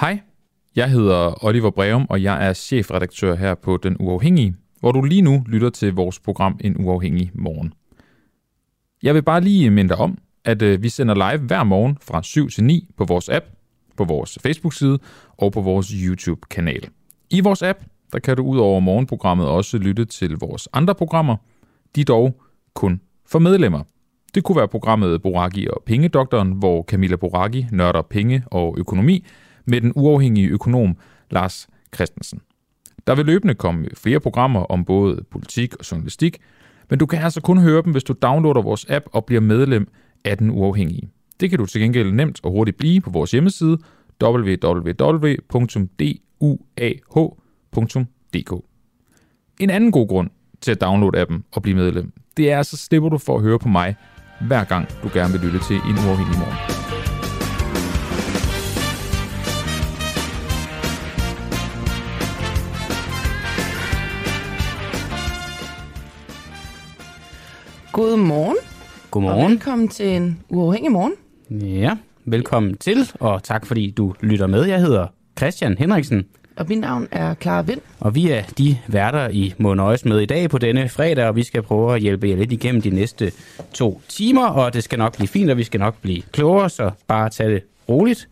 Hej, jeg hedder Oliver Breum, og jeg er chefredaktør her på Den Uafhængige, hvor du lige nu lytter til vores program En Uafhængig Morgen. Jeg vil bare lige minde dig om, at øh, vi sender live hver morgen fra 7 til 9 på vores app, på vores Facebook-side og på vores YouTube-kanal. I vores app, der kan du ud over morgenprogrammet også lytte til vores andre programmer. De er dog kun for medlemmer. Det kunne være programmet Boraki og Pengedoktoren, hvor Camilla Boraki nørder penge og økonomi med den uafhængige økonom Lars Christensen. Der vil løbende komme flere programmer om både politik og journalistik, men du kan altså kun høre dem, hvis du downloader vores app og bliver medlem af den uafhængige. Det kan du til gengæld nemt og hurtigt blive på vores hjemmeside www.duah.dk. En anden god grund til at downloade appen og blive medlem, det er, så slipper du for at høre på mig, hver gang du gerne vil lytte til en uafhængig morgen. God morgen. Godmorgen. Og velkommen til en uafhængig morgen. Ja, velkommen til, og tak fordi du lytter med. Jeg hedder Christian Henriksen. Og mit navn er Clara Vind. Og vi er de værter, I må nøjes med i dag på denne fredag, og vi skal prøve at hjælpe jer lidt igennem de næste to timer, og det skal nok blive fint, og vi skal nok blive klogere, så bare tag det roligt.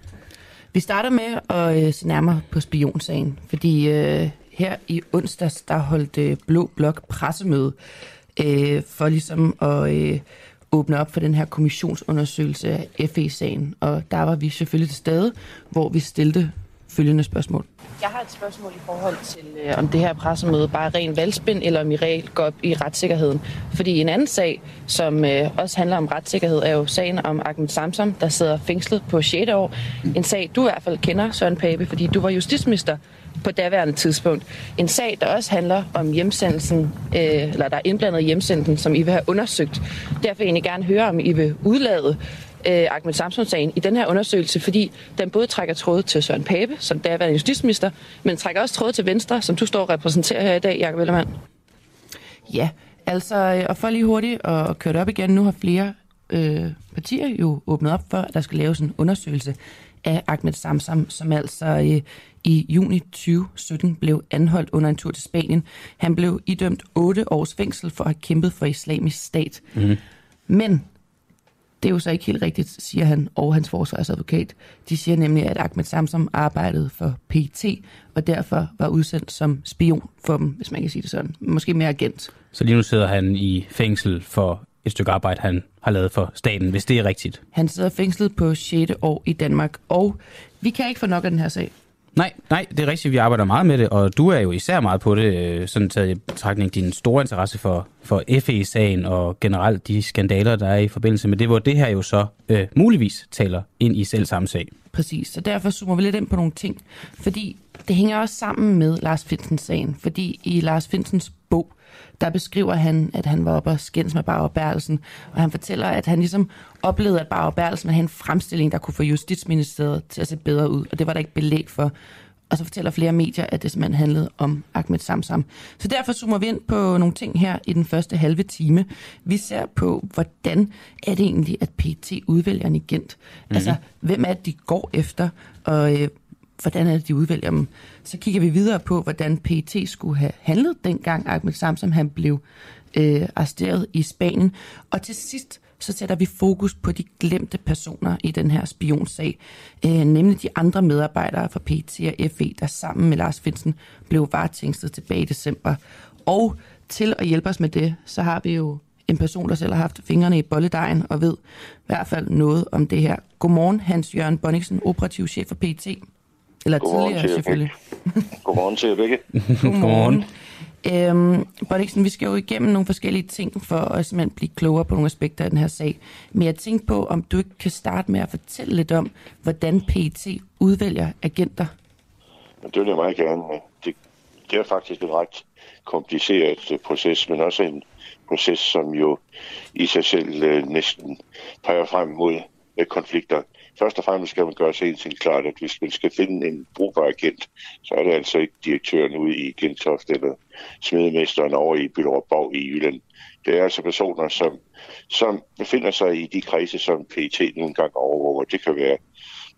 Vi starter med at øh, se nærmere på spionsagen, fordi øh, her i onsdags, der holdt øh, Blå Blok pressemøde øh, for ligesom at øh, åbne op for den her kommissionsundersøgelse af FE-sagen. Og der var vi selvfølgelig til stede, hvor vi stillede følgende spørgsmål. Jeg har et spørgsmål i forhold til, øh, om det her pressemøde bare er ren valgspind, eller om I reelt går op i retssikkerheden. Fordi en anden sag, som øh, også handler om retssikkerhed, er jo sagen om Ahmed Samsam, der sidder fængslet på 6. år. En sag, du i hvert fald kender, Søren Pape, fordi du var justitsminister på daværende tidspunkt. En sag, der også handler om hjemsendelsen, øh, eller der er indblandet hjemsendelsen, som I vil have undersøgt. Derfor vil jeg egentlig gerne høre, om I vil udlade øh, Ahmed Samson-sagen i den her undersøgelse, fordi den både trækker tråd til Søren Pape, som daværende justitsminister, men trækker også tråd til Venstre, som du står og repræsenterer her i dag, Jacob Ellemann. Ja, altså, øh, og for lige hurtigt at køre det op igen, nu har flere øh, partier jo åbnet op for, at der skal laves en undersøgelse af Ahmed Samsam, som altså øh, i juni 2017 blev anholdt under en tur til Spanien. Han blev idømt 8 års fængsel for at have kæmpet for islamisk stat. Mm. Men det er jo så ikke helt rigtigt, siger han og hans forsvarsadvokat. De siger nemlig, at Ahmed Samsam arbejdede for PT, og derfor var udsendt som spion for dem, hvis man kan sige det sådan. Måske mere agent. Så lige nu sidder han i fængsel for et stykke arbejde, han har lavet for staten, hvis det er rigtigt. Han sidder fængslet på 6. år i Danmark, og vi kan ikke få nok af den her sag. Nej, nej, det er rigtigt, vi arbejder meget med det, og du er jo især meget på det, øh, sådan taget i betragtning din store interesse for, for FE-sagen og generelt de skandaler, der er i forbindelse med det, hvor det her jo så øh, muligvis taler ind i selv samme sag. Præcis, så derfor zoomer vi lidt ind på nogle ting, fordi det hænger også sammen med Lars Finsens sagen, fordi i Lars Finsens der beskriver han, at han var oppe og skændes med Bauer Berlsen, og han fortæller, at han ligesom oplevede, at Bauer Berlsen havde en fremstilling, der kunne få Justitsministeriet til at se bedre ud, og det var der ikke belæg for. Og så fortæller flere medier, at det simpelthen handlede om Ahmed Samsam. Så derfor zoomer vi ind på nogle ting her i den første halve time. Vi ser på, hvordan er det egentlig, at PT udvælger en agent? Mm-hmm. Altså, hvem er det, de går efter? Og øh, hvordan er det, de udvælger dem. Så kigger vi videre på, hvordan PET skulle have handlet dengang Ahmed Samsam han blev øh, arresteret i Spanien. Og til sidst så sætter vi fokus på de glemte personer i den her spionsag, øh, nemlig de andre medarbejdere fra PT og FE, der sammen med Lars Finsen blev varetængstet tilbage i december. Og til at hjælpe os med det, så har vi jo en person, der selv har haft fingrene i bolledejen og ved i hvert fald noget om det her. Godmorgen, Hans Jørgen Bonniksen, operativ chef for PT. Eller Godmorgen tidligere, til selvfølgelig. Godmorgen til jer begge. Godmorgen. Øhm, Bodiksen, vi skal jo igennem nogle forskellige ting for at simpelthen blive klogere på nogle aspekter af den her sag. Men jeg tænkte på, om du ikke kan starte med at fortælle lidt om, hvordan PET udvælger agenter. Det vil jeg meget gerne. Det, det er faktisk en ret kompliceret øh, proces, men også en proces, som jo i sig selv øh, næsten peger frem mod øh, konflikter først og fremmest skal man gøre sig en ting klart, at hvis man skal finde en brugbar agent, så er det altså ikke direktøren ude i Gentofte eller smedemesteren over i Byllerup Borg i Jylland. Det er altså personer, som, som befinder sig i de kredse, som PET nogle gange overvåger. Det kan være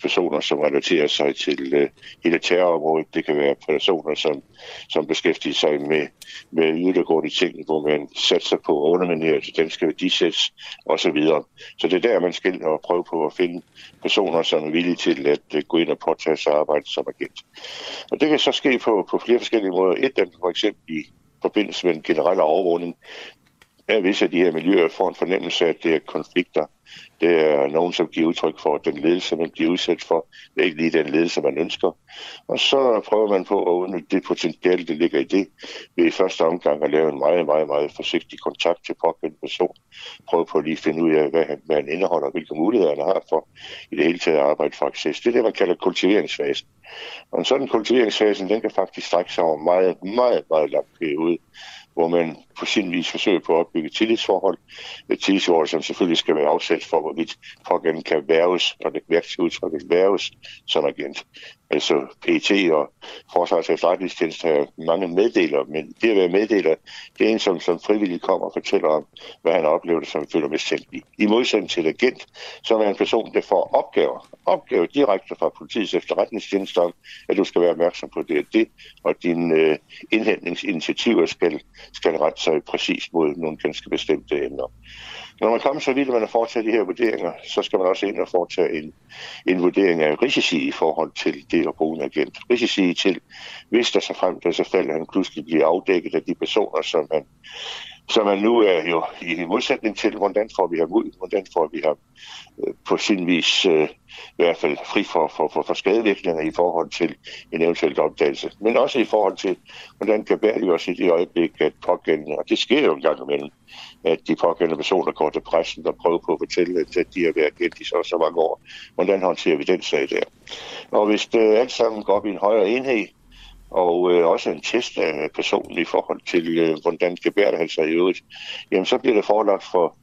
personer, som relaterer sig til øh, hele terrorområdet. Det kan være personer, som, som beskæftiger sig med, med yderliggående ting, hvor man satser på at underminere det danske værdisæt osv. Så det er der, man skal og prøve på at finde personer, som er villige til at øh, gå ind og påtage sig arbejde som agent. Og det kan så ske på, på flere forskellige måder. Et af dem for eksempel i forbindelse med den generelle overvågning, er, hvis af de her miljøer får en fornemmelse af, at det er konflikter. Det er nogen, som giver udtryk for, at den ledelse, man bliver udsat for, det er ikke lige den ledelse, man ønsker. Og så prøver man på at udnytte det potentiale, der ligger i det, ved i første omgang at lave en meget, meget, meget forsigtig kontakt til pågældende person. Prøve på at lige finde ud af, hvad han, hvad han indeholder, hvilke muligheder han har for i det hele taget at arbejde for access. Det er det, man kalder kultiveringsfasen. Og en sådan kultiveringsfase, den kan faktisk strække sig over meget, meget, meget lang periode hvor man på sin vis forsøger på at opbygge tillidsforhold. Et tillidsforhold, som selvfølgelig skal være afsat for, hvorvidt pågældende kan værves, når det værktøj udtrykket værves som agent. Altså PT og Forsvars efterretningstjeneste har mange meddelere, men det at være meddeler, det er en, som, som frivilligt kommer og fortæller om, hvad han oplever som føler mistænkt i. I modsætning til agent, som er en person, der får opgaver, opgaver direkte fra politiets efterretningstjeneste om, at du skal være opmærksom på det og det, og dine øh, indhentningsinitiativer skal, skal rette sig præcis mod nogle ganske bestemte emner. Når man kommer så vidt, at man har foretaget de her vurderinger, så skal man også ind og foretage en, en vurdering af risici i forhold til det at bruge en agent. Risici til, hvis der så frem der så falder han pludselig bliver afdækket af de personer, som man, som man nu er jo i modsætning til, hvordan får vi ham ud, hvordan får vi ham øh, på sin vis øh, i hvert fald fri for, for, for, for skadevirkninger i forhold til en eventuel opdagelse. Men også i forhold til, hvordan kan bære os i det øjeblik, at pågældende, og det sker jo en gang imellem, at de pågældende personer går til pressen og prøver på at fortælle, at de har været kendt i så, så mange år. Hvordan håndterer vi den sag der? Og hvis det alt sammen går op i en højere enhed, og øh, også en test af personen i forhold til, øh, hvordan gebærer han sig i øvrigt, jamen så bliver det forelagt for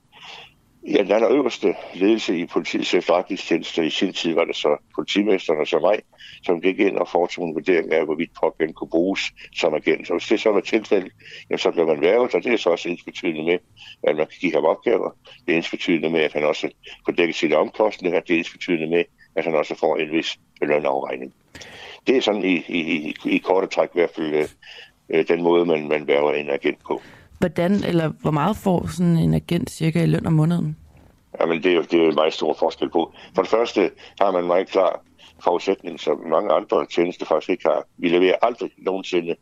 Ja, den allerøverste ledelse i politiets efterretningstjeneste i sin tid var det så politimesteren og så mig, som gik ind og foretog en vurdering af, hvorvidt pågældende kunne bruges som agent. Og hvis det så var tilfældet, jamen, så blev man værvet, og det er så også ensbetydende med, at man kan give ham opgaver. Det er ensbetydende med, at han også får dækket sine omkostninger. Det er ensbetydende med, at han også får en vis lønafregning. Det er sådan i, i, i, i korte træk i hvert fald øh, øh den måde, man, man værver en agent på. Hvordan eller hvor meget får sådan en agent cirka i løn om måneden? Jamen, det er jo, det er en meget stor forskel på. For det første har man en meget klar forudsætning, som mange andre tjenester faktisk ikke har. Vi leverer aldrig nogensinde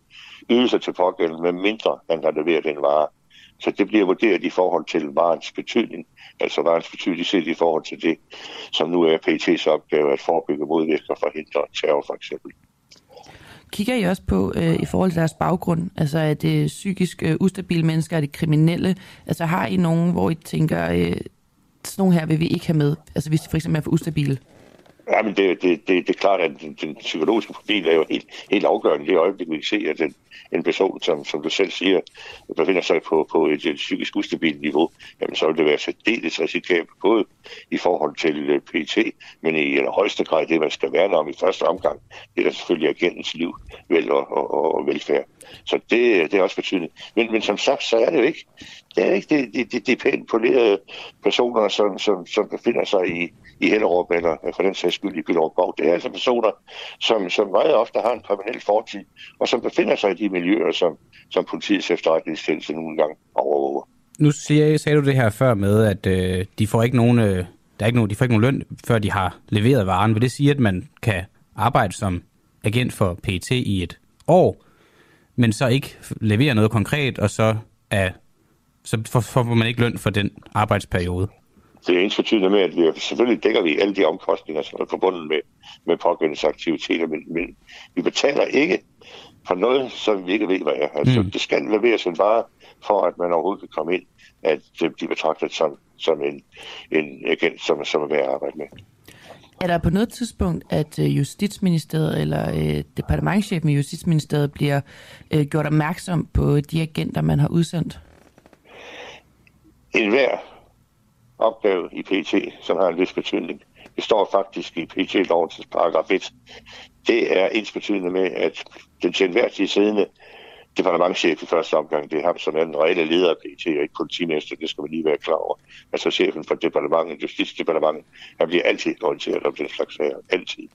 ydelser til pågældende, med mindre man har leveret en vare. Så det bliver vurderet i forhold til varens betydning, altså varens betydning set i forhold til det, som nu er PT's opgave at forebygge, modvirke og forhindre terror for eksempel. Kigger I også på øh, i forhold til deres baggrund? Altså er det psykisk øh, ustabile mennesker, er det kriminelle? Altså har I nogen, hvor I tænker, øh, sådan nogle her vil vi ikke have med? Altså hvis de for eksempel er for ustabile? Ja, men det, det, det, det er klart, at den, den psykologiske profil er jo helt, helt afgørende i det øjeblik, vi kan se, at den, en person, som, som du selv siger, befinder sig på, på et, et psykisk ustabilt niveau, jamen så vil det være særdeles risikabelt, både i forhold til øh, PT, men i højeste grad det, man skal værne om i første omgang, det er selvfølgelig agentens liv, vel og, og, og velfærd. Så det, det er også betydende. Men, men som sagt, så er det jo ikke, det er ikke det, det, det, de pænt polerede personer, som, som, som befinder sig i, i Hellerup, eller for den sags skyld i Byllerup Det er altså personer, som, som meget ofte har en kriminel fortid, og som befinder sig i de miljøer, som, som politiets efterretningstjeneste nogle gange overvåger. Nu siger, sagde du det her før med, at øh, de får ikke nogen, øh, der er ikke nogen, de får ikke nogen løn, før de har leveret varen. Vil det sige, at man kan arbejde som agent for PT i et år, men så ikke levere noget konkret, og så, er, så får, får man ikke løn for den arbejdsperiode? Det er ens betydende med, at vi selvfølgelig dækker vi alle de omkostninger, som er forbundet med, med pågældendes aktiviteter, men, men vi betaler ikke for noget, som vi ikke ved, hvad er. Altså, mm. det skal leveres en vare, for at man overhovedet kan komme ind, at de betragter det som, som en, en agent, som, som er værd at arbejde med. Er der på noget tidspunkt, at øh, Justitsministeriet eller øh, departementchefen i Justitsministeriet bliver øh, gjort opmærksom på de agenter, man har udsendt? En hver opgave i PT, som har en vis betydning, det står faktisk i PT-lovens paragraf 1. Det er ens betydende med, at den til enhver tid siddende departementchef i første omgang. Det er ham, som er den reelle leder af PT, og ikke politimester. Det skal man lige være klar over. Altså chefen for departementet, justitsdepartementet, han bliver altid orienteret om den slags sager. Altid.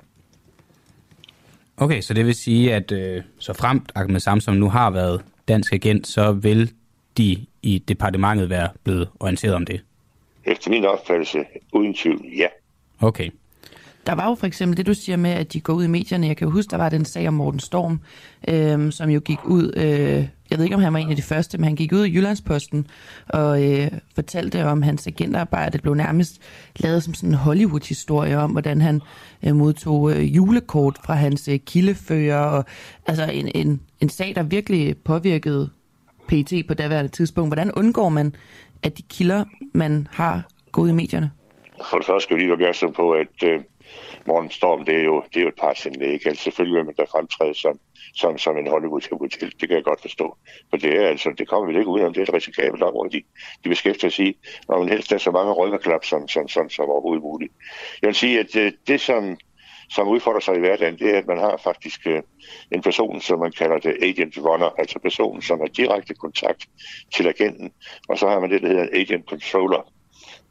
Okay, så det vil sige, at øh, så fremt Ahmed Samsom nu har været dansk agent, så vil de i departementet være blevet orienteret om det? Efter min opfattelse, uden tvivl, ja. Okay. Der var jo for eksempel det, du siger med, at de går ud i medierne. Jeg kan jo huske, der var den sag om Morten Storm, øh, som jo gik ud, øh, jeg ved ikke, om han var en af de første, men han gik ud i Jyllandsposten og øh, fortalte om hans agentarbejde. Det blev nærmest lavet som sådan en Hollywood-historie om, hvordan han øh, modtog øh, julekort fra hans øh, kildefører. Og, altså en, en, en sag, der virkelig påvirkede PT på daværende tidspunkt. Hvordan undgår man, at de kilder, man har, gået i medierne? For det første skal vi lige være opmærksom på, at øh, Morgenstorm, det er jo, det er jo et partsindlæg. Altså selvfølgelig vil man da fremtræde som, som, som en Hollywood-hotel. Det kan jeg godt forstå. For det er altså, det kommer vi ikke udenom. Det er et risikabelt område, de, de beskæftiger sig i. Og man helst er så mange rykkerklap som, som, som, som overhovedet muligt. Jeg vil sige, at øh, det, som, som udfordrer sig i hverdagen, det er, at man har faktisk øh, en person, som man kalder det agent runner, altså personen, som har direkte kontakt til agenten, og så har man det, der hedder en agent controller.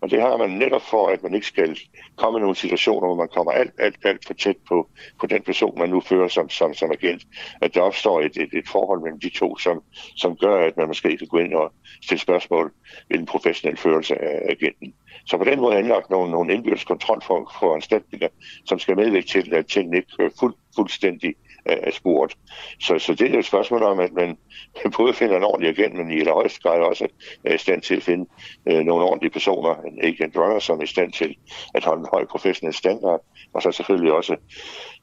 Og det har man netop for, at man ikke skal komme i nogle situationer, hvor man kommer alt, alt, alt for tæt på, på den person, man nu fører som, som, som agent. At der opstår et, et, et forhold mellem de to, som, som gør, at man måske kan gå ind og stille spørgsmål ved den professionel førelse af agenten. Så på den måde er anlagt nogle, nogle indbyrdes kontrolforanstaltninger, som skal medvirke til, at tingene ikke kører fuld, fuldstændig af øh, spurgt. Så, så det er jo et spørgsmål om, at man både finder en ordentlig agent, men i allerhøjeste grad også er i stand til at finde øh, nogle ordentlige personer, en agent runner, som er i stand til at holde en høj professionel standard, og så selvfølgelig også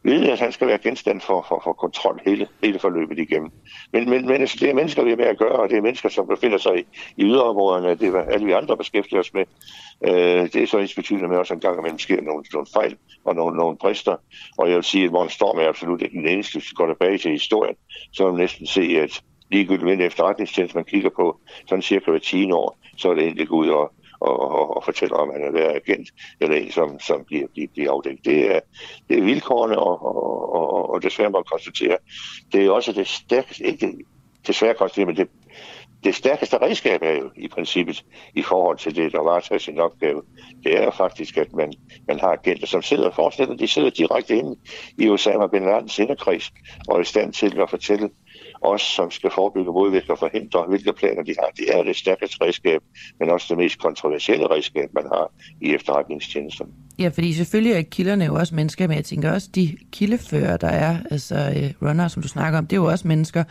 vide, han skal være genstand for, for, for kontrol hele, hele forløbet igennem. Men, men, men altså, det er mennesker, vi er med at gøre, og det er mennesker, som befinder sig i, i yderområderne, det er alle vi andre beskæftiger os med. Øh, det er så ens betydende med, at også en gang imellem sker nogle, nogle fejl og nogle, nogle brister. Og jeg vil sige, at Morten Storm er absolut ikke den eneste, hvis vi går tilbage til historien, så vil man næsten se, at ligegyldigt med efterretningstjeneste, man kigger på sådan cirka hver 10 år, så er det egentlig ud og, og, og, og fortæller om, han er været agent, eller en, som, som bliver, bliver, bliver afdækket. Det er, det er vilkårene, og, og, og, og desværre må man konstatere, det er også det stærkeste, ikke desværre konstatere, men det, det stærkeste redskab er jo i princippet i forhold til det, der varetager sin opgave, det er jo faktisk, at man, man har agenter, som sidder og forestiller, de sidder direkte inde i Osama Bin Ladens inderkreds og er i stand til at fortælle os, som skal forebygge, modvirke og forhindre, hvilke planer de har. Det er det stærkeste redskab, men også det mest kontroversielle redskab, man har i efterretningstjenesten. Ja, fordi selvfølgelig er kilderne jo også mennesker, men jeg tænker også, de kildefører, der er, altså øh, uh, runner, som du snakker om, det er jo også mennesker.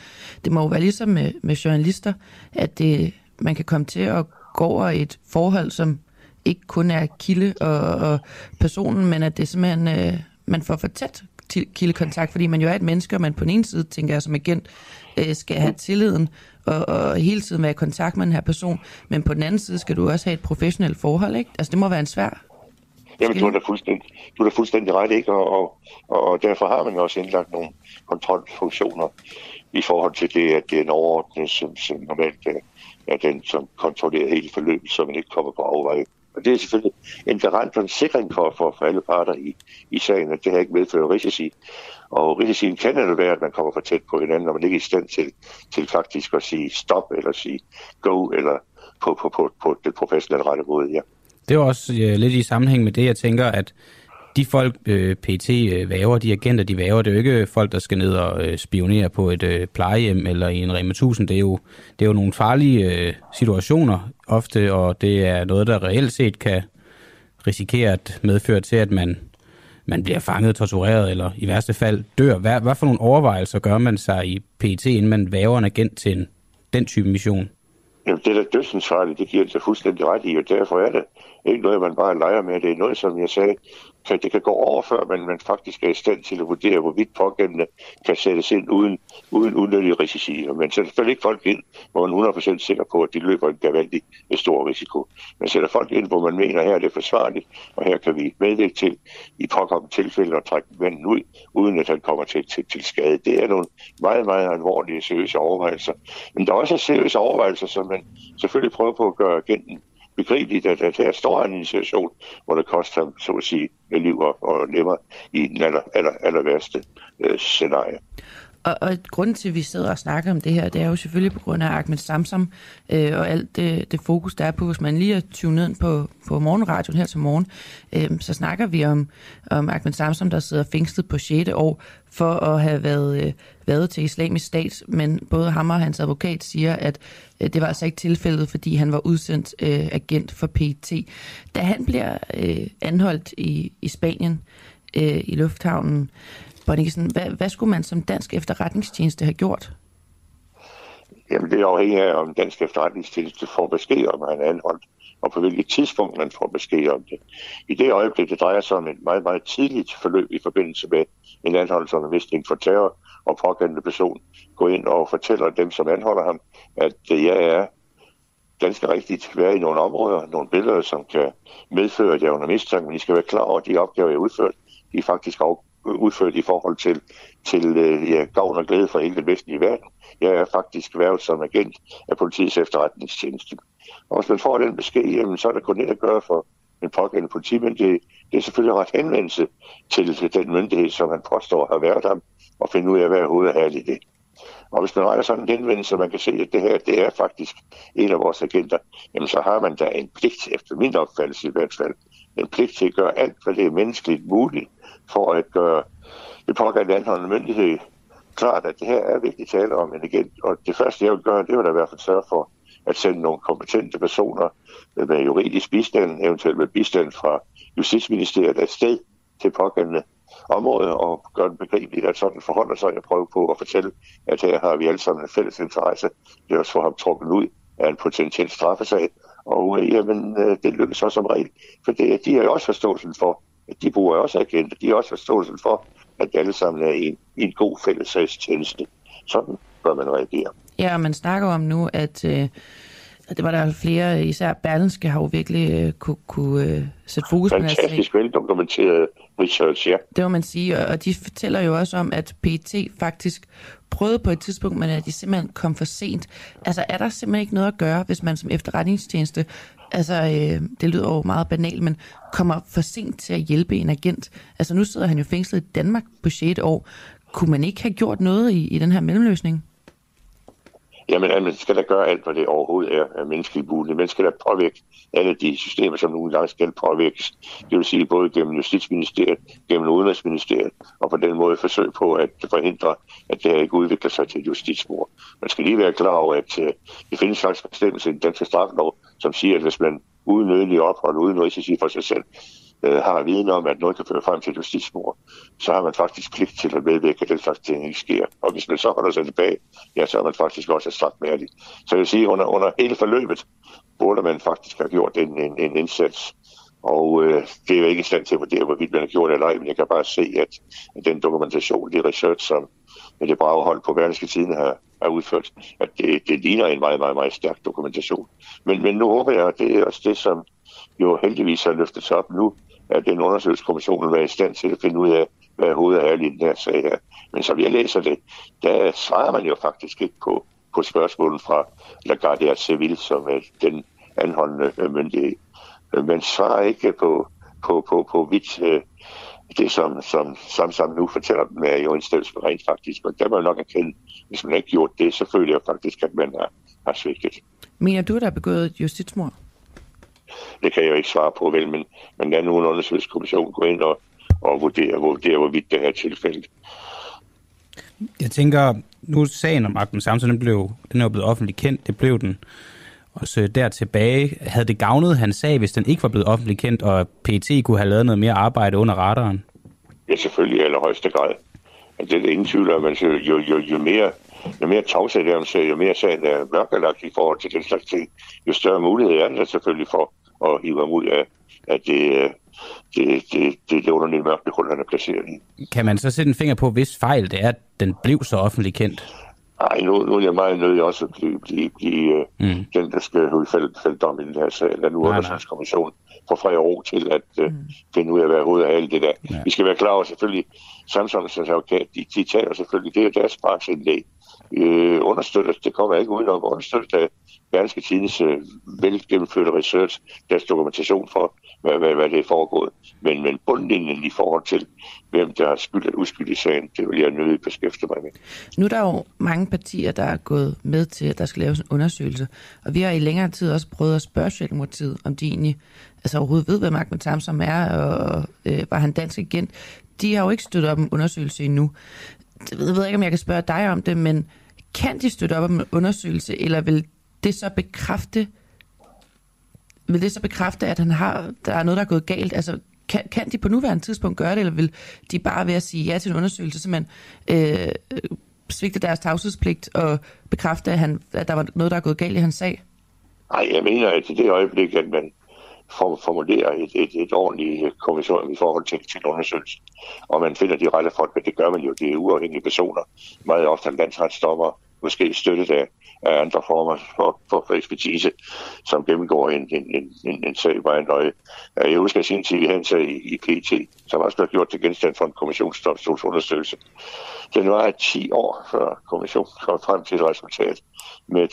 Det må jo være ligesom med, med journalister, at det, man kan komme til at gå over et forhold, som ikke kun er kilde og, og personen, men at det simpelthen, øh, man får for tæt kildekontakt, fordi man jo er et menneske, og man på den ene side, tænker jeg som agent, uh, skal have tilliden og, og hele tiden være i kontakt med den her person, men på den anden side skal du også have et professionelt forhold, ikke? Altså det må være en svær Jamen, du er da fuldstændig, du er da fuldstændig ret, ikke? Og, og, og derfor har man også indlagt nogle kontrolfunktioner i forhold til det, at det er en overordnet, som, som normalt er den, som kontrollerer hele forløbet, så man ikke kommer på afveje. Og det er selvfølgelig en garant for en sikring for, for, for alle parter i, i sagen, at det her ikke medfører risici. Og risicien kan det være, at man kommer for tæt på hinanden, når man ikke er i stand til, til faktisk at sige stop, eller sige go, eller på, på, på, på det professionelle rette måde, ja. Det er også øh, lidt i sammenhæng med det, jeg tænker, at de folk, øh, PT øh, væver, de agenter, de væver, det er jo ikke folk, der skal ned og øh, spionere på et øh, plejehjem eller i en Rema 1000. Det er jo, det er jo nogle farlige øh, situationer ofte, og det er noget, der reelt set kan risikere at medføre til, at man, man bliver fanget, tortureret eller i værste fald dør. Hvad, hvad for nogle overvejelser gør man sig i PT, inden man væver en agent til en, den type mission? Jamen, det der dødsensfarligt, det giver det fuldstændig ret i, og derfor er det ikke noget, man bare leger med. Det er noget, som jeg sagde, kan, det kan gå over, før man, man faktisk er i stand til at vurdere, hvorvidt pågældende kan sættes ind uden, uden unødige risici. Men sætter selvfølgelig ikke folk ind, hvor man er 100% sikker på, at de løber en gavaldig øh, stor risiko. Men sætter folk ind, hvor man mener, at her er det forsvarligt, og her kan vi medvirke til i påkommende tilfælde at trække manden ud, uden at han kommer til, til, til skade. Det er nogle meget, meget alvorlige, seriøse overvejelser. Men der er også seriøse overvejelser, som man selvfølgelig prøver på at gøre agenten begribeligt, at, at der står en situation, hvor det koster ham, så at sige, liv og, og lemmer i den aller, aller, aller værste øh, scenarie. Og, og grunden til, at vi sidder og snakker om det her, det er jo selvfølgelig på grund af Ahmed Samsam øh, og alt det, det fokus, der er på. Hvis man lige er tunet ind på, på morgenradioen her til morgen, øh, så snakker vi om, om Ahmed Samsam, der sidder fængslet på 6. år for at have været, øh, været til islamisk stat. Men både ham og hans advokat siger, at øh, det var altså ikke tilfældet, fordi han var udsendt øh, agent for PT. Da han bliver øh, anholdt i, i Spanien, øh, i lufthavnen, Bonniksen, hvad, hvad skulle man som dansk efterretningstjeneste have gjort? Jamen, det er afhængigt af, om dansk efterretningstjeneste får besked om, at han er anholdt, og på hvilket tidspunkt man får besked om det. I det øjeblik, det drejer sig om et meget, meget tidligt forløb i forbindelse med en anholdelse under mistænkt for terror, og pågældende person går ind og fortæller dem, som anholder ham, at jeg er ganske rigtigt være i nogle områder, nogle billeder, som kan medføre, at jeg er under mistanke, men I skal være klar over, at de opgaver, jeg har udført, de er faktisk udført i forhold til, til øh, ja, gavn og glæde for hele den vestlige verden. Jeg er faktisk været som agent af politiets efterretningstjeneste. Og hvis man får den besked, jamen, så er der kun det at gøre for en pågældende politimyndighed. Det er selvfølgelig ret henvendelse til den myndighed, som man påstår har været ham, og finde ud af, hvad hovedet er i det. Og hvis man retter sådan en henvendelse, man kan se, at det her det er faktisk en af vores agenter, jamen så har man da en pligt, efter min opfattelse i hvert fald, en pligt til at gøre alt, hvad det er menneskeligt muligt, for at gøre det pågældende anholdende myndighed klart, at det her er vigtigt at tale om en agent. Og det første, jeg vil gøre, det vil da i hvert fald sørge for at sende nogle kompetente personer med juridisk bistand, eventuelt med bistand fra Justitsministeriet afsted til pågældende område og gøre det begribeligt, at sådan forholder sig. Jeg prøver på at fortælle, at her har vi alle sammen en fælles interesse. Det er også for ham trukket ud af en potentiel straffesag. Og øh, jamen, øh, det lykkes også som regel, for det, de har jo også forståelsen for, at de bruger også agenter. De har også forståelsen for, at de alle sammen er i en, i en god fællesagstjeneste. Sådan bør man reagere. Ja, man snakker om nu, at øh, det var der flere, især Berlinske har jo virkelig øh, kunne, kunne øh, sætte fokus på den Fantastisk veldokumenteret research, ja. Det må man sige, og de fortæller jo også om, at PT faktisk prøvede på et tidspunkt, men at de simpelthen kom for sent. Altså er der simpelthen ikke noget at gøre, hvis man som efterretningstjeneste, altså øh, det lyder jo meget banalt, men kommer for sent til at hjælpe en agent. Altså nu sidder han jo fængslet i Danmark på 6. år. Kunne man ikke have gjort noget i, i den her mellemløsning? Jamen, man skal da gøre alt, hvad det overhovedet er er menneskeligt muligt. Man skal da påvirke alle de systemer, som nogle gange skal påvirkes. Det vil sige både gennem Justitsministeriet, gennem Udenrigsministeriet, og på den måde forsøge på at forhindre, at det ikke udvikler sig til et justitsmord. Man skal lige være klar over, at uh, det findes faktisk bestemmelse i den danske straffelov, som siger, at hvis man uden nødvendig ophold, uden risici for sig selv, øh, har viden om, at noget kan føre frem til justitsmord, så har man faktisk pligt til at medvirke, at den slags ting ikke sker. Og hvis man så holder sig tilbage, ja, så er man faktisk også strafmærdig. Så jeg vil sige, under, under hele forløbet burde man faktisk have gjort en, en, en indsats. Og øh, det er jo ikke i stand til at vurdere, hvorvidt man har gjort det eller ej, men jeg kan bare se, at, at den dokumentation, det research, som det brave hold på Berlingske Tiden har, har udført, at det, det ligner en meget, meget, meget stærk dokumentation. Men, men nu håber jeg, at det er også det, som jo heldigvis har løftet sig op nu, at den undersøgelseskommission vil være i stand til at finde ud af, hvad hovedet er i den her sag her. Men som jeg læser det, der svarer man jo faktisk ikke på, på spørgsmålet fra La Guardia Civil, som er den anholdende øh, myndighed. Man svarer ikke på, på, på, på vidt øh, det, som, som Samsam nu fortæller dem, er jo en stedelse rent faktisk. Men der må jeg nok erkende, hvis man ikke gjort det, så føler jeg faktisk, at man har, har svigtet. Mener du, der er begået justitsmord? Det kan jeg jo ikke svare på, vel, men, men lad nu en undersøgelseskommission gå ind og, og vurdere, vurdere, hvorvidt det er tilfældet. Jeg tænker, nu sagen om Ahmed Samson, den, blev, den er jo blevet offentligt kendt, det blev den også der tilbage. Havde det gavnet hans sag, hvis den ikke var blevet offentligt kendt, og PT kunne have lavet noget mere arbejde under radaren? Ja, selvfølgelig i allerhøjeste grad. Det er det ingen tvivl om, at jo, jo, jo, jo mere jo mere tavshed der ser, jo mere sagen er mørkelagt i forhold til den slags ting, jo større mulighed er der selvfølgelig for at hive ham ud af, at det, det, det, det, det underlige mørke hul, han er placeret i. Kan man så sætte en finger på, hvis fejl det er, at den blev så offentligt kendt? Nej, nu, nu er jeg meget nødig også at blive, blive, blive øh, mm. den, der skal fælde, fælde dom i den her sag. Lad nu undersøgelseskommissionen få fred og ro til at uh, mm. finde ud af, hvad hovedet af alt det der. Ja. Vi skal være klar over selvfølgelig, Samsons advokat, de, de taler selvfølgelig, det er deres praksindlæg. Øh, understøtter, det kommer ikke ud nok, understøtter af Berlingske Tidens øh, velgennemførte research, deres dokumentation for, hvad, hvad, hvad det er foregået. Men, men bundlinjen i forhold til, hvem der er skyld eller uskyld i sagen, det vil jeg nødigt beskæftige mig med. Nu er der jo mange partier, der er gået med til, at der skal laves en undersøgelse. Og vi har i længere tid også prøvet at spørge Socialdemokratiet, om de egentlig altså overhovedet ved, hvad Ahmed Samsom er, og øh, var han dansk agent. De har jo ikke støttet op om en undersøgelse endnu. Jeg ved ikke, om jeg kan spørge dig om det, men kan de støtte op om en undersøgelse, eller vil det så bekræfte, vil det så bekræfte, at han har, der er noget, der er gået galt? Altså, kan, kan de på nuværende tidspunkt gøre det, eller vil de bare ved at sige ja til en undersøgelse, simpelthen øh, svigte deres tavshedspligt og bekræfte, at, han, at der var noget, der er gået galt i hans sag? Nej, jeg mener, at i det øjeblik, at man formulerer et, et, et ordentligt kommission i forhold til, til undersøgelsen, og man finder de rette folk, men det gør man jo, det er uafhængige personer, meget ofte landsretsdommer, måske støttet af, af andre former for, for, for ekspertise, som gennemgår en, en, en, en, en sag meget nøje. Jeg husker at sin tid, vi havde en sag i, i PT, som også blev gjort til genstand for en kommissionsdomstolsundersøgelse. Den var 10 år før kommissionen kom frem til et resultat med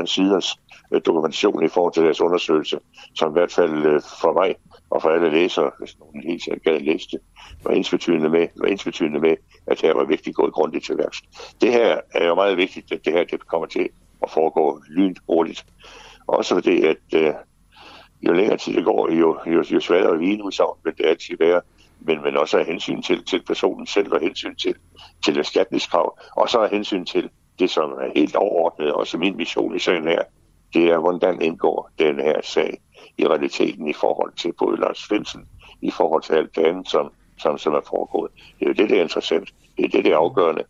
3.600 siders øh, dokumentation i forhold til deres undersøgelse, som i hvert fald øh, for mig og for alle læsere, hvis nogen helt sikkert gad læse det, var ensbetydende med, var ensbetydende med, at her var vigtigt gået grundigt til værks. Det her er jo meget vigtigt, at det her det kommer til at foregå lynhurtigt. Også fordi, at øh, jo længere tid det går, jo, jo, jo sværere vi nu så vil det altid være, men, men også af hensyn til, til personen selv, og hensyn til, til erstatningskrav, og så af hensyn til det, som er helt overordnet, og som min mission i sagen her, det er, hvordan indgår den her sag i realiteten i forhold til både Lars Svendsen, i forhold til alt det andet, som, som, som er foregået. Det er jo det, der er interessant. Det er det, der er afgørende.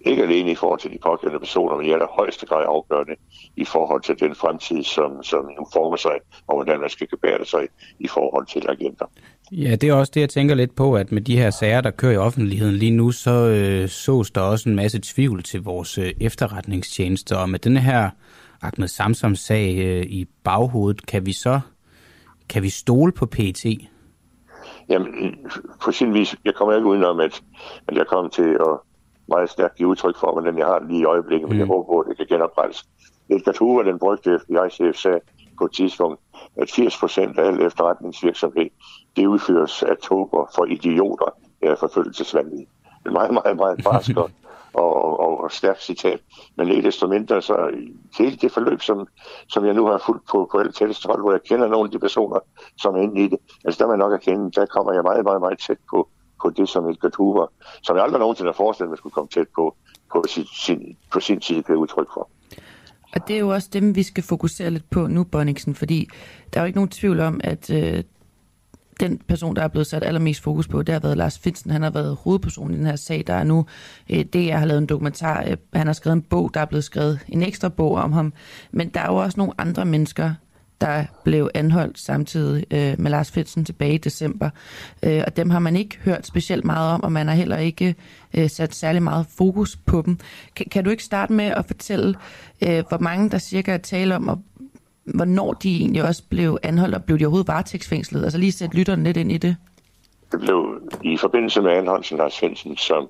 Ikke alene i forhold til de pågældende personer, men i allerhøjeste grad afgørende i forhold til den fremtid, som, som nu former sig, og hvordan man skal gebære sig i forhold til agenter. Ja, det er også det, jeg tænker lidt på, at med de her sager, der kører i offentligheden lige nu, så øh, sås der også en masse tvivl til vores øh, efterretningstjenester, og med den her Ahmed Samsams sag øh, i baghovedet, kan vi så kan vi stole på PET? Jamen, på sin vis, jeg kommer ikke udenom, at, at jeg kommer til at meget stærkt give udtryk for, hvordan jeg har lige i øjeblikket, mm. men jeg mm. håber på, at det kan genoprettes. Edgar Tuva, den brygte FBI-chef, sagde på et tidspunkt, at 80 procent af al efterretningsvirksomhed, det udføres af tober for idioter, er forfølgelsesvandet. Det er meget, meget, meget barsk og, og, og stærkt citat. Men ikke desto mindre, så hele det forløb, som, som jeg nu har fulgt på, på alle tætteste hold, hvor jeg kender nogle af de personer, som er inde i det, altså der må jeg nok erkende, der kommer jeg meget, meget, meget tæt på, på det, som Edgar Hoover, som jeg aldrig nogensinde har forestillet mig skulle komme tæt på, på sin, sin, på sin side, kan udtryk for. Og det er jo også dem, vi skal fokusere lidt på nu, Bonniksen, fordi der er jo ikke nogen tvivl om, at øh, den person, der er blevet sat allermest fokus på, det har været Lars Finsen. Han har været hovedpersonen i den her sag. Der er nu, øh, det jeg har lavet en dokumentar, øh, han har skrevet en bog, der er blevet skrevet en ekstra bog om ham. Men der er jo også nogle andre mennesker, der blev anholdt samtidig øh, med Lars Finsen tilbage i december. Øh, og dem har man ikke hørt specielt meget om, og man har heller ikke øh, sat særlig meget fokus på dem. Kan, kan du ikke starte med at fortælle, øh, hvor mange der cirka er tale om, og hvornår de egentlig også blev anholdt, og blev de overhovedet varetægtsfængslet? Altså lige sætte lytteren lidt ind i det. Det blev i forbindelse med anholdelsen af Svendsen, som,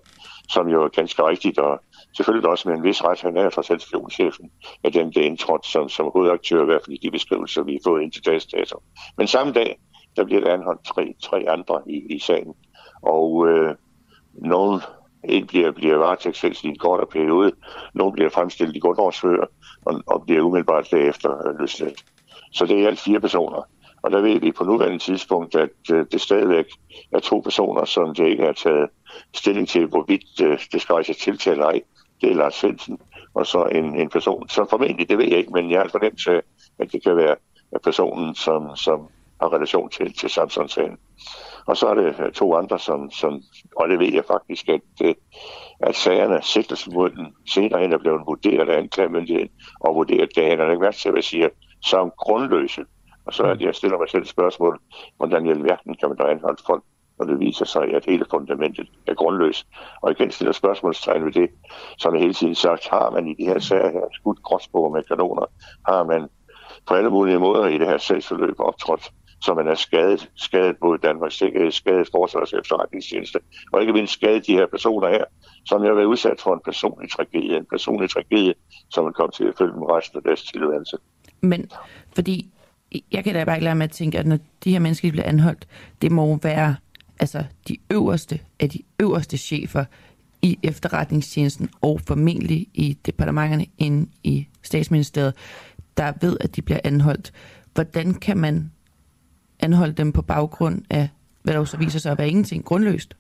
som jo er ganske rigtigt, og selvfølgelig også med en vis ret, han er fra selskabschefen, af dem, der indtrådt som, som hovedaktør, i hvert fald i de beskrivelser, vi har fået ind til dags dato. Men samme dag, der bliver der anholdt tre, tre andre i, i sagen, og øh, nogen en bliver, bliver varetægtsfængslet i en kortere periode, nogen bliver fremstillet i grundårsfører, og, og bliver umiddelbart derefter løsladt. Så det er alt fire personer. Og der ved vi på nuværende tidspunkt, at øh, det stadigvæk er to personer, som det ikke har taget stilling til, hvorvidt øh, det skal rejse tiltale eller ej. Det er Lars Svendsen, og så en, en person, som formentlig, det ved jeg ikke, men jeg har fornemt, at det kan være personen, som, som har relation til, til Samsung-sagen. Og så er det øh, to andre, som, som og det ved jeg faktisk, at, øh, at sagerne, sigtelsen mod den senere hen er blevet vurderet af anklagemyndigheden, og vurderet, det han er ikke værd til at sige, som grundløse. Og så er det, jeg stiller mig selv et spørgsmål, hvordan i alverden kan man da anholde folk, når det viser sig, at hele fundamentet er grundløst. Og igen stiller spørgsmålstegn ved det, som jeg hele tiden sagt, har man i de her sager her skudt gråsbog med kanoner, har man på alle mulige måder i det her sagsforløb optrådt så man er skadet, skadet både Danmarks Sikkerhed, øh, skadet Forsvars efterretningstjeneste, og ikke mindst skadet de her personer her, som jeg har været udsat for en personlig tragedie, en personlig tragedie, som man kom til at følge dem resten af deres tilværelse. Men fordi jeg kan da bare ikke lade med at tænke, at når de her mennesker bliver anholdt, det må være altså de øverste af de øverste chefer i efterretningstjenesten og formentlig i departementerne inde i statsministeriet, der ved, at de bliver anholdt. Hvordan kan man anholde dem på baggrund af, hvad der så viser sig at være ingenting grundløst?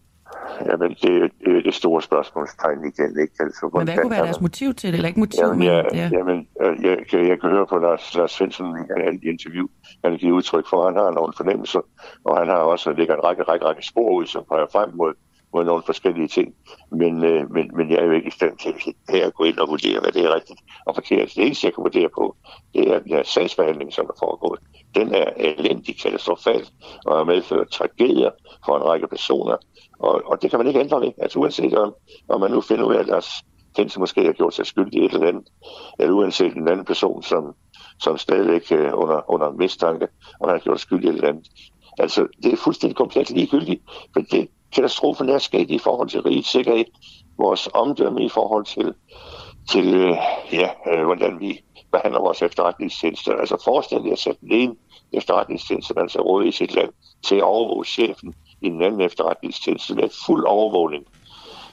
Jamen, det, det er det store spørgsmålstegn igen, ikke? Altså, men hvad kunne være deres motiv til det, eller ikke motiv? Jamen, jeg, men, ja. jamen øh, jeg, jeg, jeg kan høre på Lars, Lars Svensson i interview, han har givet udtryk for, at han har nogle fornemmelser, og han har også lægget en række, række, række spor ud, som peger frem mod, mod nogle forskellige ting. Men, øh, men, men jeg er jo ikke i stand til her at gå ind og vurdere, hvad det er rigtigt og forkert. Det eneste, jeg kan vurdere på, det er den her sagsbehandling, som er foregået. Den er elendig, katastrofal og har medført tragedier for en række personer. Og, og det kan man ikke ændre ved. Altså uanset om, om man nu finder ud af, at deres kendte måske har gjort sig skyldig i et eller andet, eller uanset en anden person, som, som stadigvæk øh, under, under mistanke, og har gjort sig skyldig i et eller andet. Altså, det er fuldstændig komplet ligegyldigt, for det katastrofen er sket i forhold til rigets sikkerhed, vores omdømme i forhold til, til øh, ja, øh, hvordan vi behandler vores efterretningstjenester. Altså forestil dig at sætte en efterretningstjeneste, man så råd i sit land, til at overvåge chefen i den anden efterretningstjeneste med fuld overvågning.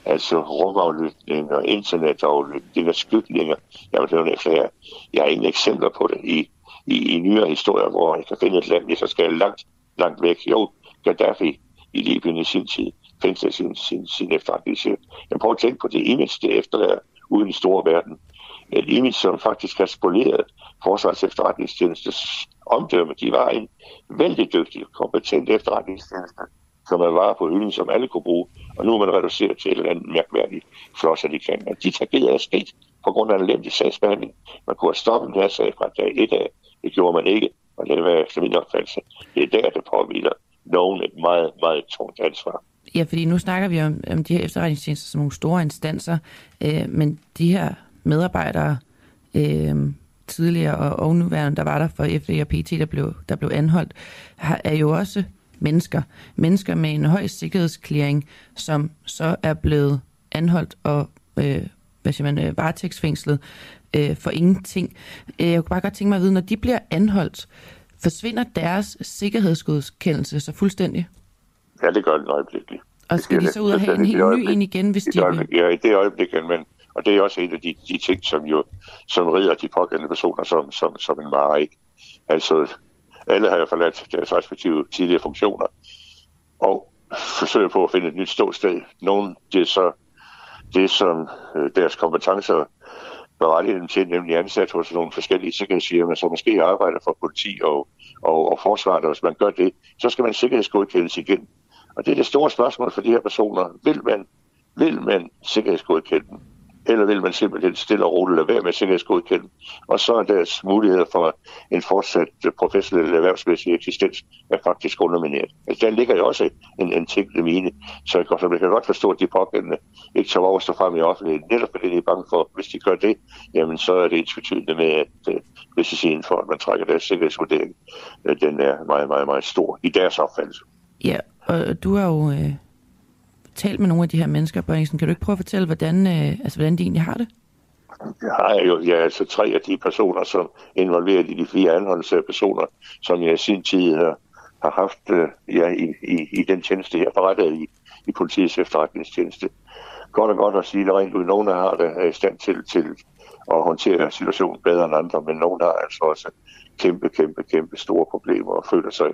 Altså rumaflytning og internetaflytning og skydninger. Jeg vil er efter her. Jeg har ingen eksempler på det i, i, i nyere historier, hvor jeg kan finde et land, hvis jeg skal langt, langt væk. Jo, Gaddafi i Libyen i sin tid, fængslet sin, sin, sin efterretningschef. Jeg prøver at tænke på det image, det efterlader uden i store verden. Et image, som faktisk har spoleret Forsvars efterretningstjenestes omdømme. De var en vældig dygtig, kompetent efterretningstjeneste, som man var på hylden, som alle kunne bruge. Og nu er man reduceret til et eller andet mærkværdigt floss, at de kan. Og de tragedier er sket på grund af en elendig sagsbehandling. Man kunne have stoppet den her sag fra dag et af. Det gjorde man ikke, og det var efter min opfattelse. Det er der, det påviler nogen et meget, meget tungt ansvar. Ja, fordi nu snakker vi om, om de her efterretningstjenester som nogle store instanser, øh, men de her medarbejdere, øh, tidligere og, og nuværende, der var der for FD og PT, der blev, der blev anholdt, har, er jo også mennesker. Mennesker med en høj sikkerhedsklæring, som så er blevet anholdt og øh, hvad siger man, øh, varetægtsfængslet øh, for ingenting. Øh, jeg kunne bare godt tænke mig at vide, når de bliver anholdt, forsvinder deres sikkerhedsgodkendelse så fuldstændig? Ja, det gør den øjeblikkeligt. Og skal de så ud og have en helt ny en igen, hvis de vil? Ja, i det øjeblik, men og det er også en af de, de ting, som jo som rider de pågældende personer som, som, som en vare, ikke? Altså, alle har jo forladt deres respektive tidligere funktioner, og forsøger på at finde et nyt ståsted. Nogle, det er så det, som øh, deres kompetencer berettiget til, nemlig ansat hos nogle forskellige sikkerhedsfirmaer, som måske arbejder for politi og, og, og forsvaret, og hvis man gør det, så skal man sikkerhedsgodkendes igen. Og det er det store spørgsmål for de her personer. Vil man, vil man sikkerhedsgodkende dem? Eller vil man simpelthen stille og roligt lade være med sikkerhedsgodkende. Og så er deres muligheder for en fortsat øh, professionel erhvervsmæssig eksistens er faktisk undermineret. Altså, der ligger jo også en, en ting i mine, så jeg, så jeg kan godt forstå, at de pågældende ikke tager over stå frem i offentligheden. Netop fordi de er bange for, hvis de gør det, jamen så er det ensbetydende med, at øh, risicien for, at man trækker deres sikkerhedsvurdering, øh, den er meget, meget, meget stor i deres opfattelse. Ja, og du har jo øh, talt med nogle af de her mennesker, Børingsen. Kan du ikke prøve at fortælle, hvordan, øh, altså, hvordan de egentlig har det? Jeg har jo ja, altså tre af de personer, som er involveret i de fire anholdelser af personer, som jeg i sin tid har, har haft øh, ja, i, i, i den tjeneste, her, forrettet i, i politiets efterretningstjeneste. Godt og godt at sige det rent ud. Nogle har det er i stand til, til at håndtere situationen bedre end andre, men nogle har altså også kæmpe, kæmpe, kæmpe store problemer og føler sig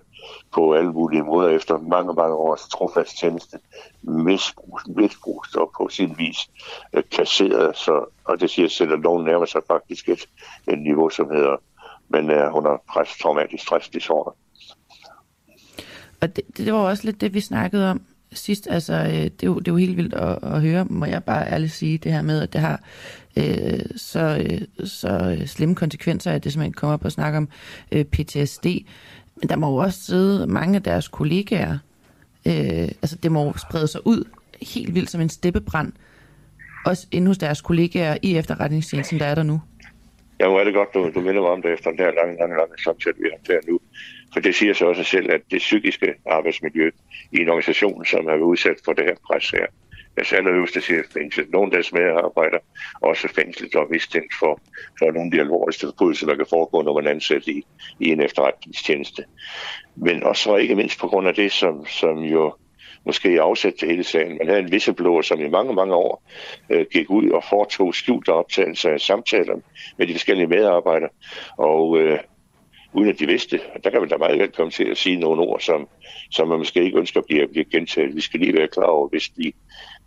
på alle mulige måder efter mange, mange års trofast tjeneste misbrugt, misbrugt og på sin vis øh, kasseret. Så, og det siger selv, at nogen nærmer sig faktisk et, et niveau, som hedder, men er under pres, traumatisk stressdisorder. Og det, det var også lidt det, vi snakkede om sidst. Altså, øh, det, er jo, det er jo helt vildt at, at høre, må jeg bare ærligt sige, det her med, at det har øh, så, øh, så øh, slemme konsekvenser, at det simpelthen kommer op og snakke om øh, PTSD. Men der må jo også sidde mange af deres kollegaer, øh, altså det må sprede sig ud helt vildt som en steppebrand, også inde hos deres kollegaer i efterretningstjenesten, der er der nu. Ja, hvor er det godt, du, du minder mig om det efter den her lange, lange, lange samtale, vi har der nu. For det siger sig også selv, at det psykiske arbejdsmiljø i en organisation, som er udsat for det her pres her, deres øverste chef fængslet. Nogle af deres medarbejdere også fængslet og mistænkt for, for nogle af de alvorligste forbrydelser, der kan foregå, når man er ansat i, i en efterretningstjeneste. Men også ikke mindst på grund af det, som, som jo måske afsæt til hele sagen. Man havde en whistleblower, som i mange, mange år øh, gik ud og foretog skjulte optagelser af samtaler med de forskellige medarbejdere. Og øh, uden at de vidste, der kan man da meget vel komme til at sige nogle ord, som, som man måske ikke ønsker bliver, blive gentaget. Vi skal lige være klar over, hvis de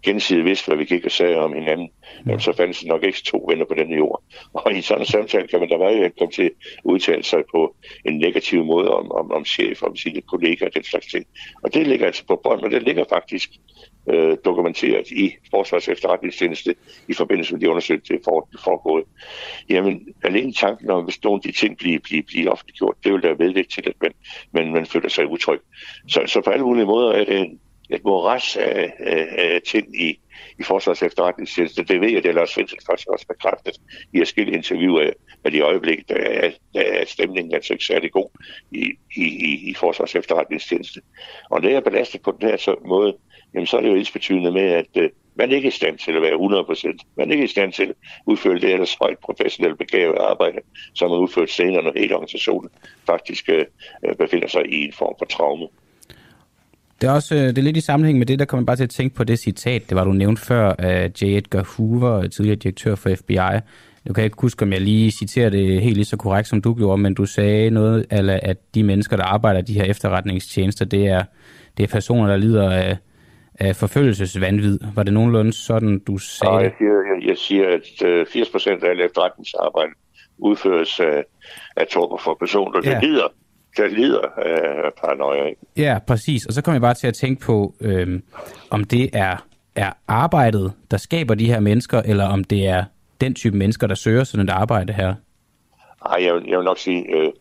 gensidigt vidste, hvad vi gik og sagde om hinanden, ja. jamen, så fandtes nok ikke to venner på denne jord. Og i sådan en samtale kan man da meget komme til at udtale sig på en negativ måde om, om, om chef, om sine kollegaer og den slags ting. Og det ligger altså på bånd, og det ligger faktisk øh, dokumenteret i Forsvars efterretningstjeneste i forbindelse med de undersøgelser, der er foregået. Jamen, alene tanken om, hvis nogle af de ting bliver, bliver, bliver offentliggjort, det vil da medvirke til, at man, man, man føler sig utryg. Så, så på alle mulige måder er det en, et moras af, øh, af, øh, af ting i, i Forsvars efterretningstjeneste. Det ved jeg, det Lars Finsen faktisk også bekræftet i at skille interview af, at i øjeblikket der er, er stemningen altså ikke særlig god i, i, i, i Forsvars efterretningstjeneste. Og når jeg er belastet på den her så måde, jamen så er det jo ensbetydende med, at øh, man er ikke i stand til at være 100%. Man er ikke i stand til at udføre det ellers højt professionelt begavet arbejde, som er udført senere, når hele organisationen faktisk øh, øh befinder sig i en form for traume. Det er også det er lidt i sammenhæng med det, der kommer bare til at tænke på det citat, det var du nævnt før af J. Edgar Hoover, tidligere direktør for FBI. Nu kan jeg ikke huske, om jeg lige citerer det helt lige så korrekt, som du gjorde, men du sagde noget, at de mennesker, der arbejder i de her efterretningstjenester, det er, det er personer, der lider af, af forfølgelsesvandvid. Var det nogenlunde sådan, du sagde Nej, jeg siger, jeg, jeg siger at 80 øh, procent af alle efterretningsarbejde udføres af, af torper for personer, der ja. lider der lider af paranoia. Ja, præcis. Og så kommer jeg bare til at tænke på, øhm, om det er, er arbejdet, der skaber de her mennesker, eller om det er den type mennesker, der søger sådan et arbejde her. Nej, jeg, jeg vil nok sige, øh,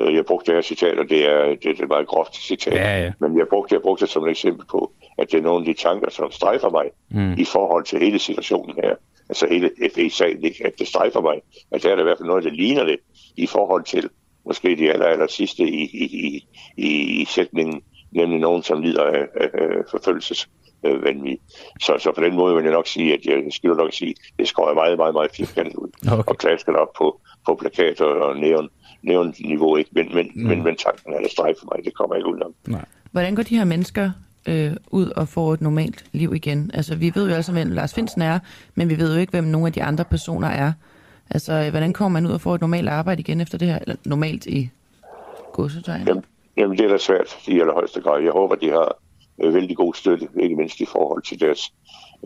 øh, jeg brugte det her citat, og det er, det, det er et meget groft citat. Ja, ja. Men jeg brugte, jeg brugte det som et eksempel på, at det er nogle af de tanker, som strejfer mig mm. i forhold til hele situationen her. Altså hele FE-sagen, at det strejfer mig. Det er der i hvert fald noget, der ligner det i forhold til måske de aller, aller sidste i, i, i, i, i sætningen, nemlig nogen, som lider af, af, af forfølgelses øh, Så, så på den måde vil jeg nok sige, at jeg skylder nok sige, det skår meget, meget, meget firkantet ud. Okay. Og klasker op på, på plakater og nævn, nævn niveau ikke, men, men, mm. men, men tanken er det streg for mig, det kommer ikke ud om. Nej. Hvordan går de her mennesker øh, ud og får et normalt liv igen? Altså, vi ved jo altså, hvem Lars Finsen er, men vi ved jo ikke, hvem nogle af de andre personer er. Altså, øh, hvordan kommer man ud og får et normalt arbejde igen efter det her? Eller normalt i godsetegn? Jamen, jamen, det er da svært i allerhøjeste grad. Jeg håber, de har øh, vældig god støtte, ikke mindst i forhold til deres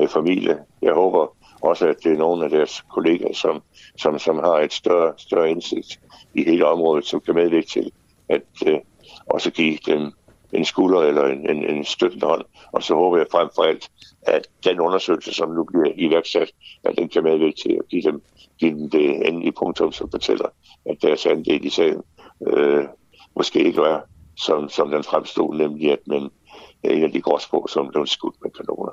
øh, familie. Jeg håber også, at det er nogle af deres kolleger, som, som, som har et større, større indsigt i hele området, som kan medvirke til at øh, også give dem en skulder eller en, en, en støttende hånd. Og så håber jeg frem for alt, at den undersøgelse, som nu bliver iværksat, at den kan medvirke til at give dem, give dem det endelige punktum, som fortæller, at deres andel i sagen øh, måske ikke er, som, som den fremstod, nemlig at man er en af de gråsprog, som blev skudt med kanoner.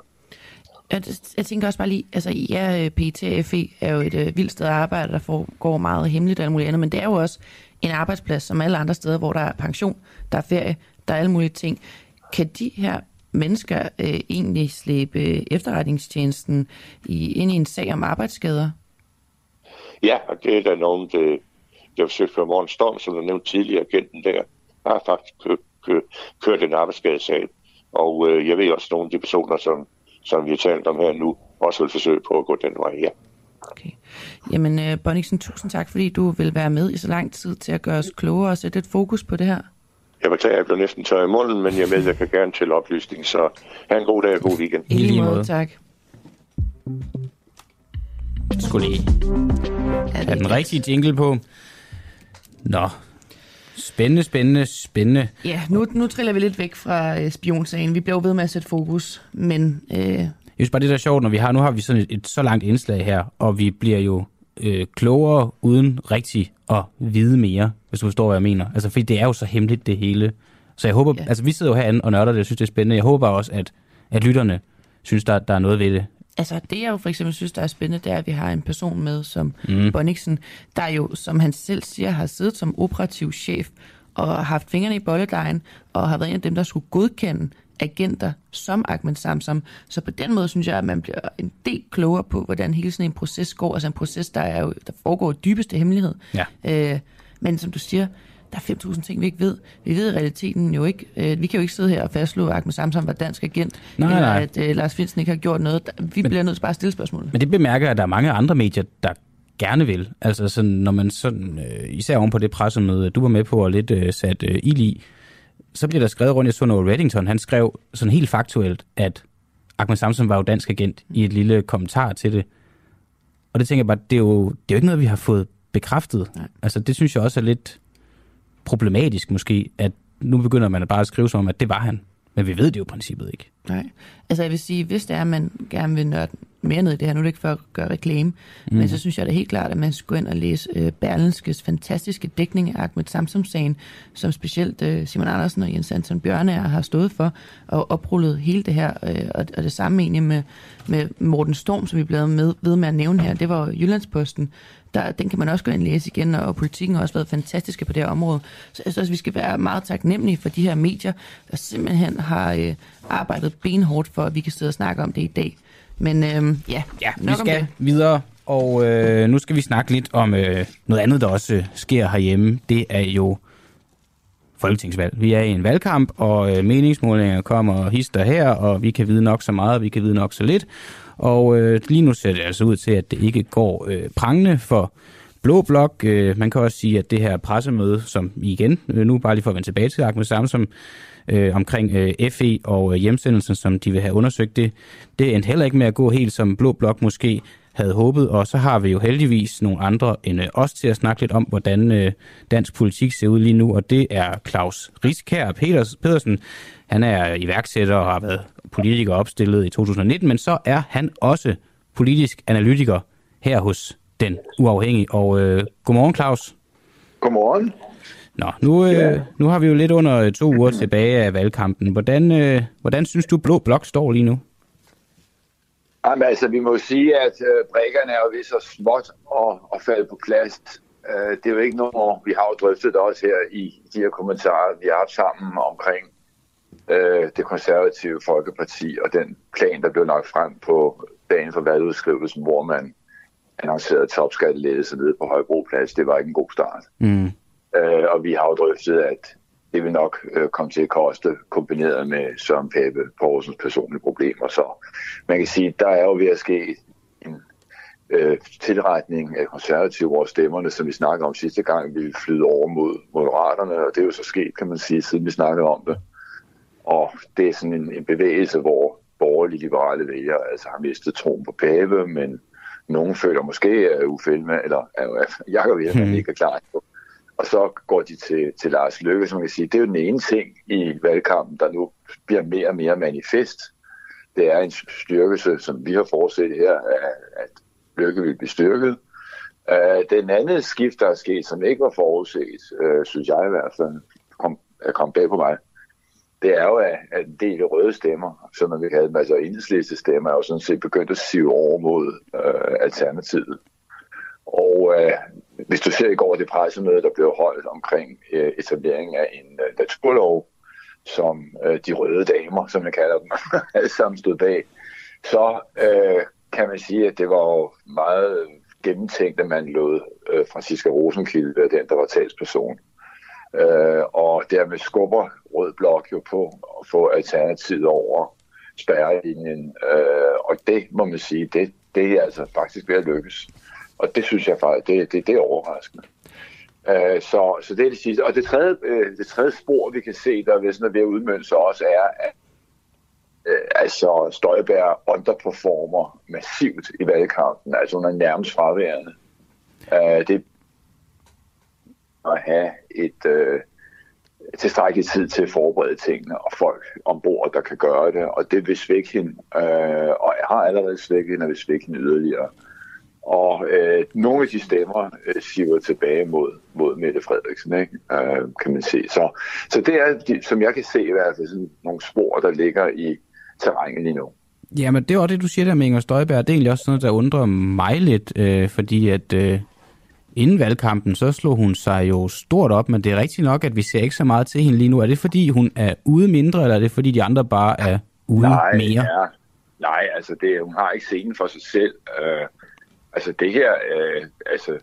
Jeg, jeg tænker også bare lige, altså ja, øh, PTFE er jo et øh, vildt sted at arbejde, der foregår meget hemmeligt og alt muligt andet, men det er jo også en arbejdsplads, som alle andre steder, hvor der er pension, der er ferie, der er alle mulige ting. Kan de her mennesker øh, egentlig slæbe efterretningstjenesten i, ind i en sag om arbejdsskader? Ja, og det er der nogen, det, det var for Morgen Storm, som du nævnte tidligere, agenten der, har faktisk kørt, kørt, kørt en arbejdsskadesag. Og øh, jeg ved også nogle af de personer, som, som vi har talt om her nu, også vil forsøge på at gå den vej her. Okay. Jamen, uh, Bonniksen, tusind tak, fordi du vil være med i så lang tid til at gøre os klogere og sætte et fokus på det her. Jeg beklager, jeg blev næsten tør i munden, men jeg med, jeg kan gerne til oplysning, så have en god dag og god weekend. I lige måde, tak. Skulle lige have den rigtige jingle på. Nå, Spændende, spændende, spændende. Ja, nu, nu triller vi lidt væk fra øh, spionsagen. Vi bliver jo ved med at sætte fokus, men... Øh... Jeg synes bare, det der er sjovt, når vi har, nu har vi sådan et, et så langt indslag her, og vi bliver jo øh, klogere uden rigtig at vide mere, hvis du forstår, hvad jeg mener. Altså, fordi det er jo så hemmeligt, det hele. Så jeg håber, ja. altså vi sidder jo herinde og nørder det, og synes, det er spændende. Jeg håber også, at, at lytterne synes, der, der er noget ved det. Altså det jeg jo for eksempel synes, der er spændende, det er, at vi har en person med som mm. Bonniksen, der jo, som han selv siger, har siddet som operativ chef og har haft fingrene i bolledejen og har været en af dem, der skulle godkende agenter som Ahmed Samsam. Så på den måde synes jeg, at man bliver en del klogere på, hvordan hele sådan en proces går. Altså en proces, der, er jo, der foregår dybeste hemmelighed. Ja. Øh, men som du siger, der er 5.000 ting, vi ikke ved. Vi ved realiteten jo ikke. Øh, vi kan jo ikke sidde her og fastslå, at Ahmed Samsam var dansk agent, Nej, eller nej. at øh, Lars Finsen ikke har gjort noget. Vi bliver nødt til bare at stille spørgsmål. Men det bemærker jeg, at der er mange andre medier, der gerne vil. Altså sådan, når man sådan, øh, især oven på det pressemøde, du var med på og lidt øh, sat øh, ild i, så bliver der skrevet rundt, jeg så noget Reddington, han skrev sådan helt faktuelt, at Ahmed Samson var jo dansk agent i et lille kommentar til det. Og det tænker jeg bare, det er jo, det er jo ikke noget, vi har fået bekræftet. Nej. Altså det synes jeg også er lidt problematisk måske, at nu begynder man bare at skrive som om, at det var han. Men vi ved det jo i princippet ikke. Nej. Altså jeg vil sige, hvis det er, at man gerne vil nørde mere ned i det her, nu er det ikke for at gøre reklame, mm. men så synes jeg da helt klart, at man skulle gå ind og læse øh, Berlenskes fantastiske dækning af Ahmed Samsam-sagen, som specielt øh, Simon Andersen og Jens Anton Bjørne har stået for, og oprullet hele det her, øh, og, og det samme egentlig med, med Morten Storm, som vi blev med, ved med at nævne her, det var Jyllandsposten, der, den kan man også gå ind og læse igen, og politikken har også været fantastiske på det her område. Så jeg synes, vi skal være meget taknemmelige for de her medier, der simpelthen har øh, arbejdet benhårdt for, at vi kan sidde og snakke om det i dag. Men øh, ja, Ja, vi skal det. videre, og øh, nu skal vi snakke lidt om øh, noget andet, der også øh, sker herhjemme. Det er jo folketingsvalg. Vi er i en valgkamp, og øh, meningsmålinger kommer hister her, og vi kan vide nok så meget, og vi kan vide nok så lidt. Og øh, lige nu ser det altså ud til, at det ikke går øh, prangende for Blå Blok. Øh, man kan også sige, at det her pressemøde, som igen, øh, nu bare lige for at vende tilbage til Ahmed Samsom, øh, omkring øh, FE og øh, hjemsendelsen, som de vil have undersøgt det, det endte heller ikke med at gå helt som Blå Blok måske havde håbet, og så har vi jo heldigvis nogle andre end øh, os til at snakke lidt om, hvordan øh, dansk politik ser ud lige nu, og det er Claus Riskær Peters, Pedersen. Han er iværksætter og har været politiker opstillet i 2019, men så er han også politisk analytiker her hos Den Uafhængige. Og øh, godmorgen, Claus. Godmorgen. Nå, nu, øh, Ja. nu har vi jo lidt under øh, to uger tilbage af valgkampen. Hvordan, øh, hvordan synes du, Blå Blok står lige nu? Jamen, altså, vi må sige, at øh, brækkerne er jo ved så småt at, at falde på plads. Øh, det er jo ikke noget, vi har jo drøftet det også her i de her kommentarer, vi har haft sammen omkring øh, det konservative Folkeparti og den plan, der blev lagt frem på dagen for valgudskrivelsen, hvor man annoncerede topskattelettelse nede på Højbroplads. Det var ikke en god start. Mm. Øh, og vi har jo drøftet, at det vil nok øh, komme til at koste, kombineret med Søren Pape Poulsens personlige problemer. Så man kan sige, der er jo ved at ske en øh, tilretning af konservative over stemmerne, som vi snakkede om sidste gang, vi flyde over mod moderaterne, og det er jo så sket, kan man sige, siden vi snakkede om det. Og det er sådan en, en bevægelse, hvor borgerlige liberale vælgere altså har mistet troen på Pape, men nogen føler måske, at Uffe eller at Jacob Ellemann Hmm. ikke er klar på og så går de til, til Lars Løkke, som man kan sige, det er jo den ene ting i valgkampen, der nu bliver mere og mere manifest. Det er en styrkelse, som vi har forudset her, at- Løkke vil blive styrket. Øh, den anden skift, der er sket, som ikke var forudset, øh, synes jeg i hvert fald, kom, øh, kom bag på mig, det er jo, at en del røde stemmer, som man vil kalde dem, altså enhedsliste stemmer, er jo sådan set begyndt at sive over mod øh, alternativet. Og øh, hvis du ser i går det pressemøde, der blev holdt omkring øh, etableringen af en øh, naturlov, som øh, de røde damer, som jeg kalder dem, alle sammen stod bag, så øh, kan man sige, at det var jo meget gennemtænkt, at man lod øh, Franziska Rosenkilde være den, der var talsperson. Øh, og dermed skubber Rød Blok jo på at få alternativet over spærrelinjen. Øh, og det må man sige, det, det er altså faktisk ved at lykkes. Og det synes jeg faktisk, det, det, det er overraskende. Øh, så, så det er det sidste. Og det tredje, øh, det tredje spor, vi kan se, der er, sådan, er ved at udmønne sig også, er, at øh, altså Støjberg underperformer massivt i valgkampen. Altså hun er nærmest fraværende. Øh, det at have et øh, tilstrækkeligt tid til at forberede tingene, og folk ombord, der kan gøre det, og det vil svække hende, øh, og jeg har allerede svækket hende, og vil svække hende yderligere. Og øh, nogle af de stemmer øh, siver tilbage mod, mod Mette Frederiksen, ikke? Øh, kan man se. Så, så det er, de, som jeg kan se, i hvert fald sådan nogle spor, der ligger i terrænet lige nu. Jamen, det er også det, du siger der med Inger Støjberg. Det er egentlig også noget, der undrer mig lidt, øh, fordi at øh, inden valgkampen, så slog hun sig jo stort op, men det er rigtigt nok, at vi ser ikke så meget til hende lige nu. Er det fordi, hun er ude mindre, eller er det fordi, de andre bare er ude nej, mere? Ja. Nej, altså det, hun har ikke scenen for sig selv. Uh, altså det her, uh, altså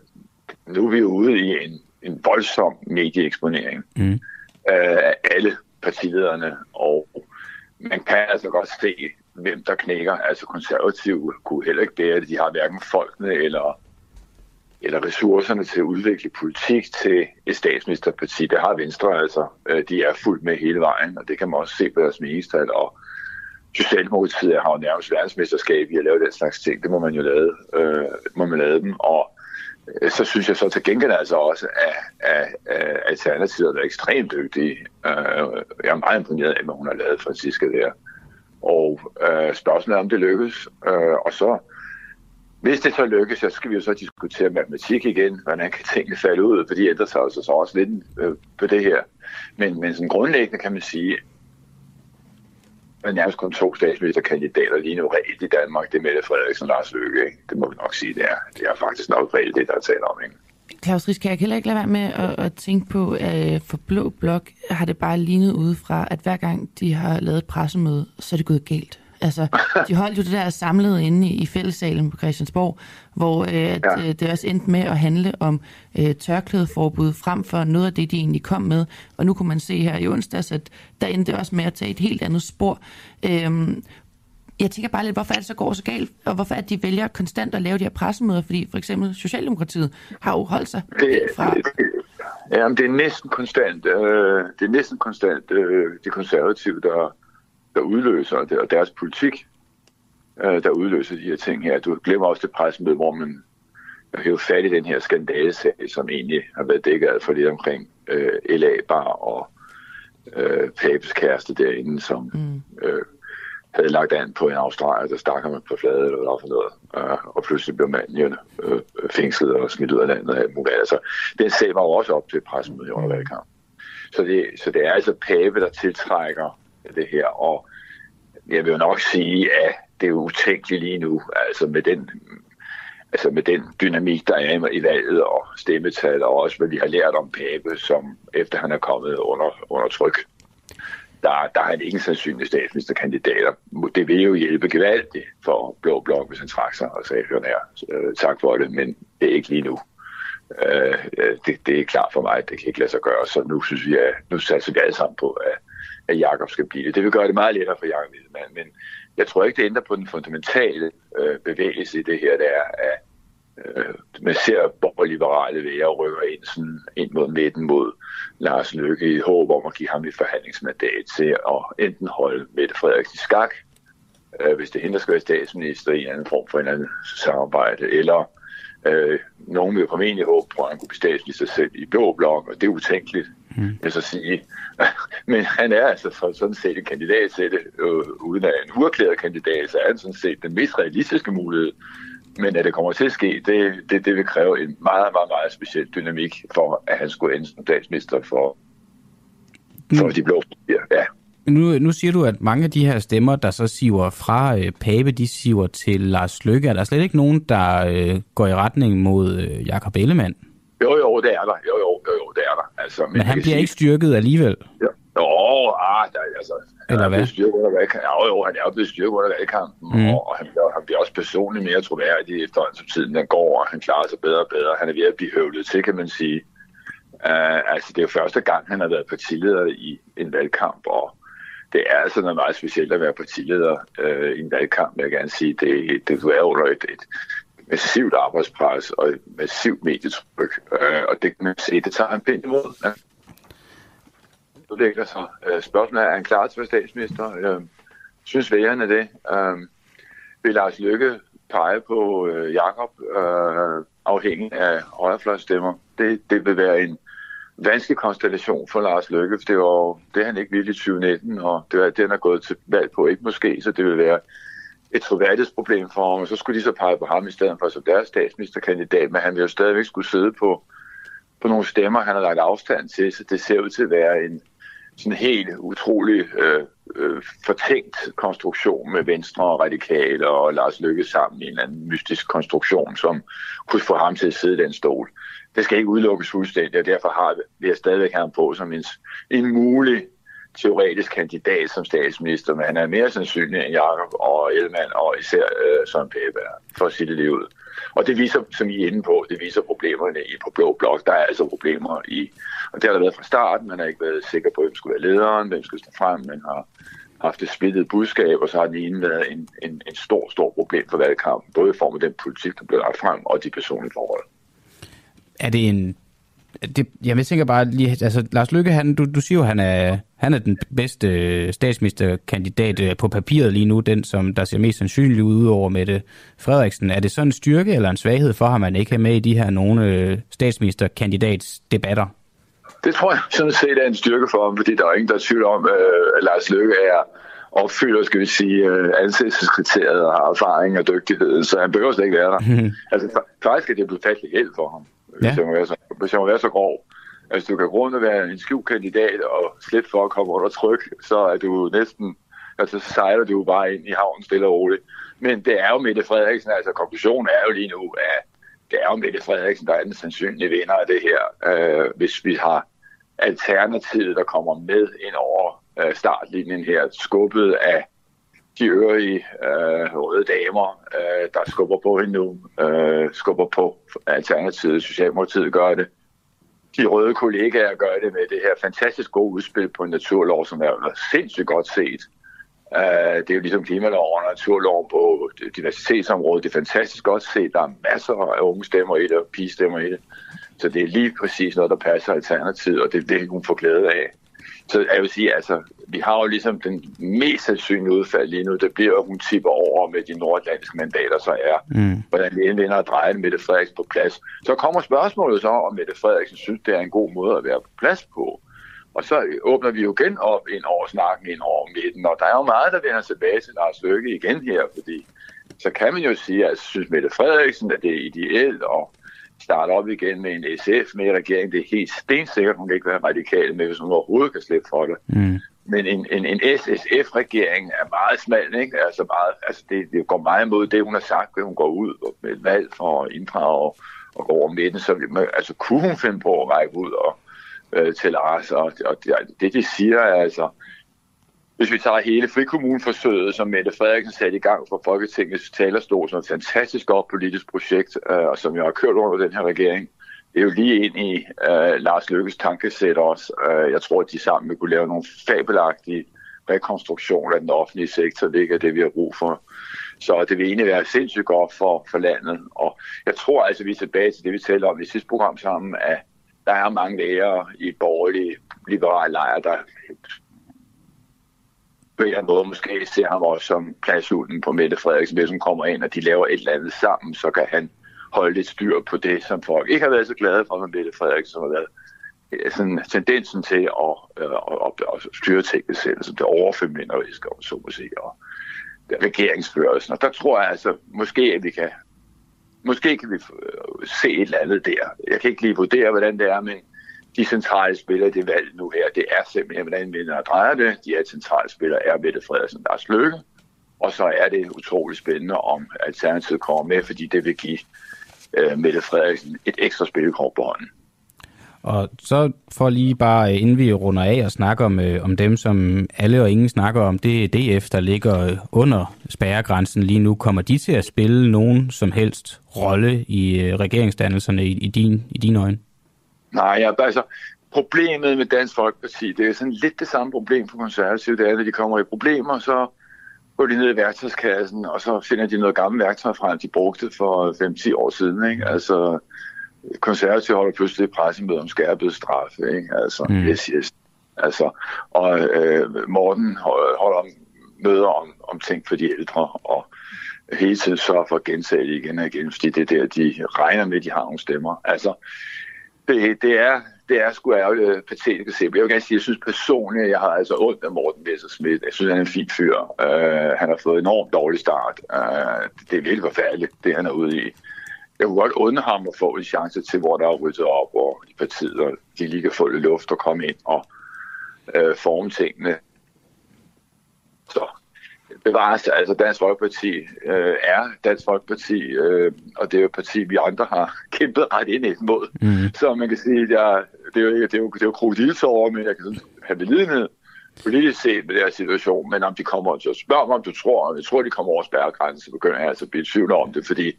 nu er vi ude i en, en voldsom medieeksponering mm. uh, af alle partilederne, og man kan altså godt se, hvem der knækker. Altså konservative kunne heller ikke bære det. De har hverken folkene eller, eller ressourcerne til at udvikle politik til et statsministerparti. Det har Venstre altså. Øh, de er fuldt med hele vejen, og det kan man også se på deres meningstal. Og Socialdemokratiet har jo nærmest verdensmesterskab i at lave den slags ting. Det må man jo lave, øh, må man lave dem. Og øh, så synes jeg så til gengæld altså også, at, at, at Alternativet er ekstremt dygtige. Øh, jeg er meget imponeret af, hvad hun har lavet, Francisca, der. Og øh, spørgsmålet er, om det lykkes. Øh, og så, hvis det så lykkes, så skal vi jo så diskutere matematik igen. Hvordan kan tingene falde ud? For de ændrer sig altså så også lidt øh, på det her. Men, men sådan grundlæggende kan man sige, er nærmest kun to statsministerkandidater lige nu reelt i Danmark. Det er Mette Frederiksen og Lars Løkke. Ikke? Det må vi nok sige, det er. Det er faktisk nok reelt det, der er tale om. Ikke? Claus Ries, kan jeg heller ikke lade være med at, at tænke på, at for Blå Blok har det bare lignet udefra, at hver gang de har lavet et pressemøde, så er det gået galt. Altså, de holdt jo det der samlet inde i, i fællessalen på Christiansborg, hvor øh, ja. det, det også endte med at handle om øh, tørklædeforbud frem for noget af det, de egentlig kom med. Og nu kunne man se her i onsdags, at der endte også med at tage et helt andet spor. Øhm, jeg tænker bare lidt, hvorfor er det så går så galt, og hvorfor er de vælger konstant at lave de her pressemøder, fordi for eksempel Socialdemokratiet har jo holdt sig det, fra... Det, ja, men det er næsten konstant. Øh, det er næsten konstant øh, de konservative, der, der udløser det, og deres politik, øh, der udløser de her ting her. Du glemmer også det pressemøde, hvor man har hævet fat i den her skandalesag, som egentlig har været dækket for lidt omkring øh, LA Bar og øh, Pabes kæreste derinde, som mm. øh, havde lagt an på en australier, der stakker man på flade eller hvad for noget, øh, og pludselig blev manden jo øh, fængslet og smidt ud af landet muligt. Altså, den sag var jo også op til pressemødet under valgkamp. Så det, så det er altså Pape, der tiltrækker det her, og jeg vil jo nok sige, at det er utænkeligt lige nu, altså med den altså med den dynamik, der er i valget og stemmetal, og også hvad vi har lært om Pape, som efter han er kommet under, under tryk, der, der er han ingen sandsynlig statsministerkandidater. Det vil jo hjælpe gevaldigt for Blå Blok, hvis han trækker sig og sagde, hør nær, øh, tak for det, men det er ikke lige nu. Øh, øh, det, det er klart for mig, at det kan ikke lade sig gøre, så nu synes vi, at nu satser vi alle sammen på, at, at Jakob skal blive det. Det vil gøre det meget lettere for Jakob Wiedemann, men jeg tror ikke, det ændrer på den fundamentale øh, bevægelse i det her, der er, at øh, man ser borgerliberale at rykker ind, sådan, ind mod midten mod Lars Løkke i håb om at give ham et forhandlingsmandat til at enten holde Mette Frederiksen i skak, øh, hvis det hende, der skal være statsminister i en anden form for en anden samarbejde, eller øh, nogen vil formentlig håbe på, at han kunne blive statsminister selv i blå blok, og det er utænkeligt, mm. jeg så sige. Men han er altså for sådan set en kandidat til det, øh, uden at en uerklæret kandidat, så er han sådan set den mest realistiske mulighed men at det kommer til at ske, det, det, det vil kræve en meget, meget, meget speciel dynamik for, at han skulle ende som statsminister for, for de blå Ja. Nu, nu siger du, at mange af de her stemmer, der så siver fra øh, Pape, de siver til Lars Lykke. Er der slet ikke nogen, der øh, går i retning mod øh, Jakob Ellemann? Jo, jo, det er der. Jo, jo, jo, jo det er der. Altså, men, men han bliver sige... ikke styrket alligevel? Ja. Jo, ah, der, altså, eller hvad? Styrket under valgkampen. Ja, jo, han er jo blevet styrket under valgkampen, mm. og, han, bliver, han bliver også personligt mere troværdig efterhånden som tiden den går, og han klarer sig bedre og bedre. Han er ved at blive høvlet til, kan man sige. Uh, altså, det er jo første gang, han har været partileder i en valgkamp, og det er altså noget meget specielt at være partileder uh, i en valgkamp, jeg gerne sige. Det, det, du er under et, et massivt arbejdspres og et massivt medietryk, Øh, og det kan man se, det tager han pænt imod. Ja udvikler sig. Øh, spørgsmålet er, er han klar til at være statsminister? Øh, synes vælgerne det? Øh, vil Lars Lykke pege på øh, Jakob øh, afhængig af højrefløjstemmer? Det, det vil være en vanskelig konstellation for Lars Lykke, for det var det han ikke ville i 2019, og det var den er gået til valg på, ikke måske, så det vil være et troværdighedsproblem for ham, og så skulle de så pege på ham i stedet for som deres statsministerkandidat, men han vil jo stadigvæk skulle sidde på, på nogle stemmer, han har lagt afstand til, så det ser ud til at være en, sådan helt utrolig øh, øh, fortænkt konstruktion med Venstre og Radikale og Lars Lykke sammen i en eller anden mystisk konstruktion, som kunne få ham til at sidde i den stol. Det skal ikke udelukkes fuldstændig, og derfor har vi, vi har stadigvæk ham på som en, en mulig teoretisk kandidat som statsminister, men han er mere sandsynlig end Jakob og Ellemann og især øh, Søren Pape, for at sige det lige ud. Og det viser, som I er inde på, det viser problemerne i på Blå Blok. Der er altså problemer i, og det har der været fra starten. Man har ikke været sikker på, hvem skulle være lederen, hvem skulle stå frem. Man har haft et splittet budskab, og så har den ene været en, en, en stor, stor problem for valgkampen, både i form af den politik, der blev lagt frem, og de personlige forhold. Er det en det, jeg tænker bare lige, altså Lars Lykke, han, du, du siger jo, han er, han er den bedste øh, statsministerkandidat øh, på papiret lige nu, den som der ser mest sandsynlig ud over Mette Frederiksen. Er det så en styrke eller en svaghed for ham, at man ikke er med i de her nogle øh, statsministerkandidats debatter? Det tror jeg sådan set er en styrke for ham, fordi der er ingen, der er tvivl om, at Lars Lykke er opfylder, skal vi sige, ansættelseskriteriet og har erfaring og dygtighed, så han behøver slet ikke være der. altså, faktisk er det blevet fattigt hjælp for ham hvis, ja. jeg må være så, hvis jeg må være så grov. Altså, du kan rundt at være en skjult kandidat og slet for at komme under tryk, så er du næsten, altså så sejler du bare ind i havnen stille og roligt. Men det er jo Mette Frederiksen, altså konklusionen er jo lige nu, at det er jo Mette Frederiksen, der er den sandsynlige vinder af det her, øh, hvis vi har alternativet, der kommer med ind over øh, startlinjen her, skubbet af de øvrige øh, røde damer, øh, der skubber på hende nu, øh, skubber på Alternativet, Socialdemokratiet gør det. De røde kollegaer gør det med det her fantastisk gode udspil på en naturlov, som er sindssygt godt set. Uh, det er jo ligesom klimaloven og naturloven på diversitetsområdet. Det er fantastisk godt set. Der er masser af unge stemmer i det og pigestemmer i det. Så det er lige præcis noget, der passer alternativet, og det er det, hun får glæde af. Så jeg vil sige, altså, vi har jo ligesom den mest sandsynlige udfald lige nu. Det bliver, at hun tipper over med de nordatlantiske mandater, så er, mm. hvordan vi endvinder at dreje Mette Frederiksen på plads. Så kommer spørgsmålet så, om Mette Frederiksen synes, det er en god måde at være på plads på. Og så åbner vi jo igen op ind over snakken ind over midten, og der er jo meget, der vender tilbage til Lars Løkke igen her, fordi så kan man jo sige, at jeg synes Mette Frederiksen, at det er ideelt og starte op igen med en SF med i regeringen. Det er helt stensikkert, hun kan ikke være radikal med, hvis hun overhovedet kan slippe for det. Mm. Men en, en, en SSF-regering er meget smal, ikke? Altså, meget, altså det, det går meget imod det, hun har sagt, at hun går ud med et valg for at inddrage og gå over midten. Så altså, kunne hun finde på at række ud og øh, til Lars? Og, og det, det, de siger, er altså, hvis vi tager hele frikommuneforsøget, som Mette Frederiksen satte i gang for Folketingets talerstol, som et fantastisk godt politisk projekt, øh, og som jeg har kørt under den her regering, det er jo lige ind i øh, Lars Lykkes tankesæt også. Øh, jeg tror, at de sammen vil kunne lave nogle fabelagtige rekonstruktioner af den offentlige sektor, det er det, vi har brug for. Så det vil egentlig være sindssygt godt for, for landet. Og jeg tror altså, vi er tilbage til det, vi talte om i sidste program sammen, at der er mange lærere i borgerlige liberale lejre, der på en måde måske ser ham også som pladshunden på Mette Frederiksen, hvis hun kommer ind, og de laver et eller andet sammen, så kan han holde lidt styr på det, som folk ikke har været så glade for med Mette Frederiksen, som har været øh, sådan tendensen til at, øh, at, at, at styre tingene selv, som det overfemineriske, om så må sige, og regeringsførelsen. Og der tror jeg altså, måske at vi kan måske kan vi øh, se et eller andet der. Jeg kan ikke lige vurdere, hvordan det er, men de centrale spillere i det valg nu her, det er simpelthen, hvordan vinderne drejer det. De er centrale spillere er Mette Frederiksen Lars Løkke. Og så er det utrolig spændende, om Alternativet kommer med, fordi det vil give øh, Mette Frederiksen et ekstra spillekort på hånden. Og så for lige bare, øh, inden vi runder af og snakker om, øh, om dem, som alle og ingen snakker om, det er DF, der ligger øh, under spærregrænsen lige nu. Kommer de til at spille nogen som helst rolle i øh, regeringsdannelserne i, i, din, i dine øjne? Nej, ja, altså, problemet med Dansk Folkeparti, det er sådan lidt det samme problem for konservative. Det er, når de kommer i problemer, så går de ned i værktøjskassen, og så finder de noget gammelt værktøj frem, de brugte for 5-10 år siden. Ikke? Altså, konservative holder pludselig et pressemøde om skærpet straf. Ikke? Altså, mm. yes, yes. Altså, og øh, Morten holder møder om, om ting for de ældre, og hele tiden sørger for at gentage det igen og igen, fordi det er der, de regner med, at de har nogle stemmer. Altså, det, det er det er sgu ærgerligt øh, patetisk at se. Jeg vil gerne sige, at jeg synes personligt, at jeg har altså ondt af Morten Messerschmidt. Jeg synes, han er en fin fyr. Uh, han har fået en enormt dårlig start. Uh, det er virkelig forfærdeligt, det han er ude i. Jeg kunne godt undre ham at få en chance til, hvor der er ryddet op, og i partiet, og de lige kan få lidt luft og komme ind og uh, forme tingene bevares. Altså Dansk Folkeparti øh, er Dansk Folkeparti, øh, og det er jo et parti, vi andre har kæmpet ret ind imod. Mm. Så man kan sige, at jeg, det er jo, det er jo, det er jo krokodiltårer, men jeg kan sådan have belidenhed politisk set med den her situation, men om de kommer til at spørge mig, om du tror, om jeg tror, de kommer over spærregrænsen, så begynder jeg altså at blive tvivl om det, fordi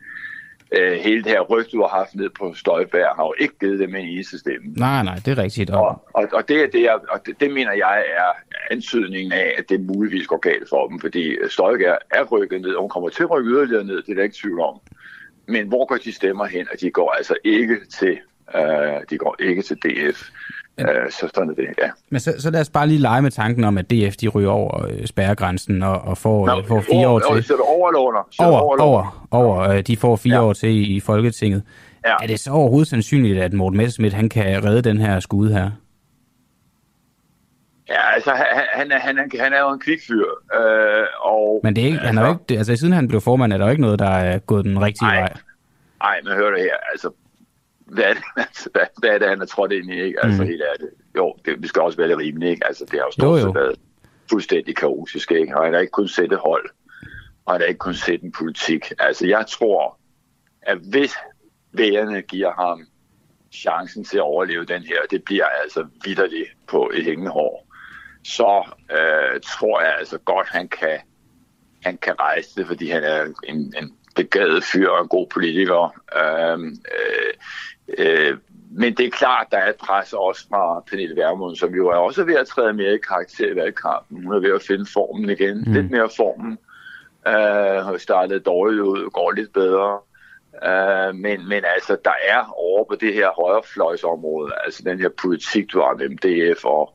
øh, hele det her rygt, du har haft ned på Støjbær, har jo ikke givet dem en eneste stemme. Nej, nej, det er rigtigt. Og, og, og, det, er det, jeg, og det, det mener jeg er antydningen af, at det muligvis går galt for dem, fordi Støjbær er rykket ned, og hun kommer til at rykke yderligere ned, det er der ikke tvivl om. Men hvor går de stemmer hen? Og de går altså ikke til, øh, de går ikke til DF. Øh, så sådan er det, ja. Men så, så lad os bare lige lege med tanken om, at DF de ryger over øh, spærregrænsen og, og får, Nå, får fire over, år til. Så over eller under? Over, over, over, over. Øh, de får fire ja. år til i, Folketinget. Ja. Er det så overhovedet sandsynligt, at Morten Messerschmidt han kan redde den her skud her? Ja, altså han, han, er, han, han er jo en kvikfyr. Øh, og, men det er ikke, altså, han er jo ikke, altså siden han blev formand, er der jo ikke noget, der er gået den rigtige ej, vej. Nej, men hør det her. Altså, hvad er det, altså, hvad, hvad er det han er trådt ind i? Ikke? Altså, mm. helt det. Jo, det, vi skal også være lidt rimelige. Ikke? Altså, det har jo stort set været fuldstændig kaotisk. Ikke? Og han har ikke kun sætte hold. Og han har ikke kun sætte en politik. Altså, jeg tror, at hvis vælgerne giver ham chancen til at overleve den her, det bliver altså vidderligt på et hængende hår, så øh, tror jeg altså godt, han kan, han kan rejse det, fordi han er en, en begavet fyr og en god politiker. Øh, øh, Øh, men det er klart, der er et pres også fra Pernille Vermund, som jo er også ved at træde mere i karakter i valgkampen. Hun er ved at finde formen igen. Mm. Lidt mere formen. Øh, har startet dårligt ud, går lidt bedre. Uh, men, men altså, der er over på det her højrefløjsområde, altså den her politik, du har mellem DF og,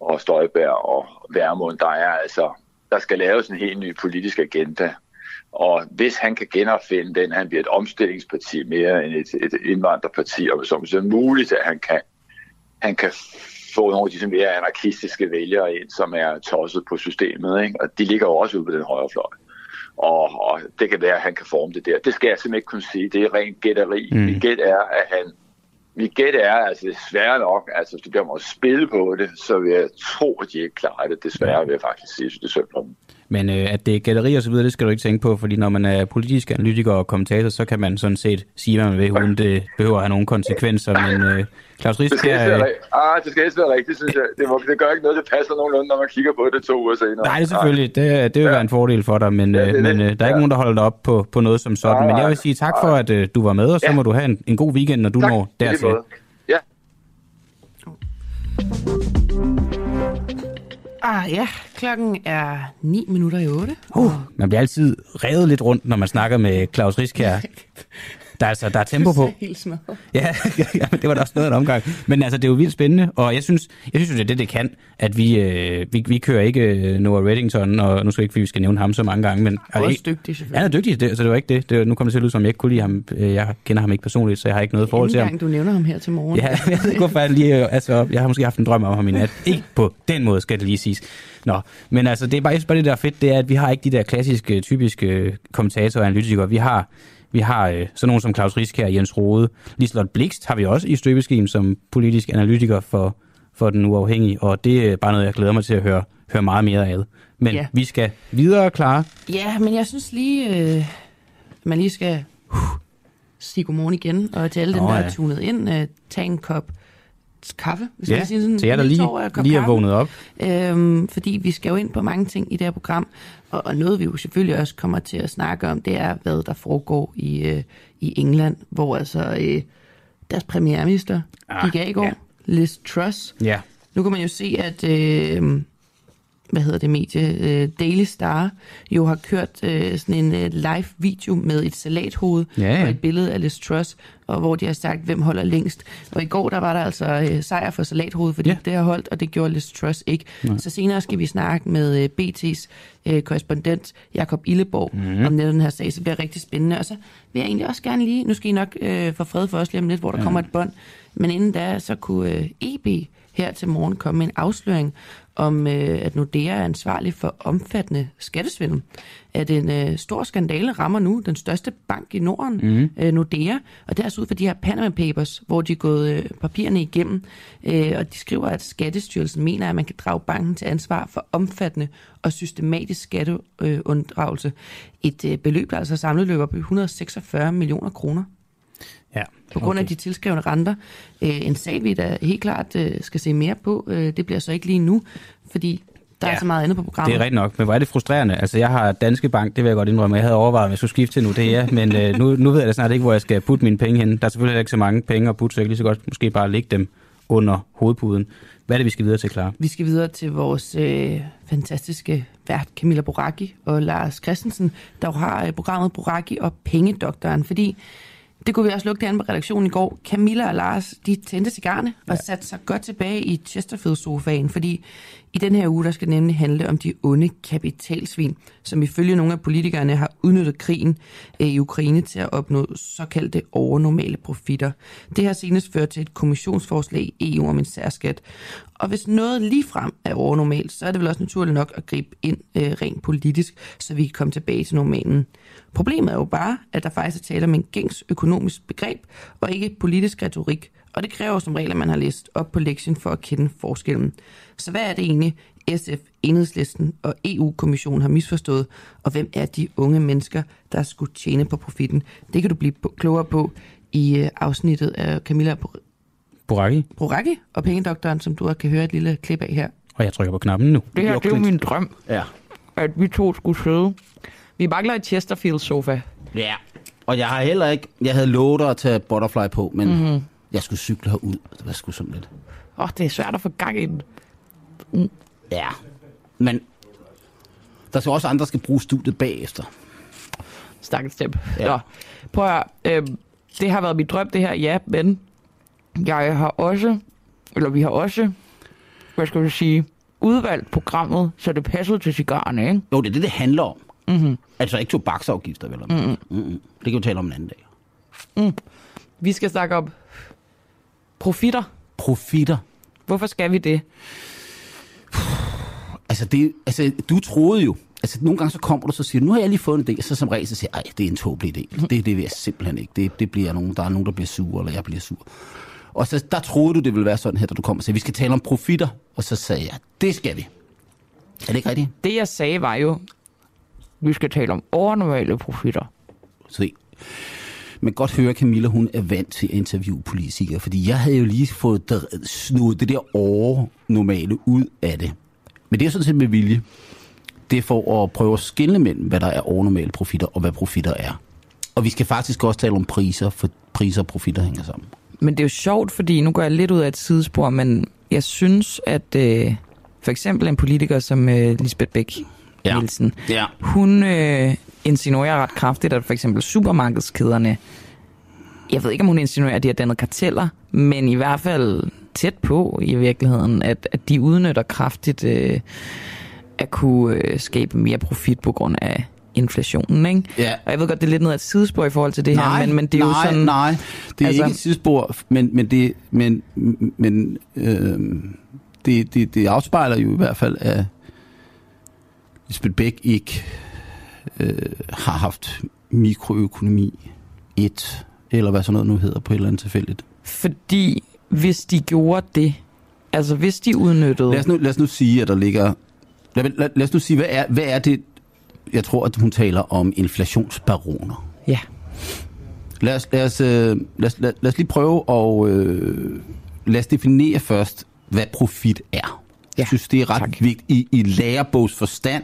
og Støjberg og Værmund, der er altså, der skal laves en helt ny politisk agenda. Og hvis han kan genopfinde den, han bliver et omstillingsparti mere end et, et indvandrerparti, og så er det muligt, at han kan, han kan få nogle af de mere anarkistiske vælgere ind, som er tosset på systemet. Ikke? Og de ligger jo også ude på den højre fløj. Og, og det kan være, at han kan forme det der. Det skal jeg simpelthen ikke kunne sige. Det er rent gætteri. Mm. Mit gæt er, at han mit gæt er, altså desværre nok, altså hvis du bliver at spille på det, så vil jeg tro, at de ikke klarer det. Desværre vil jeg faktisk sige, at det er synd for dem. Men øh, at det er gætteri og så videre, det skal du ikke tænke på, fordi når man er politisk analytiker og kommentator, så kan man sådan set sige, hvad man vil, uden det behøver at have nogle konsekvenser. Men øh, Claus Ries, det skal, her, øh... ah, det skal helst være rigtigt, synes jeg. Det, må, det gør ikke noget, det passer nogenlunde, når man kigger på det to uger senere. Nej, det er selvfølgelig. Det, det vil ja. være en fordel for dig, men, ja, det, øh, men øh, der er ikke ja. nogen, der holder dig op på, på noget som sådan. Ah, men jeg vil sige tak for, at øh, du var med, og så ja. må du have en, en god weekend, når du tak, når dertil. Ja. Ah ja, klokken er 9 minutter i 8. Uh, man bliver altid revet lidt rundt, når man snakker med Claus Riskær. Der er, altså, der er tempo på. helt Ja, ja, det var da også noget af en omgang. Men altså, det er jo vildt spændende, og jeg synes, jeg synes det er det, det kan, at vi, øh, vi, vi kører ikke øh, Noah Reddington, og nu skal ikke, fordi vi skal nævne ham så mange gange, men... Han er også dygtig, selvfølgelig. Han er dygtig, det, så det var ikke det. det nu kommer det til at lyde som, jeg ikke kunne lide ham. Øh, jeg kender ham ikke personligt, så jeg har ikke noget forhold til ham. gang, du nævner ham her til morgen. Ja, jeg ved ikke, hvorfor jeg lige... Altså, jeg har måske haft en drøm om ham i nat. Ikke på den måde, skal det lige siges. Nå, men altså, det er bare, bare det, der er fedt, det er, at vi har ikke de der klassiske, typiske kommentatorer og analytikere. Vi har vi har øh, sådan nogen som Claus Risk her, Jens Rode. Liselot Blikst har vi også i støbeskeen som politisk analytiker for, for den uafhængige, og det er bare noget, jeg glæder mig til at høre, høre meget mere af. Men ja. vi skal videre, klar. Ja, men jeg synes lige, øh, man lige skal uh, sige godmorgen igen, og til alle dem, der ja. er tunet ind, uh, tage en kop kaffe, hvis ja, sige sådan. til jer, der lige, lige er vågnet op. Øhm, fordi vi skal jo ind på mange ting i det her program, og, og noget vi jo selvfølgelig også kommer til at snakke om, det er, hvad der foregår i, øh, i England, hvor altså øh, deres premierminister ah, gik af i går, ja. Liz Truss. Ja. Nu kan man jo se, at... Øh, hvad hedder det medie, øh, Daily Star, jo har kørt øh, sådan en øh, live video med et salathoved ja, ja. og et billede af Liz Truss, og hvor de har sagt, hvem holder længst. Og i går, der var der altså øh, sejr for salathovedet, fordi ja. det har holdt, og det gjorde Liz Truss ikke. Nej. Så senere skal vi snakke med øh, BT's øh, korrespondent, Jakob Illeborg, mm. om netop den her sag, så det bliver rigtig spændende. Og så vil jeg egentlig også gerne lige, nu skal I nok øh, få fred for os lige om lidt, hvor der ja. kommer et bånd, men inden da, så kunne øh, EB her til morgen komme med en afsløring om, øh, at Nordea er ansvarlig for omfattende skattesvindel. At en øh, stor skandale rammer nu den største bank i Norden, mm. øh, Nordea, og det er altså ud for de her Panama Papers, hvor de er gået øh, papirerne igennem, øh, og de skriver, at Skattestyrelsen mener, at man kan drage banken til ansvar for omfattende og systematisk skatteunddragelse. Et øh, beløb, der altså samlet løber på 146 millioner kroner Ja, på grund af de tilskrevne renter. Øh, en sag, vi da helt klart øh, skal se mere på, øh, det bliver så ikke lige nu, fordi der ja, er så meget andet på programmet. Det er rigtigt nok, men hvor er det frustrerende. Altså, jeg har Danske Bank, det vil jeg godt indrømme. Jeg havde overvejet, om jeg skulle skifte til Nordea, men øh, nu, nu ved jeg da snart ikke, hvor jeg skal putte mine penge hen. Der er selvfølgelig ikke så mange penge at putte, så jeg kan lige så godt måske bare lægge dem under hovedpuden. Hvad er det, vi skal videre til, klar? Vi skal videre til vores øh, fantastiske vært Camilla Boraki og Lars Christensen, der har øh, programmet Boraki og Pengedoktoren, fordi det kunne vi også lugte an på redaktionen i går. Camilla og Lars, de tændte cigarne og satte sig godt tilbage i Chesterfield-sofaen, fordi i den her uge, der skal nemlig handle om de onde kapitalsvin, som ifølge nogle af politikerne har udnyttet krigen øh, i Ukraine til at opnå såkaldte overnormale profitter. Det har senest ført til et kommissionsforslag i EU om en særskat. Og hvis noget ligefrem er overnormalt, så er det vel også naturligt nok at gribe ind øh, rent politisk, så vi kan komme tilbage til normalen. Problemet er jo bare, at der faktisk er tale om en gængs økonomisk begreb, og ikke politisk retorik, og det kræver som regel, at man har læst op på lektien for at kende forskellen. Så hvad er det egentlig, SF, Enhedslisten og EU-kommissionen har misforstået, og hvem er de unge mennesker, der skulle tjene på profitten? Det kan du blive klogere på i øh, afsnittet af Camilla Boraki. Boraki og Pengedoktoren, som du kan høre et lille klip af her. Og jeg trykker på knappen nu. Det her, det er jo min drøm, Ja. at vi to skulle sidde. Vi mangler et Chesterfield-sofa. Ja. Og jeg har heller ikke... Jeg havde lovet dig at tage butterfly på, men mm-hmm. jeg skulle cykle herud. Det var sgu sådan lidt. Åh, oh, det er svært at få gang i den. Ja. Men der skal også andre, der skal bruge studiet bagefter. Stakkels dem. Ja. Ja. Nå, prøv at høre, øh, det har været mit drøm, det her, ja, men jeg har også, eller vi har også, hvad skal vi sige, udvalgt programmet, så det passede til cigarerne, ikke? Jo, det er det, det handler om. Mm-hmm. Altså ikke tobaksafgifter, vel? Mm-hmm. Mm-hmm. Det kan vi tale om en anden dag. Vi skal snakke om profitter. Profitter. Hvorfor skal vi det? Altså, det, altså, du troede jo, altså nogle gange så kommer du så siger, nu har jeg lige fået en idé, så som regel så siger jeg, det er en tåbelig idé. Det, det vil jeg simpelthen ikke. Det, det bliver nogen, der er nogen, der bliver sur, eller jeg bliver sur. Og så der troede du, det ville være sådan her, da du kom og sagde, vi skal tale om profitter. Og så sagde jeg, det skal vi. Er det ikke rigtigt? Det jeg sagde var jo, vi skal tale om overnormale profitter. Se. Man kan godt høre, at Camilla hun er vant til at interviewe politikere, fordi jeg havde jo lige fået der, snudet det der overnormale ud af det. Men det er sådan set med vilje. Det er for at prøve at skille mellem, hvad der er overnormale profitter og hvad profitter er. Og vi skal faktisk også tale om priser, for priser og profitter hænger sammen. Men det er jo sjovt, fordi nu går jeg lidt ud af et sidespor, men jeg synes, at øh, for eksempel en politiker som øh, Lisbeth Bæk Ja. Nielsen, Ja. hun øh, insinuerer ret kraftigt, at for eksempel supermarkedskæderne, jeg ved ikke, om hun insinuerer, at de har dannet karteller, men i hvert fald tæt på i virkeligheden, at, at de udnytter kraftigt øh, at kunne øh, skabe mere profit på grund af inflationen, ikke? Ja. Og jeg ved godt, det er lidt noget af et sidespor i forhold til det nej, her, men, men det er nej, jo sådan... Nej, det er altså- ikke et sidespor, men, men, det, men, men øh, det, det, det afspejler jo i hvert fald, at Lisbeth Bæk ikke øh, har haft mikroøkonomi 1, eller hvad sådan noget nu hedder på et eller andet tilfældigt. Fordi hvis de gjorde det, altså hvis de udnyttede... Lad os nu, lad os nu sige, at der ligger... Lad, lad, lad os nu sige, hvad er, hvad er det... Jeg tror, at hun taler om inflationsbaroner. Ja, Lad os, lad os, øh, lad os, lad, lad os lige prøve at øh, lad os definere først, hvad profit er. Ja, Jeg synes, det er ret tak. vigtigt i, i lærebogs forstand.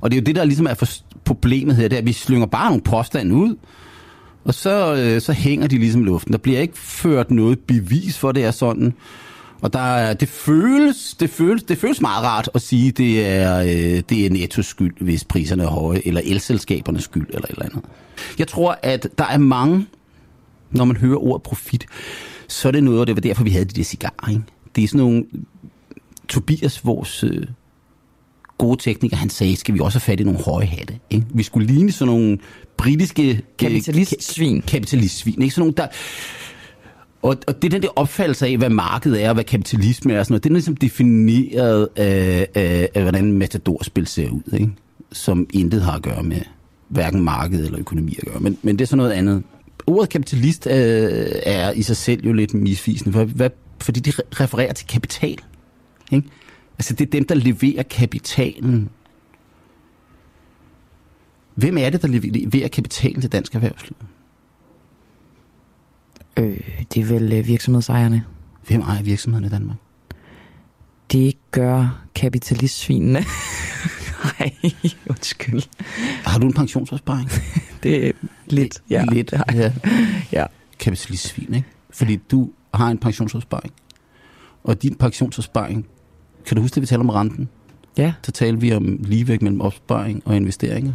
Og det er jo det, der ligesom er for, problemet her, det er, at vi slynger bare nogle påstande ud, og så, øh, så hænger de ligesom i luften. Der bliver ikke ført noget bevis for, det er sådan. Og der, er- det, føles, det, føles, det føles meget rart at sige, at det er, øh, det er nettos skyld, hvis priserne er høje, eller elselskabernes skyld, eller et eller andet. Jeg tror, at der er mange, når man hører ordet profit, så er det noget, og det var derfor, vi havde de der cigarer. Ikke? Det er sådan nogle... Tobias, vores øh, gode tekniker, han sagde, skal vi også have fat i nogle høje hatte. Ikke? Vi skulle ligne sådan nogle britiske... øh, Kapitalistsvin. ka- Kapitalistsvin, ikke? Sådan nogle, der... Og, og det er den der opfattelse af, hvad markedet er, og hvad kapitalisme er, og sådan noget, det er ligesom defineret af, af, af hvordan matadorspil ser ud, ikke? som intet har at gøre med hverken marked eller økonomi at gøre. Men, men det er sådan noget andet. Ordet kapitalist øh, er i sig selv jo lidt misvisende, for, hvad, fordi det refererer til kapital. Ikke? Altså det er dem, der leverer kapitalen. Hvem er det, der leverer kapitalen til dansk erhvervsliv? Øh, det er vel øh, virksomhedsejerne. Hvem ejer virksomheden i Danmark? Det gør kapitalistsvinene. Nej, undskyld. Har du en pensionsopsparing? det er lidt, ja. Lidt, ja. ja. Kapitalistsvin, ikke? Fordi du har en pensionsopsparing. Og din pensionsopsparing, kan du huske, at vi taler om renten? Ja. Så taler vi om ligevægt mellem opsparing og investeringer.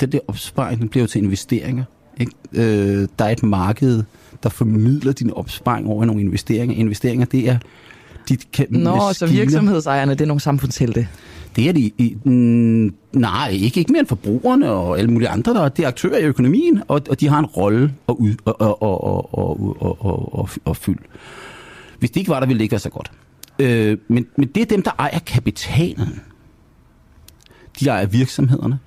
Den der opsparing, den bliver jo til investeringer. Ikke? Øh, der er et marked, der formidler din opsparing over nogle investeringer. Investeringer, det er dit kan, Nå, maskiner. så virksomhedsejerne, det er nogle samfundshelte. Det er de. I, mm, nej, ikke, ikke mere end forbrugerne og alle mulige andre, der det er aktører i økonomien, og, og de har en rolle at, ud, og, og, og, og, og, og, og, og fylde. Hvis det ikke var der, ville det ikke være så godt. Øh, men, men det er dem, der ejer kapitalen. De ejer virksomhederne.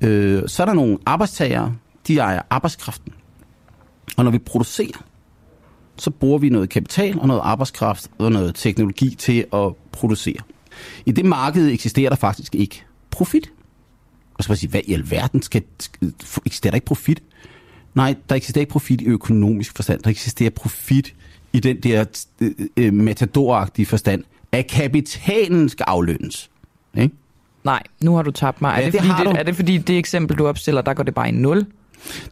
Øh, så er der nogle arbejdstagere, de ejer arbejdskraften. Og når vi producerer, så bruger vi noget kapital og noget arbejdskraft og noget teknologi til at producere. I det marked eksisterer der faktisk ikke profit. Og så vil jeg sige, hvad i alverden skal, eksisterer der ikke profit? Nej, der eksisterer ikke profit i økonomisk forstand. Der eksisterer profit i den der øh, øh, matadoragtige forstand, at kapitalen skal aflønnes. Ikke? Nej, nu har du tabt mig. Ja, er, det, det fordi det, er det fordi det eksempel, du opstiller, der går det bare i nul?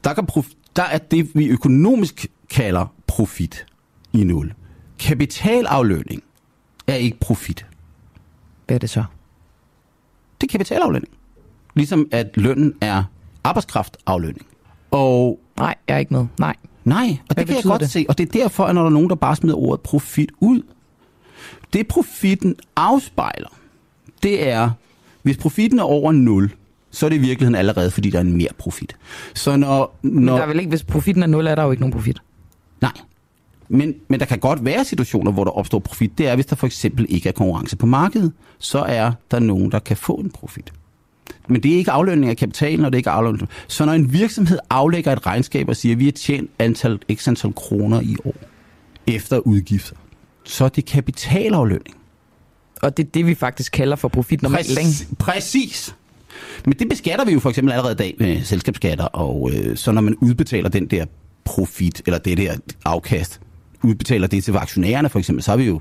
Der, kan prof- der er det, vi økonomisk kalder profit i nul. Kapitalaflønning er ikke profit. Hvad er det så? Det er kapitalaflønning. Ligesom at lønnen er arbejdskraftaflønning. Og Nej, jeg er ikke med. Nej. Nej, og Hvad det kan jeg godt det? se. Og det er derfor, at når der er nogen, der bare smider ordet profit ud, det profitten afspejler, det er, hvis profitten er over 0, så er det i virkeligheden allerede, fordi der er en mere profit. Så når, når... Men der er vel ikke, hvis profitten er 0, er der jo ikke nogen profit. Nej. Men, men der kan godt være situationer, hvor der opstår profit. Det er, hvis der for eksempel ikke er konkurrence på markedet, så er der nogen, der kan få en profit. Men det er ikke aflønning af kapitalen, og det er ikke aflønning. Så når en virksomhed aflægger et regnskab og siger, at vi har tjent antal, x antal kroner i år efter udgifter, så er det kapitalaflønning. Og det er det, vi faktisk kalder for profit normalt, Præcis. Præcis. Men det beskatter vi jo for eksempel allerede i dag med selskabsskatter, og øh, så når man udbetaler den der profit, eller det der afkast, udbetaler det til aktionærerne for eksempel, så har vi jo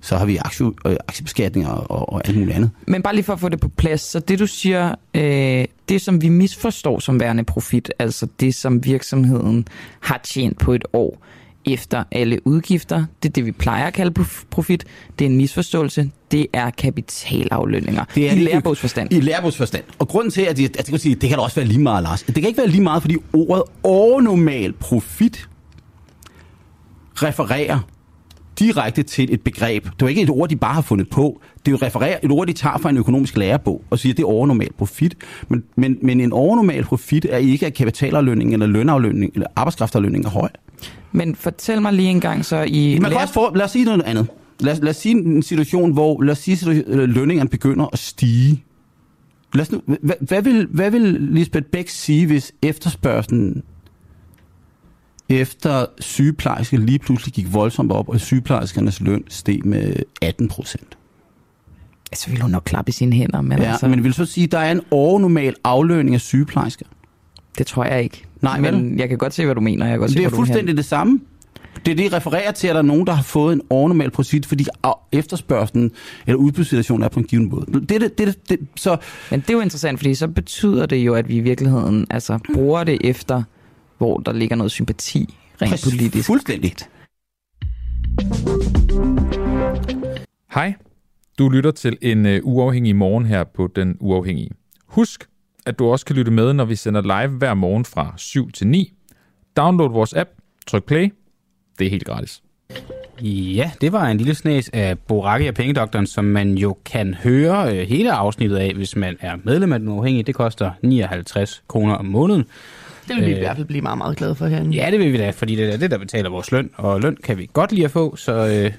så har vi aktie, øh, aktiebeskatninger og, og alt muligt andet. Men bare lige for at få det på plads, så det du siger, øh, det som vi misforstår som værende profit, altså det som virksomheden har tjent på et år efter alle udgifter, det er det vi plejer at kalde profit, det er en misforståelse, det er kapitalaflønninger. Det er I lærebogsforstand. I lærebogsforstand. Og grunden til, at jeg, at jeg kan sige, det kan da også være lige meget, Lars. Det kan ikke være lige meget, fordi ordet overnormal profit refererer direkte til et begreb. Det er ikke et ord, de bare har fundet på. Det er jo refererer, et ord, de tager fra en økonomisk lærebog og siger, at det er overnormal profit. Men, men, men en overnormal profit er ikke, at kapitalaflønning eller lønaflønning eller arbejdskraftaflønning er høj. Men fortæl mig lige en gang så i... Man kan også få, lad os sige noget andet. Lad, lad os sige en situation, hvor lad os sige, at lønningerne begynder at stige. Lad os nu, hvad, hvad, vil, hvad vil Lisbeth Bæk sige, hvis efterspørgselen efter sygeplejerske lige pludselig gik voldsomt op, og sygeplejerskernes løn steg med 18 procent. Så vil hun nok klappe i sine hænder. Men, ja, altså... men vil så sige, at der er en overnormal aflønning af sygeplejersker? Det tror jeg ikke. Nej, men vel? jeg kan godt se, hvad du mener. Jeg kan godt det se, er fuldstændig det samme. Det er det, refererer til, at der er nogen, der har fået en overnormal profit, fordi efterspørgselen eller udbudssituationen er på en given måde. Det, det, det, det, så... Men det er jo interessant, fordi så betyder det jo, at vi i virkeligheden altså, bruger det efter hvor der ligger noget sympati rent Præcis, politisk. Fuldstændigt. Hej, du lytter til en uh, uafhængig morgen her på Den Uafhængige. Husk, at du også kan lytte med, når vi sender live hver morgen fra 7 til 9. Download vores app, tryk play. Det er helt gratis. Ja, det var en lille snes af Boraki og Pengedoktoren, som man jo kan høre hele afsnittet af, hvis man er medlem af Den Uafhængige. Det koster 59 kroner om måneden. Det vil vi i Øh, hvert fald blive meget, meget glade for herinde. Ja, det vil vi da, fordi det er det, der betaler vores løn, og løn kan vi godt lide at få, så øh,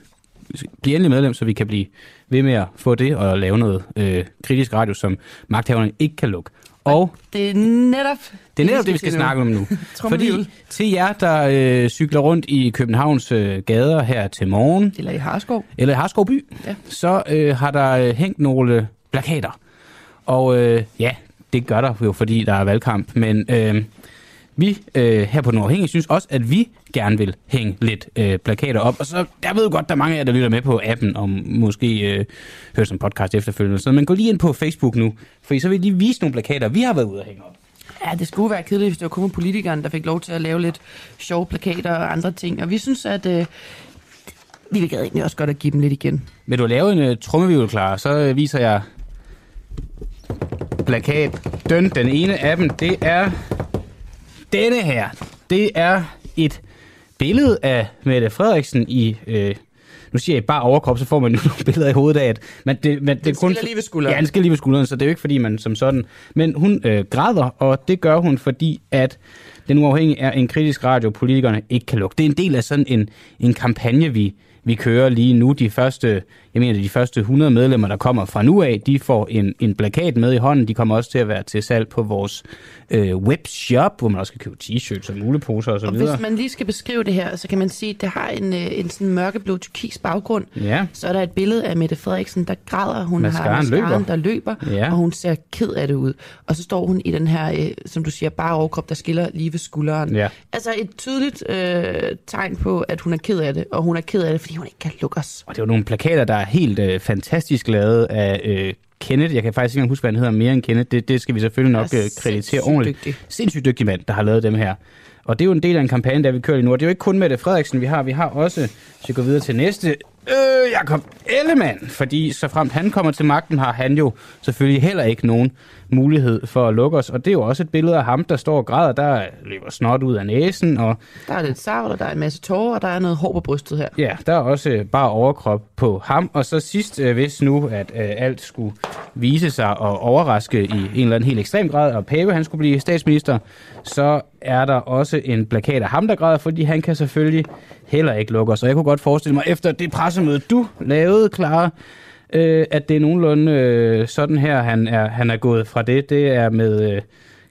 bliv endelig medlem, så vi kan blive ved med at få det og lave noget øh, kritisk radio, som magthaverne ikke kan lukke. Og Det er netop det er netop det, vi skal snakke om nu. Fordi til jer, der øh, cykler rundt i Københavns øh, gader her til morgen, Eller i Harskov. eller i Harskov by, Ja. så øh, har der øh, hængt nogle plakater. Og øh, ja, det gør der jo, fordi der er valgkamp. Men øh, vi øh, her på Nordhængig synes også, at vi gerne vil hænge lidt øh, plakater op. Og så, jeg ved godt, der er mange af jer, der lytter med på appen, og måske øh, hører som podcast efterfølgende. Så, men gå lige ind på Facebook nu, for så vil lige vise nogle plakater, vi har været ude at hænge op. Ja, det skulle være kedeligt, hvis det var kun politikeren, der fik lov til at lave lidt sjove plakater og andre ting. Og vi synes, at øh, vi vil egentlig også godt at give dem lidt igen. Vil du lave en uh, trummevivl klar, så uh, viser jeg plakat. Den, den ene af dem, det er denne her. Det er et billede af Mette Frederiksen i... Øh, nu siger jeg bare overkrop, så får man jo nogle billeder i hovedet af, at man, det, man, det er skal lige ved skulderen. Ja, den skal lige ved skulderen, så det er jo ikke, fordi man som sådan... Men hun øh, græder, og det gør hun, fordi at den uafhængige er en kritisk radio, politikerne ikke kan lukke. Det er en del af sådan en, en kampagne, vi, vi kører lige nu. De første, jeg mener, de første 100 medlemmer, der kommer fra nu af, de får en, en plakat med i hånden. De kommer også til at være til salg på vores øh, webshop, hvor man også kan købe t-shirts og muleposer osv. Og hvis man lige skal beskrive det her, så kan man sige, at det har en, øh, en sådan mørkeblå turkis baggrund. Ja. Så er der et billede af Mette Frederiksen, der græder. Hun Mascaraen har mascaraen, løber. der løber, Ja. og hun ser ked af det ud. Og så står hun i den her, øh, som du siger, bare overkrop, der skiller lige ved skulderen. Ja. Altså et tydeligt øh, tegn på, at hun er ked af det, og hun er ked af det, fordi hun ikke kan lukke os. Og det jo nogle plakater, der er helt øh, fantastisk lavet af øh, Kenneth. Jeg kan faktisk ikke engang huske, hvad han hedder mere end Kenneth. Det, det skal vi selvfølgelig nok øh, kreditere ordentligt. dygtig. Sindssygt dygtig mand, der har lavet dem her. Og det er jo en del af en kampagne, der vi kører lige nu. Og det er jo ikke kun Mette Frederiksen, vi har. Vi har også, hvis vi går videre til næste, øh, Jakob Ellemann. Fordi så fremt han kommer til magten, har han jo selvfølgelig heller ikke nogen mulighed for at lukke os. Og det er jo også et billede af ham, der står og græder. Der løber snot ud af næsen, og Der er lidt savl, og der er en masse tårer, og der er noget hår på brystet her. Ja, der er også øh, bare overkrop på ham. Og så sidst, øh, hvis nu, at øh, alt skulle vise sig og overraske i en eller anden helt ekstrem grad, og Pape han skulle blive statsminister, så er der også en plakat af ham, der græder, fordi han kan selvfølgelig heller ikke lukker. Så jeg kunne godt forestille mig, efter det pressemøde, du lavede, Clara, øh, at det er nogenlunde øh, sådan her, han er, han er gået fra det. Det er med øh,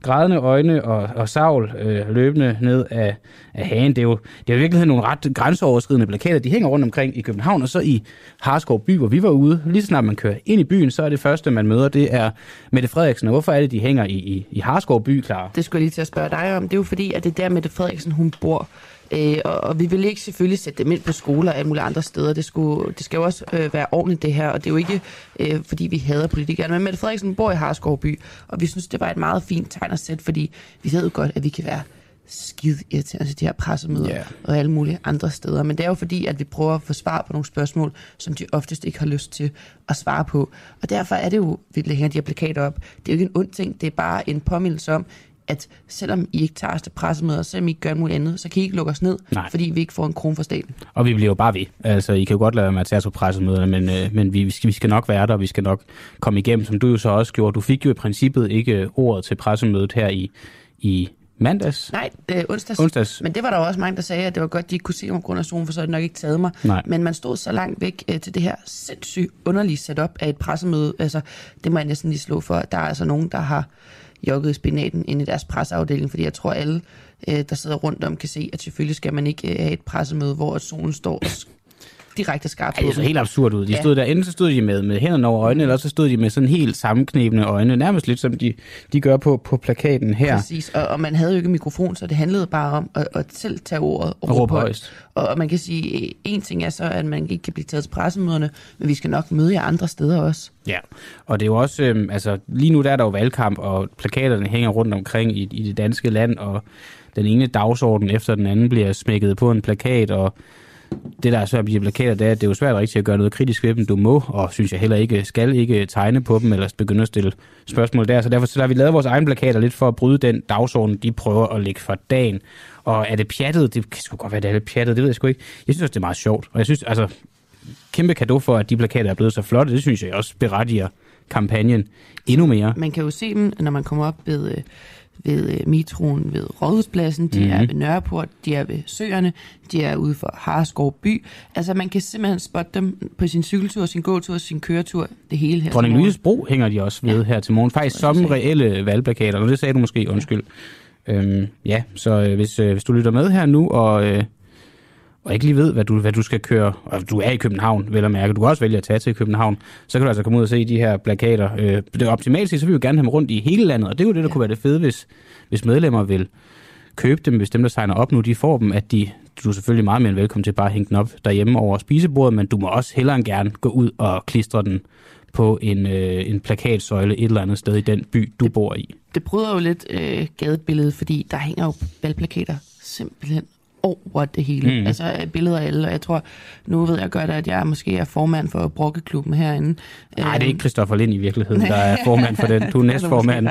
grædende øjne og, og savl øh, løbende ned af, af hagen. Det er, jo, det er jo i virkeligheden nogle ret grænseoverskridende plakater. De hænger rundt omkring i København, og så i Harskov by, hvor vi var ude. Lige så snart man kører ind i byen, så er det første, man møder, det er Mette Frederiksen. Og hvorfor er det, de hænger i, i, i Harskov by, klar? Det skulle jeg lige til at spørge dig om. Det er jo fordi, at det er der Mette Frederiksen, hun bor. Øh, og, og vi vil ikke selvfølgelig sætte dem ind på skoler og mulige andre steder. Det, skulle, det skal jo også øh, være ordentligt det her, og det er jo ikke, øh, fordi vi hader politikerne. Men Mette Frederiksen bor i Harskovby, og vi synes, det var et meget fint tegn at sætte, fordi vi ved jo godt, at vi kan være skide irriterende til de her pressemøder Ja. og alle mulige andre steder. Men det er jo fordi, at vi prøver at få svar på nogle spørgsmål, som de oftest ikke har lyst til at svare på. Og derfor er det jo, vi lægger de her plakater op. Det er jo ikke en ond ting, det er bare en påmindelse om, at selvom I ikke tager os til pressemøder, selvom I ikke gør muligt andet, så kan I ikke lukke os ned, Nej. fordi vi ikke får en krone fra staten. Og vi bliver jo bare ved. Altså, I kan jo godt lade være med at tage os på pressemøderne, men, øh, men vi, vi, skal, vi skal nok være der, og vi skal nok komme igennem, som du jo så også gjorde. Du fik jo i princippet ikke ordet til pressemødet her i, i mandags. Nej, øh, onsdags. Onsdags. Men det var der også mange, der sagde, at det var godt, de ikke kunne se mig på grund af zonen, for så havde de nok ikke taget mig. Nej. Men man stod så langt væk øh, til det her sindssygt underlige setup af et pressemøde. Altså, det må jeg næsten lige slå for. Der er altså nogen, der har jokket i spinaten ind i deres presseafdeling, fordi jeg tror, alle, øh, der sidder rundt om, kan se, at selvfølgelig skal man ikke øh, have et pressemøde, hvor solen står og direkte skarpt Ja, det så helt absurd ud. De Ja. stod der, enten så stod de med, med hænderne over øjnene, eller så stod de med sådan helt sammenknebende øjne, nærmest lidt som de, de gør på, på plakaten her. Præcis, og, og man havde jo ikke mikrofon, så det handlede bare om at, at selv tage ordet og, råbe højst. Og, og man kan sige, øh, en ting er så, at man ikke kan blive taget til pressemøderne, men vi skal nok møde jer andre steder også. Ja, og det er jo også, øhm, altså lige nu der er der jo valgkamp, og plakaterne hænger rundt omkring i, i det danske land, og den ene dagsorden efter den anden bliver smækket på en plakat, og det der er svært ved de plakater, det er, at det er jo svært rigtig at gøre noget kritisk ved dem. Du må, og synes jeg heller ikke, skal ikke tegne på dem, eller begynde at stille spørgsmål der. Så derfor så har vi lavet vores egne plakater lidt for at bryde den dagsorden, de prøver at lægge for dagen. Og er det pjattet? Det kan sgu godt være, det er lidt pjattet, det ved jeg sgu ikke. Jeg synes også, det er meget sjovt. Og jeg synes, altså, kæmpe kado for, at de plakater er blevet så flotte. Det synes jeg også berettiger kampagnen endnu mere. Man kan jo se dem, når man kommer op ved øh, ved øh, metroen ved Rådhuspladsen, de mm-hmm. er Mhm. ved Nørreport, de er ved Søerne, de er ude for Harskov by. Altså man kan simpelthen spotte dem på sin cykeltur, sin gåtur, sin køretur, det hele her. Dronning. Louises Bro hænger de også ved ja. her til morgen. Faktisk som reelle valgplakater, og det sagde du måske, undskyld. Øhm, ja, så øh, hvis, øh, hvis du lytter med her nu, og, øh, og ikke lige ved, hvad du, hvad du skal køre, og du er i København, vel at mærke, du kan også vælge at tage til København, så kan du altså komme ud og se de her plakater. Øh, det er optimalt set, så vil vi jo gerne have dem rundt i hele landet, og det er jo det, der ja. kunne være det fede, hvis, hvis medlemmer vil købe dem, hvis dem, der signer op nu, de får dem, at de, du er selvfølgelig meget mere end velkommen til bare at hænge den op derhjemme over spisebordet, men du må også hellere end gerne gå ud og klistre den på en, øh, en plakatsøjle et eller andet sted i den by, du bor i. det bryder jo lidt øh, gadebilledet, fordi der hænger jo valgplakater simpelthen over det hele. Mm. Altså øh, billeder af alle, og jeg tror, nu ved jeg godt, at jeg måske er formand for Brokkeklubben herinde. Nej, det er Øhm, ikke Christoffer Lind i virkeligheden, der er formand for den. Du er næstformand.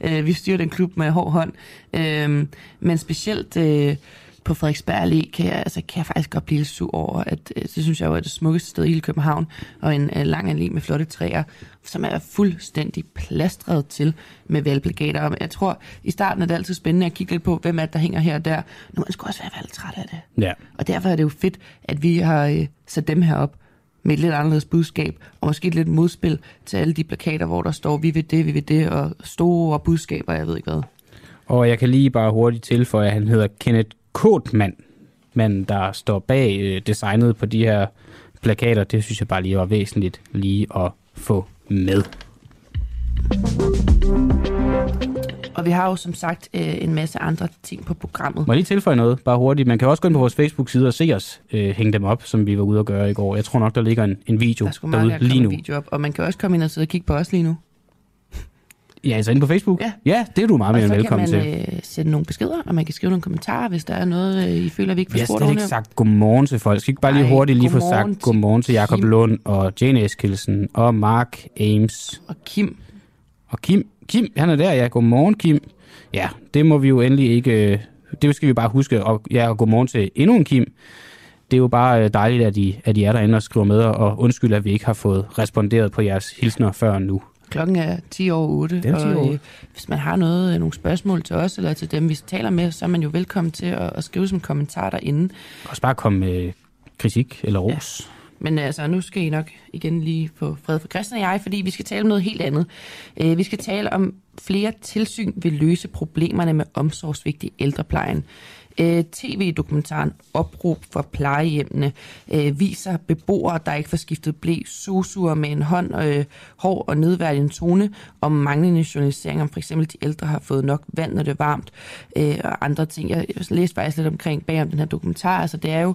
Øh, vi styrer den klub med hård hånd. Øh, men specielt øh, på Frederiksberg Allé kan jeg, altså, kan jeg faktisk godt blive lidt sur over, at øh, det synes jeg jo er det smukkeste sted i hele København, og en øh, lang allé med flotte træer, som er fuldstændig plastret til med valgplakater. Og jeg tror, i starten er det altid spændende at kigge lidt på, hvem er det, der hænger her og der. Nu man sgu også være træt af det. Ja. Og derfor er det jo fedt, at vi har øh, sat dem her op med et lidt anderledes budskab, og måske et lidt modspil til alle de plakater, hvor der står, vi vil det, vi vil det, og store budskaber, jeg ved ikke hvad. Og jeg kan lige bare hurtigt tilføje, at han hedder Kenneth Kotman, men der står bag øh, designet på de her plakater. Det synes jeg bare lige var væsentligt lige at få med. Og vi har jo som sagt øh, en masse andre ting på programmet. Må jeg lige tilføje noget, bare hurtigt? Man kan også gå ind på vores Facebook-side og se os øh, hænge dem op, som vi var ude at gøre i går. Jeg tror nok, der ligger en, en video Der derude lige nu. video op, og man kan også komme ind og sidde og kigge på os lige nu. Ja, altså inde på Facebook? Ja. ja det er du meget og mere end så velkommen kan til. man øh, sende nogle beskeder, og man kan skrive nogle kommentarer, hvis der er noget, øh, I føler, vi ikke har får spurgt slet ikke ordentligt om. sagt godmorgen til folk. Skal ikke bare lige Ej, hurtigt lige få sagt godmorgen til til Jakob. Lund og Jane Eskilsen og Mark Ames Og Kim, og Kim. Kim, han er der, ja. Godmorgen, Kim. Ja, det må vi jo endelig ikke... øh, Det skal vi bare huske. Og, ja, og godmorgen til endnu en Kim. Det er jo bare øh, dejligt, at I, at I er derinde og skriver med, og undskyld, at vi ikke har fået responderet på jeres hilsner før nu. Klokken er 10 over 8, Det er 10 over og øh, hvis man har noget, øh, nogle spørgsmål til os, eller til dem, vi taler med, så er man jo velkommen til at, at skrive som kommentar derinde. Også bare komme med kritik eller ros. Men altså, nu skal I nok igen lige få fred for Christian og jeg, fordi vi skal tale om noget helt andet. Øh, Vi skal tale om flere tilsyn vil løse problemerne med omsorgsvigt i ældreplejen. Øh, TV-dokumentaren Opråb for plejehjemmene øh, viser beboere, der ikke får skiftet blæ, sosuer med en hånd, øh, hård og nedværdigende tone, om manglende journalisering, om for eksempel de ældre har fået nok vand, når det er varmt, øh, og andre ting. Jeg, jeg læste faktisk lidt omkring bag om den her dokumentar. Altså, det er jo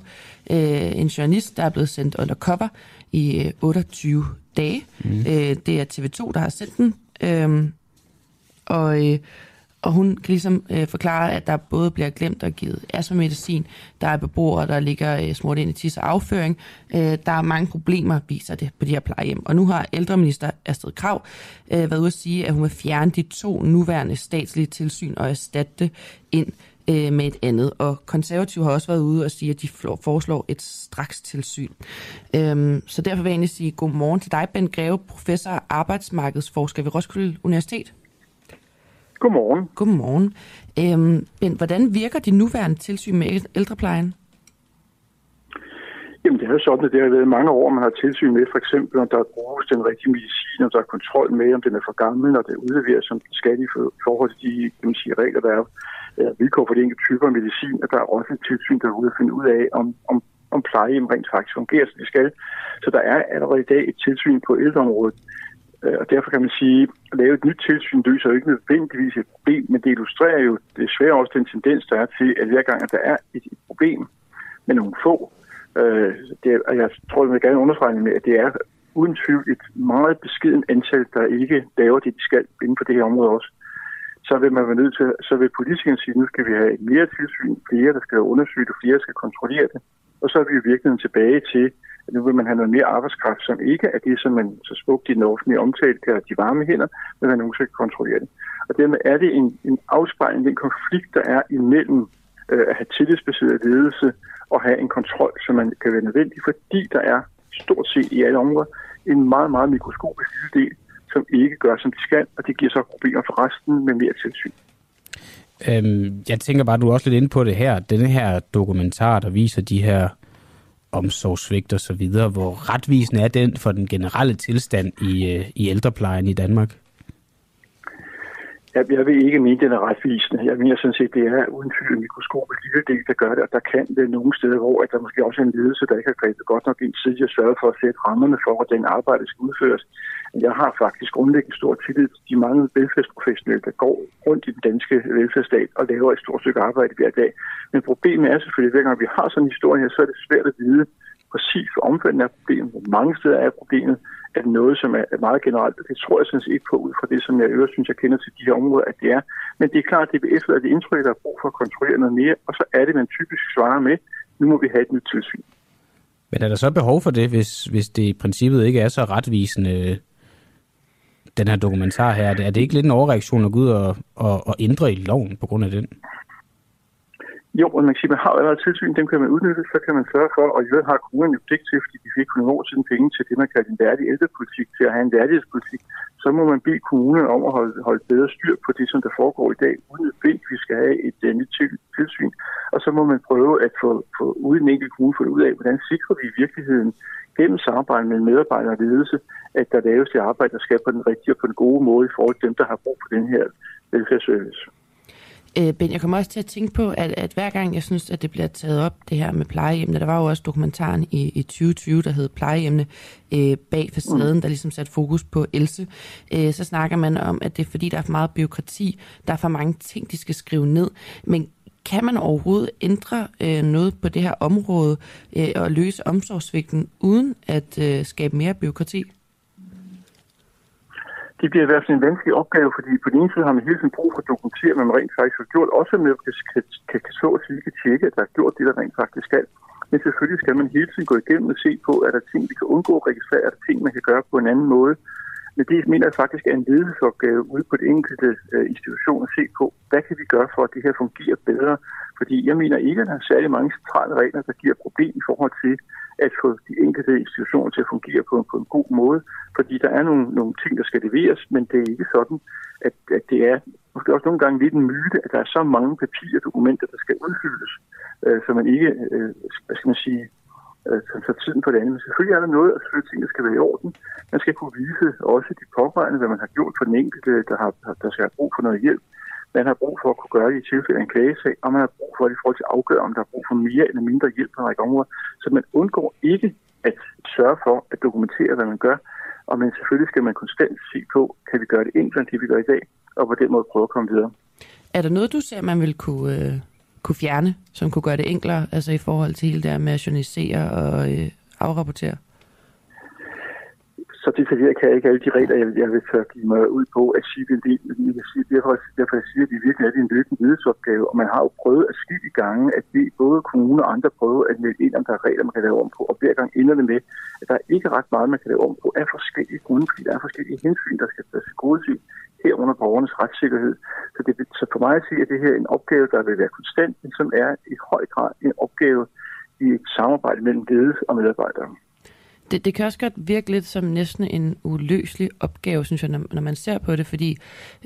øh, en journalist, der er blevet sendt undercover i øh, 28 dage. Mm. Øh, det er TV2, der har sendt den. Øh, og, øh, og hun kan ligesom øh, forklare, at der både bliver glemt og givet astmamedicin, der er beboere, der ligger øh, smurt ind i tis og afføring. Øh, der er mange problemer, viser det på de her plejehjem. Og nu har ældreminister Astrid Krav øh, været ude at sige, at hun vil fjerne de to nuværende statslige tilsyn og erstatte det ind øh, med et andet. Og konservative har også været ude og sige, at de foreslår et straks tilsyn. Øhm, så derfor vil jeg egentlig sige god morgen til dig, Ben Greve, professor og arbejdsmarkedsforsker ved Roskilde Universitet. Godmorgen. Godmorgen. Øhm, ben, hvordan virker de nuværende tilsyn med æl- ældreplejen? Jamen det er jo sådan, at det har været mange år, man har tilsyn med, for eksempel om der bruges den rigtige medicin, om der er kontrol med, om den er for gammel, når det udleveres som den skal i for- forhold til de kan man sige, regler, der er øh, vilkår for de enkelte typer af medicin, at der er også et tilsyn, der er ude at finde ud af, om, om, om plejehjem rent faktisk fungerer, som det skal. Så der er allerede i dag et tilsyn på ældreområdet, Øh, og derfor kan man sige, at lave et nyt tilsyn løser jo ikke nødvendigvis et problem, men det illustrerer jo desværre også den tendens, der er til, at hver gang, at der er et, et problem med nogle få, øh, det er, og jeg tror, jeg vil gerne understrege med, at det er uden tvivl et meget beskeden antal, der ikke laver det, de skal inden for det her område også. Så vil man være nødt til, så vil politikerne sige, at nu skal vi have mere tilsyn, flere, der skal undersøge det, flere, der skal kontrollere det. Og så er vi i virkeligheden tilbage til, at nu vil man have noget mere arbejdskraft, som ikke er det, som man så smukt i den offentlige omtale kalder de varme hænder, men man nu skal kontrollere det. Og dermed er det en, en afspejling, den konflikt, der er imellem øh, at have tillidsbaseret ledelse og have en kontrol, som man kan være nødvendig, fordi der er stort set i alle områder en meget, meget mikroskopisk lille del, som ikke gør, som de skal, og det giver så problemer for resten med mere tilsyn. Øhm, jeg tænker bare, du er også lidt inde på det her. Denne her dokumentar, der viser de her omsorgsvigt og så videre. Hvor retvisende er den for den generelle tilstand i, øh, i ældreplejen i Danmark? Jeg, jeg vil ikke mene, den er retvisende. Jeg mener sådan set, det er uden tvivl en mikroskopisk lille del, der gør det, og der kan det nogle steder, hvor at der måske også er en ledelse, der ikke har grebet godt nok ind tidligere og sørget for at sætte rammerne for, hvordan arbejdet skal udføres. Jeg har faktisk grundlæggende stor tillid til de mange velfærdsprofessionelle, der går rundt i den danske velfærdsstat og laver et stort stykke arbejde hver dag. Men problemet er selvfølgelig, at hver gang vi har sådan en historie her, så er det svært at vide præcis, hvor omfattende er problemet, hvor mange steder er problemet, er det noget, som er meget generelt. Det tror jeg sådan set ikke på ud fra det, som jeg øvrigt synes, jeg kender til de her områder, at det er. Men det er klart, at det vil efterlade det indtryk, der er brug for at kontrollere noget mere, og så er det, man typisk svarer med, nu må vi have et nyt tilsyn. Men er der så behov for det, hvis, hvis det i princippet ikke er så retvisende, den her dokumentar her? Er det ikke lidt en overreaktion at gå ud og, og, og ændre i loven på grund af den? Jo, og man kan sige, man har allerede tilsyn, dem kan man udnytte, så kan man sørge for, og i øvrigt har kommunen jo pligt til, fordi de fik nogle år siden penge til det, man kalder en værdig ældrepolitik, til at have en værdighedspolitik, så må man bede kommunen om at holde, holde bedre styr på det, som der foregår i dag, uden at vi skal have et uh, nyt tilsyn. Og så må man prøve at få, få ude en enkelt kommune, få ud af, hvordan sikrer vi i virkeligheden gennem samarbejde med medarbejdere og ledelse, at der laves det arbejde, der skal på den rigtige og på den gode måde i forhold til dem, der har brug for den her velfærdsservice. Øh, ben, jeg kommer også til at tænke på, at, at hver gang jeg synes, at det bliver taget op, det her med plejehjemmene, der var jo også dokumentaren i, i 2020, der hed Plejehjemmene øh, bag facaden, mm. der ligesom satte fokus på Else. Øh, så snakker man om, at det er fordi, der er for meget byråkrati, der er for mange ting, de skal skrive ned. Men kan man overhovedet ændre øh, noget på det her område øh, og løse omsorgsvigten uden at øh, skabe mere byråkrati? Det bliver i hvert fald en vanskelig opgave, fordi på den ene side har man hele tiden brug for at dokumentere, hvad man rent faktisk har gjort, også med at kan, kan, kan så at sige, kan tjekke, at der er gjort det, der rent faktisk skal. Men selvfølgelig skal man hele tiden gå igennem og se på, at der er ting, vi kan undgå at registrere, er der ting, man kan gøre på en anden måde. Men det mener jeg faktisk er en ledelsesopgave ude på det enkelte øh, institution at se på, hvad kan vi gøre for, at det her fungerer bedre. Fordi jeg mener ikke, at der er særlig mange centrale regler, der giver problem i forhold til at få de enkelte institutioner til at fungere på, på en god måde. Fordi der er nogle, nogle ting, der skal leveres, men det er ikke sådan, at, at det er måske også nogle gange lidt en myte, at der er så mange papirer og dokumenter, der skal udfyldes, øh, så man ikke, øh, hvad skal man sige, Øh, som tager tiden på det andet. Men selvfølgelig er der noget, og selvfølgelig ting, der skal være i orden. Man skal kunne vise også de pårørende, hvad man har gjort for den enkelte, der, har, der skal have brug for noget hjælp. Man har brug for at kunne gøre det i tilfælde af en klagesag, og man har brug for det i forhold til at afgøre, om der er brug for mere eller mindre hjælp på en række områder. Så man undgår ikke at sørge for at dokumentere, hvad man gør, og men selvfølgelig skal man konstant se på, kan vi gøre det enklere, end det vi gør i dag, og på den måde prøve at komme videre. Er der noget, du ser, man vil kunne, øh, kunne fjerne, som kunne gøre det enklere, altså i forhold til hele det med at journalisere og øh, afrapportere? Så detaljeret kan jeg ikke alle de regler, jeg, jeg vil tør give mig ud på at sige, det, jeg kan sige derfor, derfor jeg siger, at det virkelig er en løbende vidensopgave, og man har jo prøvet at skille i gange, at det både kommuner og andre prøver at melde ind, om der er regler, man kan lave om på, og hver gang ender det med, at der er ikke ret meget, man kan lave om på af forskellige grunde, fordi der er forskellige hensyn, der skal tage til herunder borgernes retssikkerhed. Så, det, så for mig at sige, at det her er en opgave, der vil være konstant, men som er i høj grad en opgave i et samarbejde mellem ledelse og medarbejdere det, det kan også godt virke lidt som næsten en uløselig opgave, synes jeg, når, når man ser på det, fordi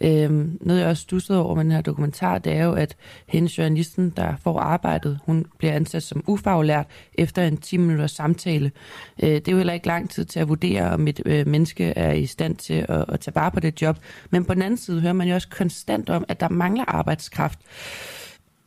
øh, noget jeg også stussede over med den her dokumentar, det er jo, at hendes journalisten, der får arbejdet, hun bliver ansat som ufaglært efter en 10 minutters samtale. Øh, det er jo heller ikke lang tid til at vurdere, om et øh, menneske er i stand til at, at tage vare på det job. Men på den anden side hører man jo også konstant om, at der mangler arbejdskraft.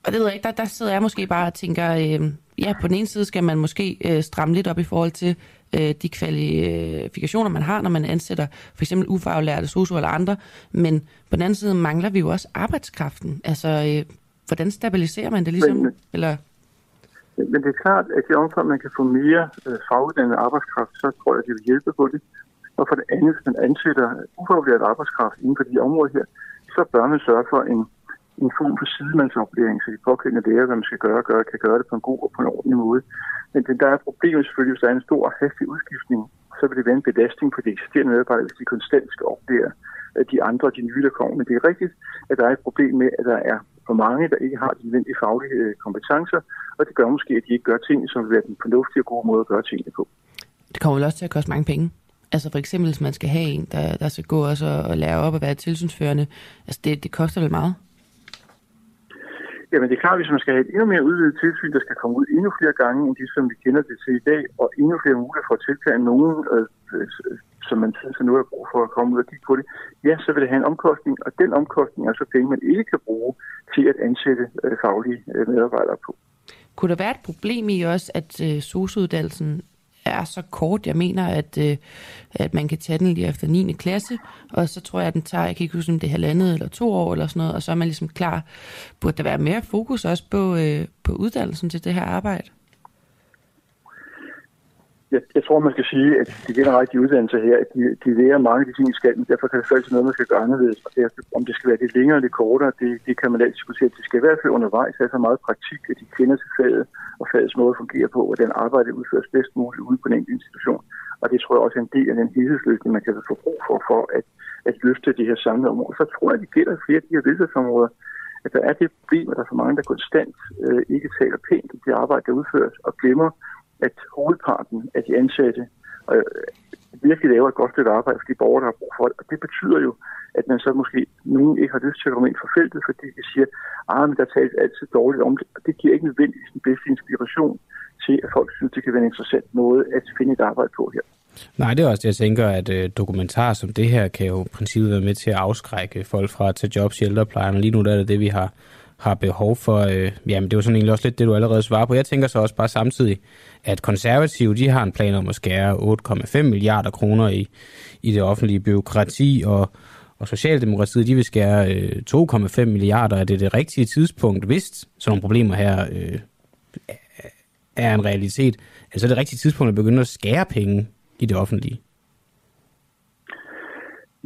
Og det ved jeg ikke, der, der sidder jeg måske bare og tænker, øh, ja, på den ene side skal man måske øh, stramme lidt op i forhold til øh, de kvalifikationer, man har, når man ansætter for eksempel ufaglærte, sosu eller andre, men på den anden side mangler vi jo også arbejdskraften. Altså, øh, hvordan stabiliserer man det ligesom? Men, eller? men det er klart, at i omfang man kan få mere øh, faguddannet arbejdskraft, så tror jeg, at det vil hjælpe på det. Og for det andet, hvis man ansætter ufaglært arbejdskraft inden for de områder her, så bør man sørge for en en form for sidemandsoplæring, så de pågældende lærer, hvad man skal gøre, gøre, kan gøre det på en god og på en ordentlig måde. Men der er problemet selvfølgelig, hvis der er en stor og hastig udskiftning, så vil det være en belastning på de eksisterende medarbejdere, hvis de konstant skal oplære øh, de andre og de nye, der kommer. Men det er rigtigt, at der er et problem med, at der er for mange, der ikke har de nødvendige faglige øh, kompetencer, og det gør måske, at de ikke gør ting, som vil være den fornuftige og gode måde at gøre tingene på. Det kommer vel også til at koste mange penge? Altså for eksempel, hvis man skal have en, der, der skal gå også og lære op at være tilsynsførende, altså det, det koster vel meget? Jamen det er klart, hvis man skal have et endnu mere udvidet tilsyn, der skal komme ud endnu flere gange, end de, som vi kender det til i dag, og endnu flere muligheder for at tilkalde nogen, øh, øh, som man synes, at nu er brug for at komme ud og kigge på det, ja, så vil det have en omkostning, og den omkostning er så penge, man ikke kan bruge til at ansætte øh, faglige øh, medarbejdere på. Kunne der være et problem i også, at øh, sosuddannelsen er så kort. Jeg mener, at, øh, at man kan tage den lige efter 9. klasse, og så tror jeg, at den tager, jeg kan ikke huske, om det er halvandet eller to år eller sådan noget, og så er man ligesom klar. Burde der være mere fokus også på, øh, på uddannelsen til det her arbejde? Jeg, jeg tror, man skal sige, at de generelt de uddannelser her, de, de lærer mange af de ting i skatten, derfor kan det faktisk noget, man skal gøre anderledes. Og om det skal være lidt længere eller lidt kortere, det, det kan man altid diskutere. Det skal i hvert fald undervejs have så meget praktik, at de kender til faget, og fagets måde fungerer på, og den arbejde udføres bedst muligt ude på en enkelte institution. Og det tror jeg også er en del af den helhedsløsning, man kan få brug for, for at, at løfte de her samlede områder. Så tror jeg, at det gælder flere af de her velfærdsområder, at der er det problem, at der er for mange, der konstant øh, ikke taler pænt om det arbejde, der udføres, og glemmer, at hovedparten af de ansatte øh, virkelig laver et godt stykke arbejde for de borgere, der har brug for det. Og det betyder jo, at man så måske nogen ikke har lyst til at komme ind for feltet, fordi de siger, ah, at der tales altid dårligt om det. Og det giver ikke nødvendigvis den bedste inspiration til, at folk synes, det kan være en interessant måde at finde et arbejde på her. Nej, det er også det, jeg tænker, at øh, dokumentar som det her kan jo i princippet være med til at afskrække folk fra at tage jobs i ældreplejen, og lige nu der er det det, vi har, har behov for. Øh, jamen, det var sådan egentlig også lidt det, du allerede svarer på. Jeg tænker så også bare samtidig, at konservative, de har en plan om at skære 8,5 milliarder kroner i, i det offentlige byråkrati, og, og Socialdemokratiet, de vil skære øh, 2,5 milliarder. Er det det rigtige tidspunkt, hvis sådan nogle problemer her øh, er en realitet? Altså er det rigtige tidspunkt at begynde at skære penge i det offentlige?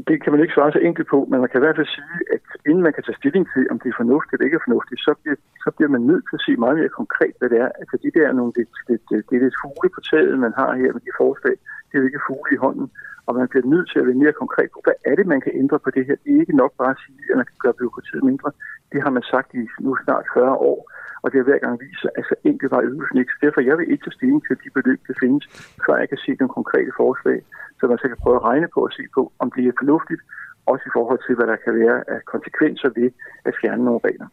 Det kan man ikke svare så enkelt på, men man kan i hvert fald sige, at inden man kan tage stilling til, om det er fornuftigt eller ikke er fornuftigt, så bliver, så bliver man nødt til at sige meget mere konkret, hvad det er. Altså de der nogle, det, det, det, det er lidt fugle på taget, man har her med de forslag. Det er jo ikke fugle i hånden. Og man bliver nødt til at være mere konkret på, hvad er det, man kan ændre på det her. Det er ikke nok bare at sige, at man kan gøre byråkratiet mindre. Det har man sagt i nu snart 40 år, og det har hver gang vist sig, at så enkelt var øvelsen ikke. Derfor jeg vil ikke tage stilling til de beløb, der findes, før jeg kan se nogle konkrete forslag, så man så kan prøve at regne på og se på, om det er fornuftigt, også i forhold til, hvad der kan være af konsekvenser ved at fjerne nogle regler.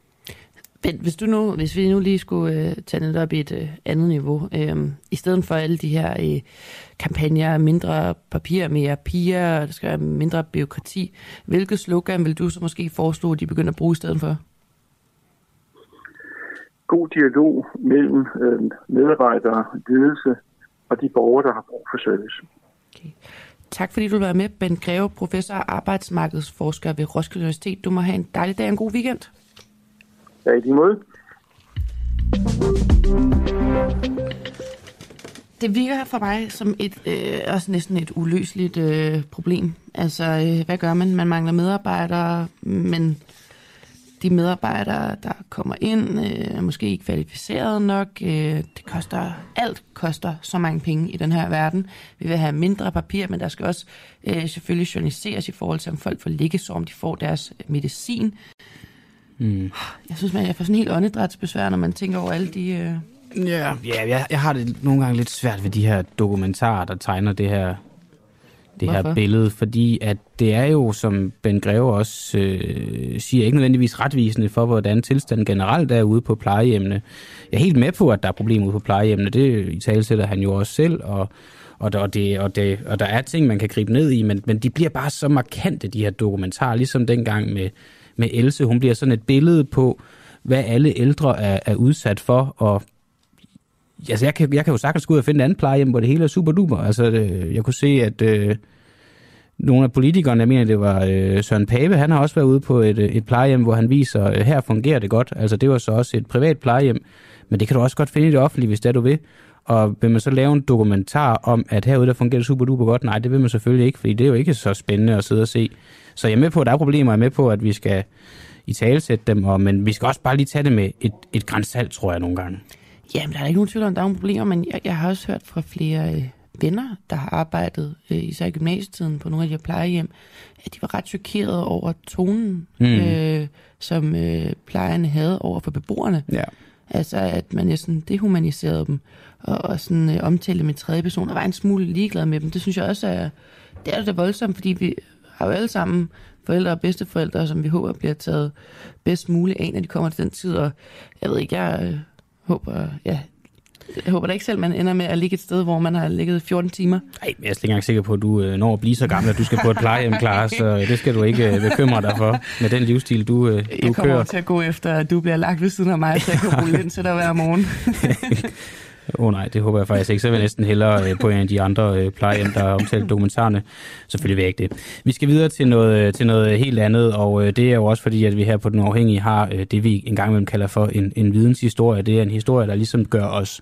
Men hvis, du nu, hvis vi nu lige skulle øh, tage det op i et øh, andet niveau, øh, i stedet for alle de her øh, kampagner, mindre papir, mere piger, der skal være mindre byråkrati, hvilke slogan vil du så måske foreslå, at de begynder at bruge i stedet for? God dialog mellem øh, medarbejdere, ledelse og de borgere, der har brug for service. Okay. Tak fordi du var med, Ben Greve, professor og arbejdsmarkedsforsker ved Roskilde Universitet. Du må have en dejlig dag og en god weekend. Ja, i lige måde. Det virker for mig som et øh, også næsten et uløseligt øh, problem. Altså, øh, hvad gør man? Man mangler medarbejdere, men de medarbejdere, der kommer ind, øh, er måske ikke kvalificeret nok. Øh, det koster, alt koster så mange penge i den her verden. Vi vil have mindre papir, men der skal også øh, selvfølgelig journaliseres i forhold til, om folk får liggesår, om de får deres medicin. Mm. Jeg synes, man jeg får sådan helt åndedrætsbesvær, når man tænker over alle de... Øh... Ja, ja jeg, jeg har det nogle gange lidt svært ved de her dokumentarer, der tegner det her det Hvorfor? her billede, fordi at det er jo, som Ben Greve også øh, siger, ikke nødvendigvis retvisende for, hvordan tilstanden generelt er ude på plejehjemmene. Jeg er helt med på, at der er problemer ude på plejehjemmene, det i talsætter han jo også selv, og, og, der, og, det, og, det, og der er ting, man kan gribe ned i, men, men de bliver bare så markante, de her dokumentarer, ligesom dengang med, med Else. Hun bliver sådan et billede på, hvad alle ældre er, er udsat for, og altså jeg kan, jeg kan jo sagtens gå ud og finde et anden plejehjem, hvor det hele er super duper. Altså, det, jeg kunne se, at øh, nogle af politikerne, jeg mener, det var øh, Søren Pape, han har også været ude på et, øh, et plejehjem, hvor han viser, øh, her fungerer det godt. Altså, det var så også et privat plejehjem, men det kan du også godt finde i det offentlige, hvis det er, du vil. Og vil man så lave en dokumentar om, at herude der fungerer det super duper godt? Nej, det vil man selvfølgelig ikke, fordi det er jo ikke så spændende at sidde og se. Så jeg er med på, at der er problemer, jeg er med på, at vi skal i talesætte dem, og, men vi skal også bare lige tage det med et, et grænsalt, tror jeg, nogle gange. Jamen, der er ikke nogen tvivl om, der er nogle problemer, men jeg, jeg har også hørt fra flere øh, venner, der har arbejdet, øh, især i gymnasietiden, på nogle af de her plejehjem, at de var ret chokerede over tonen, mm. øh, som øh, plejerne havde over for beboerne. Ja. Altså, at man næsten dehumaniserede dem, og, og sådan øh, omtalte med tredje person, og var en smule ligeglad med dem. Det synes jeg også er, det er det voldsomt, fordi vi har jo alle sammen forældre og bedsteforældre, som vi håber bliver taget bedst muligt af, når de kommer til den tid. Og jeg ved ikke, jeg øh, håber, ja, jeg håber da ikke selv, man ender med at ligge et sted, hvor man har ligget 14 timer. Nej, jeg er slet ikke engang sikker på, at du øh, når at blive så gammel, at du skal på et plejehjem, klar, så det skal du ikke øh, bekymre dig for med den livsstil, du, øh, du Jeg kommer kører. til at gå efter, at du bliver lagt ved siden af mig, så jeg kan rulle ind til dig hver morgen. Åh oh, nej, det håber jeg faktisk ikke. Så vil jeg næsten hellere øh, på en af de andre øh, plejehjem, der omtalte dokumentarerne. Selvfølgelig vil jeg ikke det. Vi skal videre til noget, øh, til noget helt andet, og øh, det er jo også fordi, at vi her på Den Afhængige har øh, det, vi engang imellem kalder for en, en videnshistorie. Det er en historie, der ligesom gør os,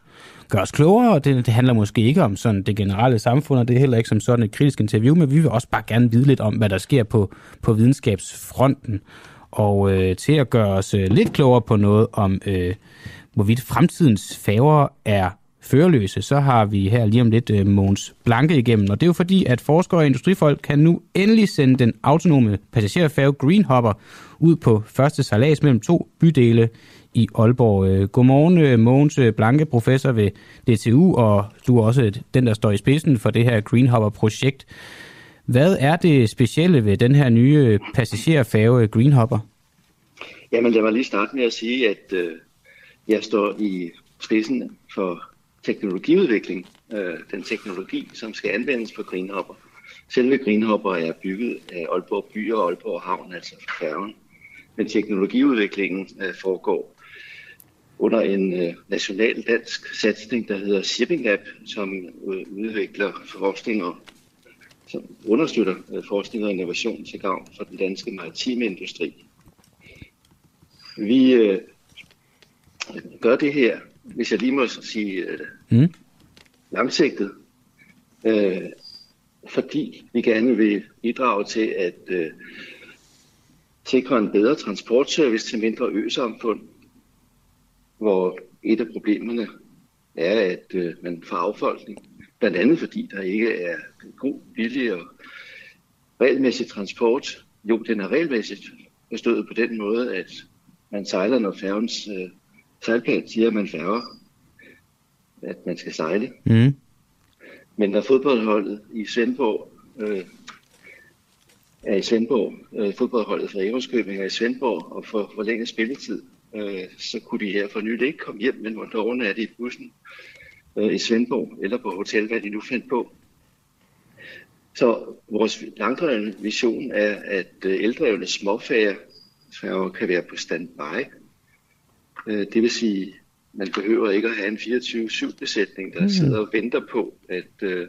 gør os klogere, og det, det handler måske ikke om sådan det generelle samfund, og det er heller ikke som sådan et kritisk interview, men vi vil også bare gerne vide lidt om, hvad der sker på, på videnskabsfronten. Og øh, til at gøre os øh, lidt klogere på noget om, øh, hvorvidt fremtidens færger er førerløse, så har vi her lige om lidt øh, Måns Blanke igennem. Og det er jo fordi, at forskere og industrifolk kan nu endelig sende den autonome passagerfærge Greenhopper ud på første salas mellem to bydele i Aalborg. Øh, Godmorgen, øh, Mogens øh, Blanke, professor ved DTU, og du er også den, der står i spidsen for det her Greenhopper-projekt. Hvad er det specielle ved den her nye øh, passagerfærge Greenhopper? Jamen lad mig lige starte med at sige, at øh, jeg står i spidsen for teknologiudvikling. Øh, den teknologi, som skal anvendes på Greenhopper. Selve Greenhopper er bygget af Aalborg By og Aalborg Havn, altså færgen. Men teknologiudviklingen øh, foregår under en øh, national dansk satsning, der hedder Shipping Lab, som øh, udvikler forskning og som understøtter øh, forskning og innovation til gavn for den danske maritime industri. Vi øh, gør det her, hvis jeg lige må sige øh, Mm. langsigtet, øh, fordi vi gerne vil bidrage til at øh, sikre en bedre transportservice til mindre øsamfund, hvor et af problemerne er, at øh, man får affolkning. Blandt andet fordi der ikke er god, billig og regelmæssig transport. Jo, den er regelmæssigt forstået på den måde, at man sejler, når færgens øh, sejlplan siger, at man færger, at man skal sejle. Mm. Men når fodboldholdet i Svendborg øh, er i Svendborg, øh, fodboldholdet fra Ærøskøbing er i Svendborg og får forlænget spilletid, øh, så kunne de her for nylig ikke komme hjem, men måtte overnatte i bussen øh, i Svendborg eller på hotel, hvad de nu fandt på. Så vores langdrevne vision er, at øh, eldrevne småfærger færger kan være på standby. Øh, det vil sige, man behøver ikke at have en 24-7 besætning, der mm. sidder og venter på, at øh,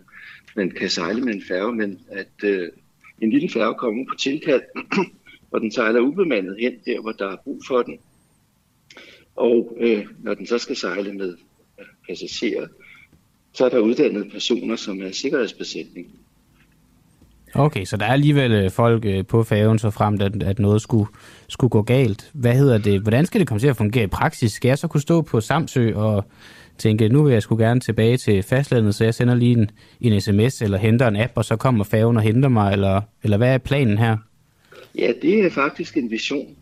man kan sejle med en færge, men at øh, en lille færge kommer på tilkald, og den sejler ubemandet hen der, hvor der er brug for den. Og øh, når den så skal sejle med passagerer, så er der uddannede personer, som er sikkerhedsbesætning. Okay, så der er alligevel øh, folk øh, på færgen, så frem at, at noget skulle, skulle gå galt. Hvad hedder det? Hvordan skal det komme til at fungere i praksis? Skal jeg så kunne stå på Samsø og tænke, nu vil jeg sgu gerne tilbage til fastlandet, så jeg sender lige en, en sms eller henter en app, og så kommer færgen og henter mig, eller, eller hvad er planen her? Ja, det er faktisk en vision,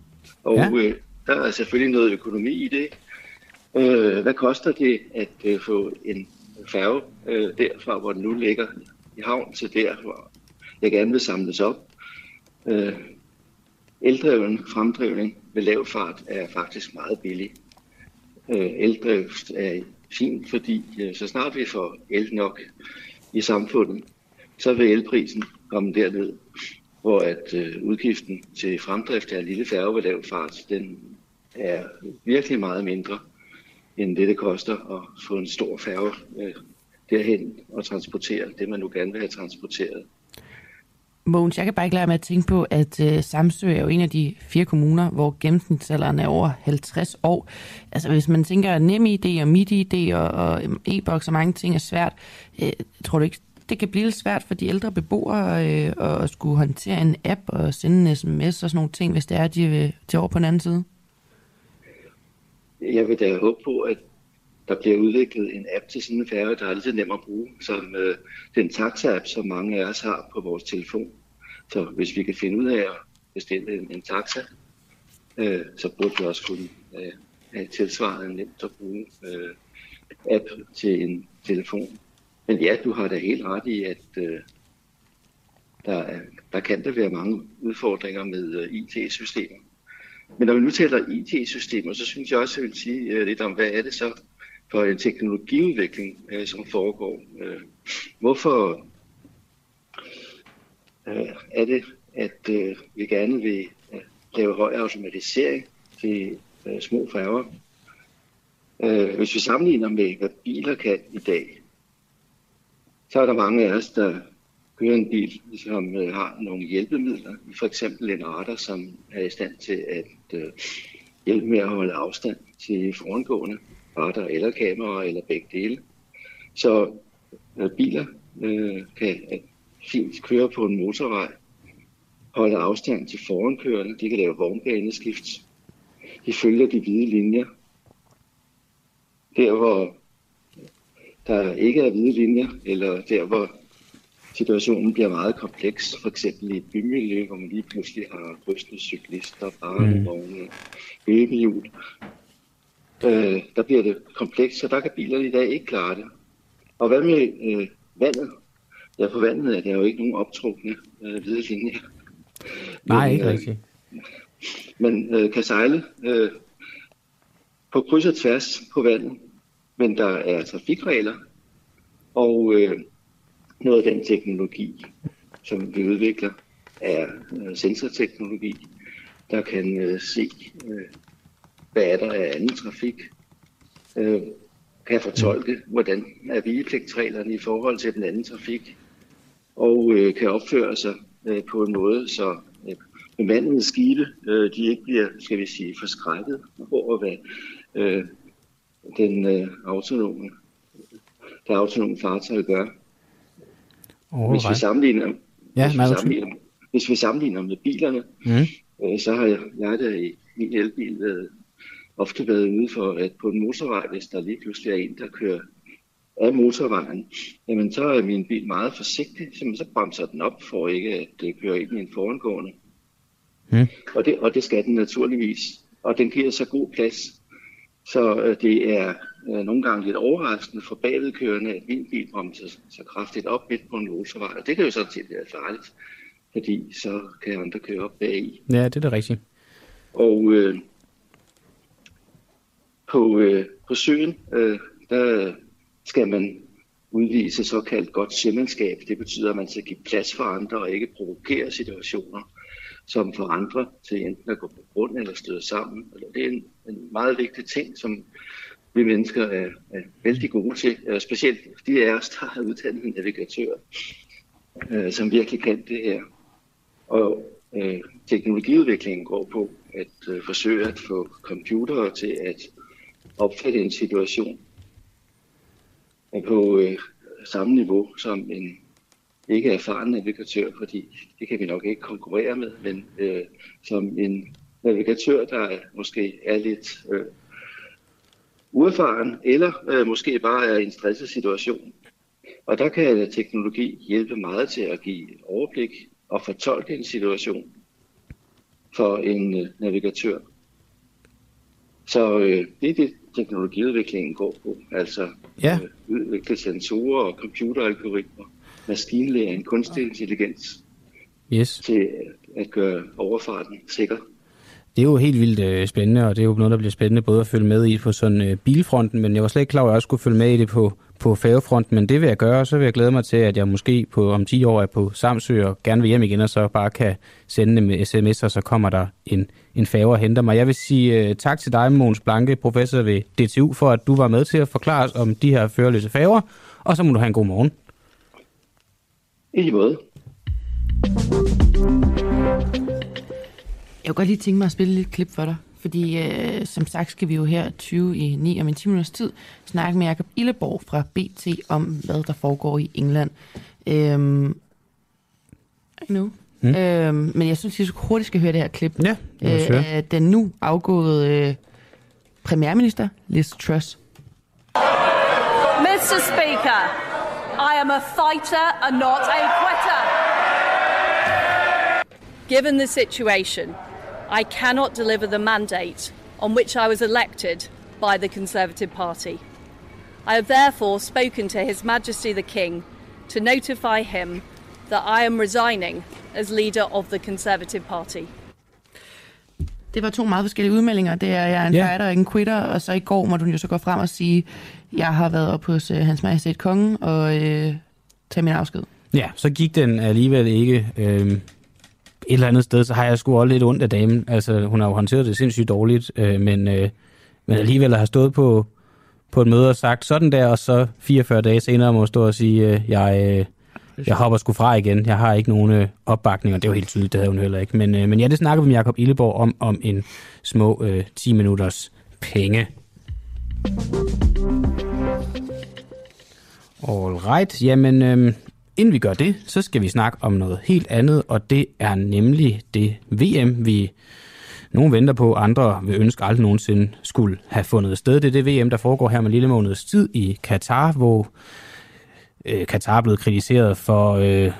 og ja. øh, der er selvfølgelig noget økonomi i det. Øh, hvad koster det at øh, få en færge øh, derfra, hvor den nu ligger i havn, til der, hvor jeg gerne vil samles op? Øh, eldreven fremdrivning ved lav fart er faktisk meget billig. Øh, eldrift er fint, fordi øh, så snart vi får el nok i samfundet, så vil elprisen komme derned, hvor at øh, udgiften til fremdrift af lille færge ved lav fart, den er virkelig meget mindre, end det, det koster at få en stor færge øh, derhen og transportere det, man nu gerne vil have transporteret. Mogens, jeg kan bare ikke lade med at tænke på, at øh, Samsø er jo en af de fire kommuner, hvor gennemsnitsalderen er over 50 år. Altså hvis man tænker, at NemID og MitID og, og øhm, e-boks og mange ting er svært, øh, tror du ikke, det kan blive lidt svært for de ældre beboere øh, at skulle håndtere en app og sende en sms og sådan nogle ting, hvis det er, at de øh, vil til over på den anden side? Jeg vil da håbe på, at der bliver udviklet en app til sådan en færge, der er lidt nem at bruge, som øh, den taxa-app, som mange af os har på vores telefon. Så hvis vi kan finde ud af at bestille en, en taxa, øh, så burde vi også kunne øh, have tilsvarende nemt at bruge øh, app til en telefon. Men ja, du har da helt ret i, at øh, der, der kan der være mange udfordringer med øh, IT-systemer. Men når vi nu taler IT-systemer, så synes jeg også, at jeg vil sige øh, lidt om, hvad er det så for en teknologiudvikling, øh, som foregår. Øh, hvorfor øh, er det, at øh, vi gerne vil øh, lave høj automatisering til øh, små færger? Øh, hvis vi sammenligner med, hvad biler kan i dag, så er der mange af os, der kører en bil, som øh, har nogle hjælpemidler. For eksempel en radar, som er i stand til at øh, hjælpe med at holde afstand til forangående radar eller kamera eller begge dele. Så øh, biler øh, kan fint køre på en motorvej, holde afstand til forankørende, de kan lave vognbaneskift, de følger de hvide linjer. Der hvor der ikke er hvide linjer, eller der hvor situationen bliver meget kompleks, for eksempel i et bymiljø, hvor man lige pludselig har rystende cyklister, barnevogne, mm. løbehjul. Øh, der bliver det komplekst, så der kan bilerne i dag ikke klare det. Og hvad med øh, vandet? På vandet er der jo ikke nogen optrukne øh, hvide linjer. Nej, men, ikke øh, rigtigt. Man øh, kan sejle øh, på kryds og tværs på vandet, men der er trafikregler, og øh, noget af den teknologi, som vi udvikler, er øh, sensorteknologi, der kan øh, se, øh, hvad er der af anden trafik, øh, kan fortolke, hvordan er vigepligtreglerne i forhold til den anden trafik, og øh, kan opføre sig øh, på en måde, så øh, bemandede skibe, øh, de ikke bliver, skal vi sige, forskrækket over, hvad øh, den øh, autonome, det autonome fartøj gør. Oh, hvis, vi sammenligner, ja, hvis, vi sammenligner, hvis vi sammenligner med bilerne, mm. øh, så har jeg, jeg da i min elbil været, ofte været ude for, at på en motorvej, hvis der lige pludselig er en, der kører af motorvejen, jamen så er min bil meget forsigtig, så bremser den op for ikke at det kører ind i en forangående. Mm. Og, det, og det skal den naturligvis. Og den giver så god plads, så øh, det er øh, nogle gange lidt overraskende for bagvedkørende, at min bil bremser så kraftigt op midt på en motorvej. Og det kan jo sådan set være farligt, fordi så kan andre køre op bag Ja, det er det rigtigt. Og øh, på, øh, på søen, øh, der skal man udvise såkaldt godt sømandskab. Det betyder, at man skal give plads for andre og ikke provokere situationer, som for andre til enten at gå på grund eller støde sammen. Altså, det er en, en meget vigtig ting, som vi mennesker er, er vældig gode til, øh, specielt de af os, der har uddannet navigatører, øh, som virkelig kan det her. Og øh, teknologiudviklingen går på at øh, forsøge at få computere til at opfatte en situation på øh, samme niveau som en ikke erfaren navigatør, fordi det kan vi nok ikke konkurrere med, men øh, som en navigatør, der måske er lidt øh, uerfaren, eller øh, måske bare er i en stresset situation. Og der kan teknologi hjælpe meget til at give overblik og fortolke en situation for en øh, navigatør. Så øh, det er det, teknologiudviklingen går på. Altså ja. øh, udvikle sensorer og computeralgoritmer, maskinlæring, kunstig intelligens yes. til at gøre overfarten sikker. Det er jo helt vildt øh, spændende, og det er jo noget, der bliver spændende både at følge med i på sådan øh, bilfronten, men jeg var slet ikke klar over, at jeg også skulle følge med i det på, på færgefronten, men det vil jeg gøre, og så vil jeg glæde mig til, at jeg måske på, om 10 år er på Samsø og gerne vil hjem igen, og så bare kan sende med sms, og så kommer der en, en færge og henter mig. Jeg vil sige uh, tak til dig, Måns Blanke, professor ved DTU, for at du var med til at forklare os om de her førerløse færger, og så må du have en god morgen. I måde. Jeg kunne godt lige tænke mig at spille lidt klip for dig. Fordi øh, som sagt skal vi jo her 20 i 9 om en 10 minutters tid snakke med Jacob Illeborg fra BT om, hvad der foregår i England. Øhm, nu. Mm. Øhm, men jeg synes, at vi hurtigt skal høre det her klip. Ja, øh, af den nu afgåede øh, premierminister Liz Truss. Mr. Speaker, I am a fighter and not a quitter. Given the situation, I cannot deliver the mandate on which I was elected by the Conservative Party. I have therefore spoken to His Majesty the King to notify him that I am resigning as leader of the Conservative Party. Det var to meget forskellige udmeldinger. Det er, jeg er en yeah. fighter og ikke en quitter, og så i går måtte hun jo så gå frem og sige, jeg har været op hos uh, hans majestæt kongen og øh, tage min afsked. Ja, så gik den alligevel ikke øh, et eller andet sted, så har jeg sgu også lidt ondt af damen. Altså, hun har jo håndteret det sindssygt dårligt, øh, men, øh, men alligevel har stået på, på et møde og sagt sådan der, og så 44 dage senere må stå og sige, øh, jeg, øh, jeg hopper sgu fra igen. Jeg har ikke nogen øh, opbakning, og det er jo helt tydeligt, det havde hun heller ikke. Men, øh, men ja, det snakker vi med Jacob Illeborg om, om en små øh, 10 minutters penge. Alright, jamen øh, inden vi gør det, så skal vi snakke om noget helt andet, og det er nemlig det VM, vi nogle venter på, andre vil ønske aldrig nogensinde skulle have fundet sted. Det er det VM, der foregår her med lille måneds tid i Katar, hvor øh, Katar er blevet kritiseret for øh,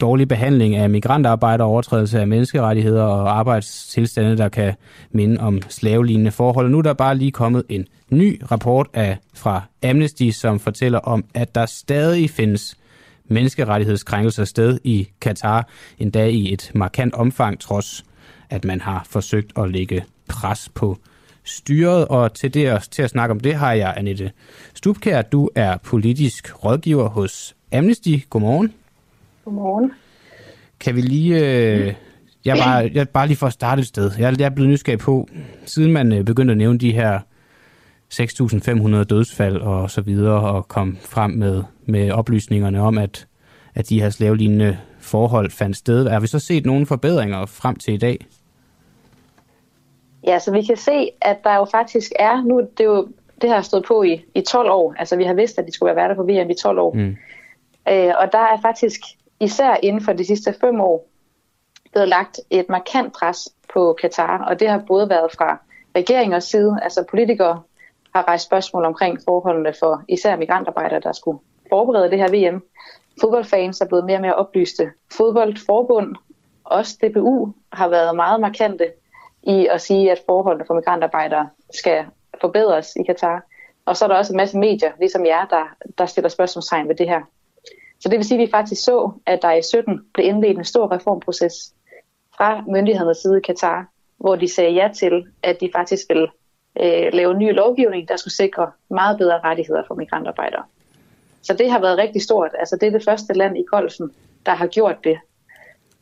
dårlig behandling af migrantarbejdere, overtrædelse af menneskerettigheder og arbejdstilstande, der kan minde om slavelignende forhold. Nu er der bare lige kommet en ny rapport af, fra Amnesty, som fortæller om, at der stadig findes menneskerettighedskrænkelser sted i Katar, endda i et markant omfang, trods at man har forsøgt at lægge pres på styret. Og til, det, til at snakke om det har jeg Annette Stubkær. Du er politisk rådgiver hos Amnesty. Godmorgen. Godmorgen. Kan vi lige... Øh, jeg, bare, jeg bare lige for at starte et sted. Jeg, jeg er blevet nysgerrig på, siden man øh, begyndte at nævne de her 6.500 dødsfald og så videre, og kom frem med, med oplysningerne om, at, at de her slavelignende forhold fandt sted. Har vi så set nogle forbedringer frem til i dag? Ja, så vi kan se, at der jo faktisk er, nu det er jo, det har stået på i, i 12 år, altså vi har vidst, at de skulle være værter på VM i 12 år, Mm. øh, og der er faktisk, især inden for de sidste fem år, blevet lagt et markant pres på Katar, og det har både været fra regeringers side, altså politikere har rejst spørgsmål omkring forholdene for især migrantarbejdere, der skulle forberede det her VM. Fodboldfans er blevet mere og mere oplyste. Fodboldforbund, også DBU, har været meget markante i at sige, at forholdene for migrantarbejdere skal forbedres i Katar. Og så er der også en masse medier, ligesom jer, der, der stiller spørgsmålstegn ved det her. Så det vil sige, at vi faktisk så, at der i 17 blev indledt en stor reformproces fra myndighedernes side i Katar, hvor de sagde ja til, at de faktisk vil øh, lave ny lovgivning, der skulle sikre meget bedre rettigheder for migrantarbejdere. Så det har været rigtig stort. Altså det er det første land i Golfen, der har gjort det.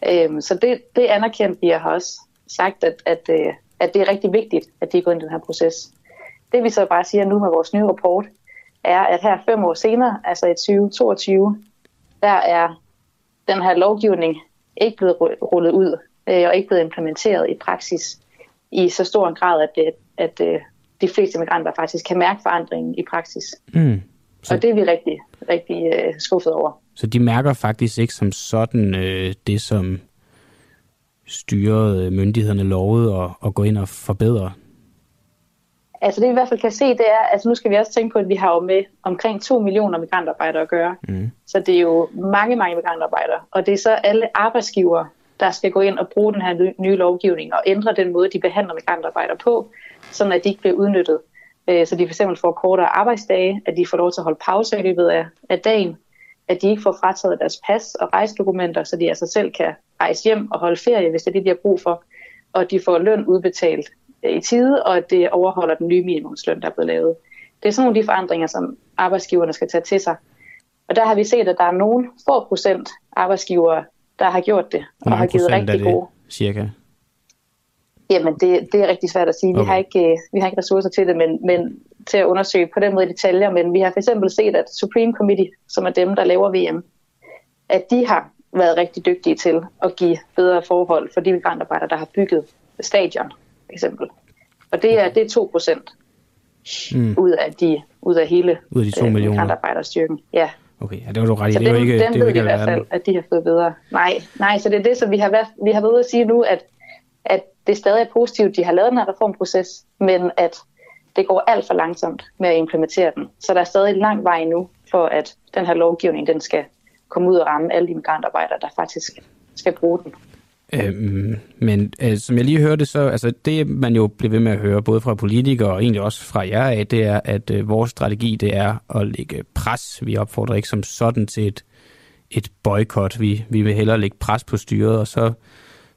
Øhm, så det, det anerkendte vi og har også sagt, at, at, øh, at det er rigtig vigtigt, at de er gået ind i den her proces. Det vi så bare siger nu med vores nye rapport, er, at her fem år senere, altså i 2022, der er den her lovgivning ikke blevet rullet ud øh, og ikke blevet implementeret i praksis i så stor en grad, at, det, at øh, de fleste migranter faktisk kan mærke forandringen i praksis. Mm. Så... Og det er vi rigtig, rigtig øh, skuffet over. Så de mærker faktisk ikke som sådan øh, det, som styret øh, myndighederne lovede at, at gå ind og forbedre. Altså det vi i hvert fald kan se, det er, altså nu skal vi også tænke på, at vi har jo med omkring 2 millioner migrantarbejdere at gøre. Mm. Så det er jo mange, mange migrantarbejdere. Og det er så alle arbejdsgivere, der skal gå ind og bruge den her ny- nye lovgivning og ændre den måde, de behandler migrantarbejdere på, sådan at de ikke bliver udnyttet. Øh, Så de fx får kortere arbejdsdage, at de får lov til at holde pause i løbet af, af dagen, at de ikke får frataget deres pas og rejsedokumenter, så de altså selv kan rejse hjem og holde ferie, hvis det er det, de har brug for, og at de får løn udbetalt øh, i tide, og at det overholder den nye minimumsløn, der er blevet lavet. Det er sådan nogle af de forandringer, som arbejdsgiverne skal tage til sig. Og der har vi set, at der er nogle få procent arbejdsgivere, der har gjort det, og har givet rigtig det, gode. cirka? Jamen, det, det er rigtig svært at sige. Okay. Vi, har ikke, øh, vi har ikke ressourcer til det, men, men til at undersøge på den måde i detaljer. Men vi har for eksempel set, at Supreme Committee, som er dem, der laver VM, at de har været rigtig dygtige til at give bedre forhold for de migrantarbejdere, der har bygget stadion, for eksempel. Og det er, det er 2 procent Mm. ud af, de, ud af hele Ud af de to øh, millioner. migrantarbejderstyrken. Ja. Okay, ja, det var du ret i. Så Det er jo ikke, dem det er ved ikke i hvert fald, at de har fået bedre. Nej, nej, så det er det, som vi har, været, vi har været ude at sige nu, at, at det stadig er positivt, de har lavet den her reformproces, men at det går alt for langsomt med at implementere den. Så der er stadig en lang vej nu, for at den her lovgivning, den skal komme ud og ramme alle de migrantarbejdere, der faktisk skal bruge den. Øhm, men øh, som jeg lige hørte, så altså det man jo bliver ved med at høre, både fra politikere og egentlig også fra jer af, det er, at øh, vores strategi det er at lægge pres. Vi opfordrer ikke som sådan til et, et boykot. Vi, vi vil hellere lægge pres på styret, og så,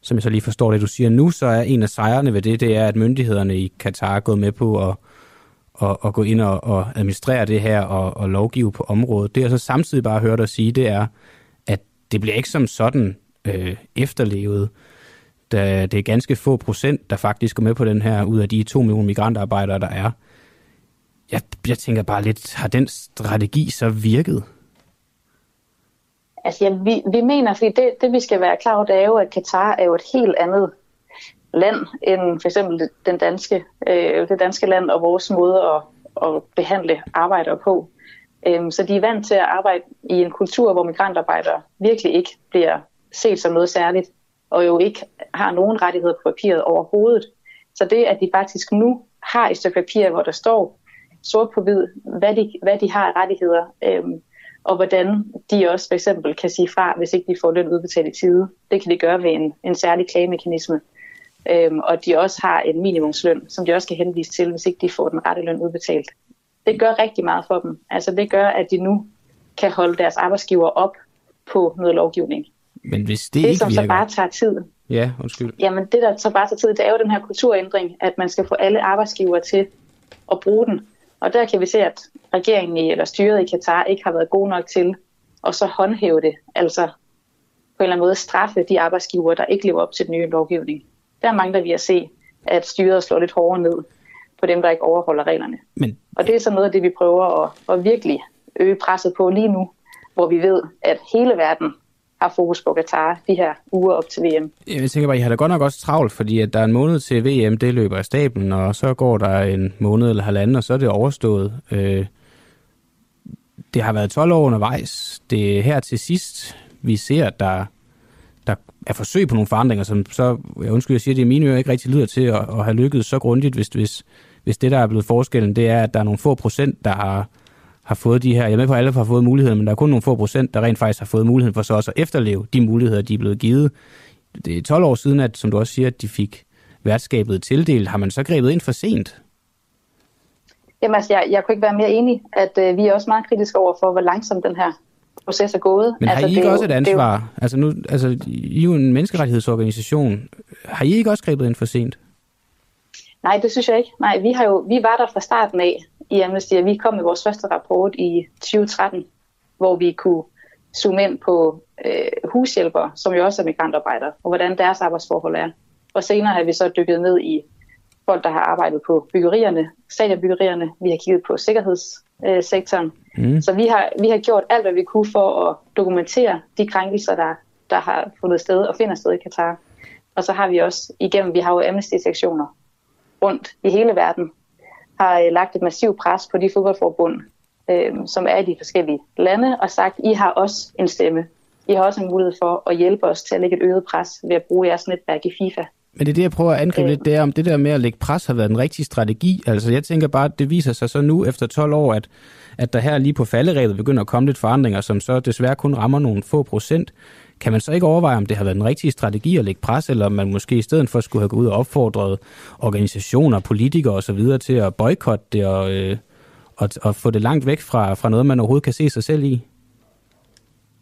som jeg så lige forstår det, du siger nu, så er en af sejrene ved det, det er, at myndighederne i Katar er gået med på at, at, at gå ind og, og administrere det her og, og lovgive på området. Det jeg så samtidig bare hørt dig sige, det er, at det bliver ikke som sådan øh, efterlevet. Da det er ganske få procent, der faktisk går med på den her, ud af de to millioner migrantarbejdere, der er. Jeg, jeg tænker bare lidt, har den strategi så virket? Altså, ja, vi, vi mener, fordi det, det, vi skal være klar over, det er jo, at Katar er jo et helt andet land end for eksempel den danske, øh, det danske land og vores måde at, at behandle arbejdere på. Øhm, så de er vant til at arbejde i en kultur, hvor migrantarbejdere virkelig ikke bliver set som noget særligt, og jo ikke har nogen rettigheder på papiret overhovedet. Så det, at de faktisk nu har et stykke papir, hvor der står sort på hvid, hvad de, hvad de har af rettigheder, øhm, og hvordan de også for eksempel kan sige fra, hvis ikke de får løn udbetalt i tide. Det kan de gøre ved en, en særlig klagemekanisme. Øhm, og de også har en minimumsløn, som de også kan henvise til, hvis ikke de får den rette løn udbetalt. Det gør rigtig meget for dem. Altså det gør, at de nu kan holde deres arbejdsgiver op på noget lovgivning. Men hvis det, det ikke som virker... så bare tager tid, Ja, undskyld. jamen det der så bare tager tid, det er jo den her kulturændring, at man skal få alle arbejdsgiver til at bruge den. Og der kan vi se, at regeringen i, eller styret i Katar ikke har været god nok til at så håndhæve det. Altså på en eller anden måde straffe de arbejdsgiver, der ikke lever op til den nye lovgivning. Der mangler vi at se, at styret slår lidt hårdere ned på dem, der ikke overholder reglerne. Men, Og det er så noget af det, vi prøver at, at virkelig øge presset på lige nu, hvor vi ved, at hele verden har fokus på Katar de her uger op til VM. Jeg tænker bare, I har da godt nok også travlt, fordi at der er en måned til VM, det løber af stablen, og så går der en måned eller halvanden, og så er det overstået. Øh, det har været 12 år undervejs. Det er her til sidst, vi ser, at der, der er forsøg på nogle forandringer, som så, jeg undskyld, jeg siger det i mine ører, ikke rigtig lyder til at, at have lykkedes så grundigt, hvis, hvis, hvis det, der er blevet forskellen, det er, at der er nogle få procent, der har, har fået de her, jeg er med på, at alle har fået muligheder, men der er kun nogle få procent, der rent faktisk har fået muligheden for så også at efterleve de muligheder, de er blevet givet. Det er 12 år siden, at, som du også siger, at de fik værtskabet tildelt. Har man så grebet ind for sent? Jamen altså, jeg, jeg kunne ikke være mere enig, at øh, vi er også meget kritiske over for, hvor langsomt den her proces er gået. Men har altså, I ikke også jo- et er jo- ansvar? Altså, nu, altså, I er jo en menneskerettighedsorganisation. Har I ikke også grebet ind for sent? Nej, det synes jeg ikke. Nej, vi, har jo, vi var der fra starten af i Amnesty, og vi kom med vores første rapport i 2013, hvor vi kunne zoome ind på øh, hushjælpere, som jo også er migrantarbejdere, og hvordan deres arbejdsforhold er. Og senere har vi så dykket ned i folk, der har arbejdet på byggerierne, stadionbyggerierne. Vi har kigget på sikkerhedssektoren. Mm. Så vi har, vi har gjort alt, hvad vi kunne for at dokumentere de krænkelser, der, der har fundet sted og finder sted i Katar. Og så har vi også igennem, vi har jo Amnesty-sektioner rundt i hele verden, har øh, lagt et massivt pres på de fodboldforbund, øh, som er i de forskellige lande, og sagt, I har også en stemme. I har også en mulighed for at hjælpe os til at lægge et øget pres ved at bruge jeres netværk i FIFA. Men det er det, jeg prøver at angribe Øh. lidt, det er, om det der med at lægge pres har været den rigtige strategi. Altså, jeg tænker bare, at det viser sig så nu efter 12 år, at, at der her lige på falderæbet begynder at komme lidt forandringer, som så desværre kun rammer nogle få procent. Kan man så ikke overveje, om det har været den rigtige strategi at lægge pres, eller om man måske i stedet for skulle have gået ud og opfordret organisationer, politikere osv. til at boykotte det og, øh, og, og få det langt væk fra, fra noget, man overhovedet kan se sig selv i?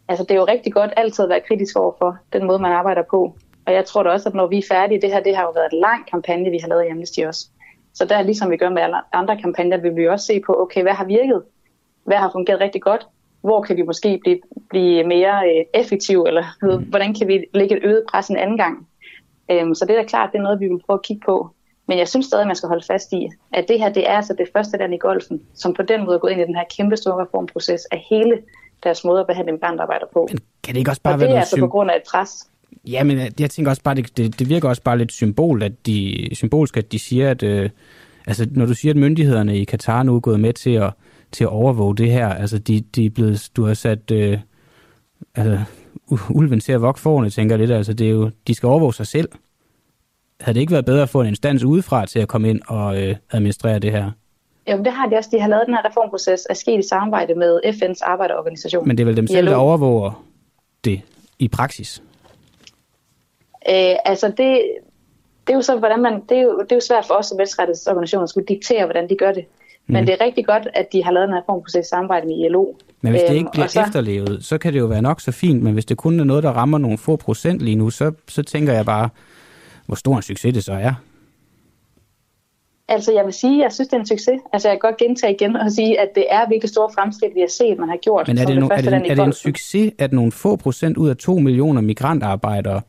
Altså, det er jo rigtig godt altid at være kritisk over for den måde, man arbejder på. Og jeg tror da også, at når vi er færdige, det her det har jo været en lang kampagne, vi har lavet i Amnesty også. Så der, ligesom vi gør med alle andre kampagner, vil vi også se på, okay, hvad har virket? Hvad har fungeret rigtig godt? Hvor kan vi måske blive, blive mere øh, effektive? Eller ved, hvordan kan vi lægge et øget pres en anden gang? Øhm, så det er da klart, det er noget, vi vil prøve at kigge på. Men jeg synes stadig, at man skal holde fast i, at det her det er altså det første land i golfen, som på den måde er gået ind i den her kæmpe store reformproces af hele deres måde at behandle migrantarbejdere på. Men kan det ikke også bare Og være det er altså på grund af et pres. Ja, men jeg tænker også bare, det, det, det virker også bare lidt symbol, at de, symbolsk, at de siger, at øh, altså, når du siger, at myndighederne i Katar nu er gået med til at, til at overvåge det her, altså de, de er blevet, du har sat øh, altså, ulven til at vokse forne, tænker jeg lidt, altså det er jo, de skal overvåge sig selv. Havde det ikke været bedre at få en instans udefra til at komme ind og øh, administrere det her? Jamen det har de også. De har lavet den her reformproces af sket i samarbejde med FN's arbejderorganisation. Men det er vel dem selv, der overvåger det i praksis? Øh, altså det, det er jo så, hvordan man, det er jo, det er jo svært for os som menneskerettighedsorganisationer at skulle diktere, hvordan de gør det. Mm. Men det er rigtig godt, at de har lavet her form for samarbejde med ILO. Men hvis det Øhm, ikke bliver og så- efterlevet, så kan det jo være nok så fint, men hvis det kun er noget, der rammer nogle få procent lige nu, så, så tænker jeg bare, hvor stor en succes det så er. Altså, jeg vil sige, at jeg synes, det er en succes. Altså, jeg kan godt gentage igen og sige, at det er virkelig store fremskridt, vi har set, man har gjort. Men er det, no, er, første det, land i er det en succes, at nogle få procent ud af to millioner migrantarbejdere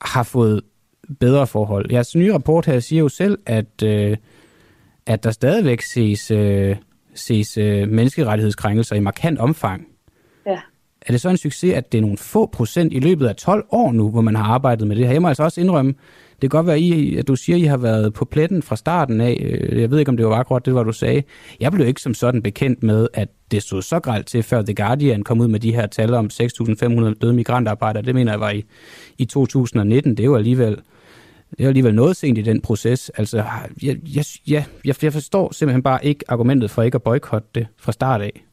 har fået bedre forhold? Jeres nye rapport her siger jo selv, at, øh, at der stadigvæk ses, øh, ses øh, menneskerettighedskrænkelser i markant omfang. Ja. Er det så en succes, at det er nogle få procent i løbet af 12 år nu, hvor man har arbejdet med det her? Jeg må altså også indrømme, det kan godt være, I, at du siger, at I har været på pletten fra starten af. Øh, Jeg ved ikke, om det var akkurat det, var du sagde. Jeg blev ikke som sådan bekendt med, at det stod så gralt til, før The Guardian kom ud med de her tal om 6.500 døde migrantarbejdere. Det mener jeg var i, i 2019. Det er jo alligevel, det er alligevel noget sent i den proces. Altså, jeg, jeg, jeg, jeg, forstår simpelthen bare ikke argumentet for ikke at boykotte det fra start af.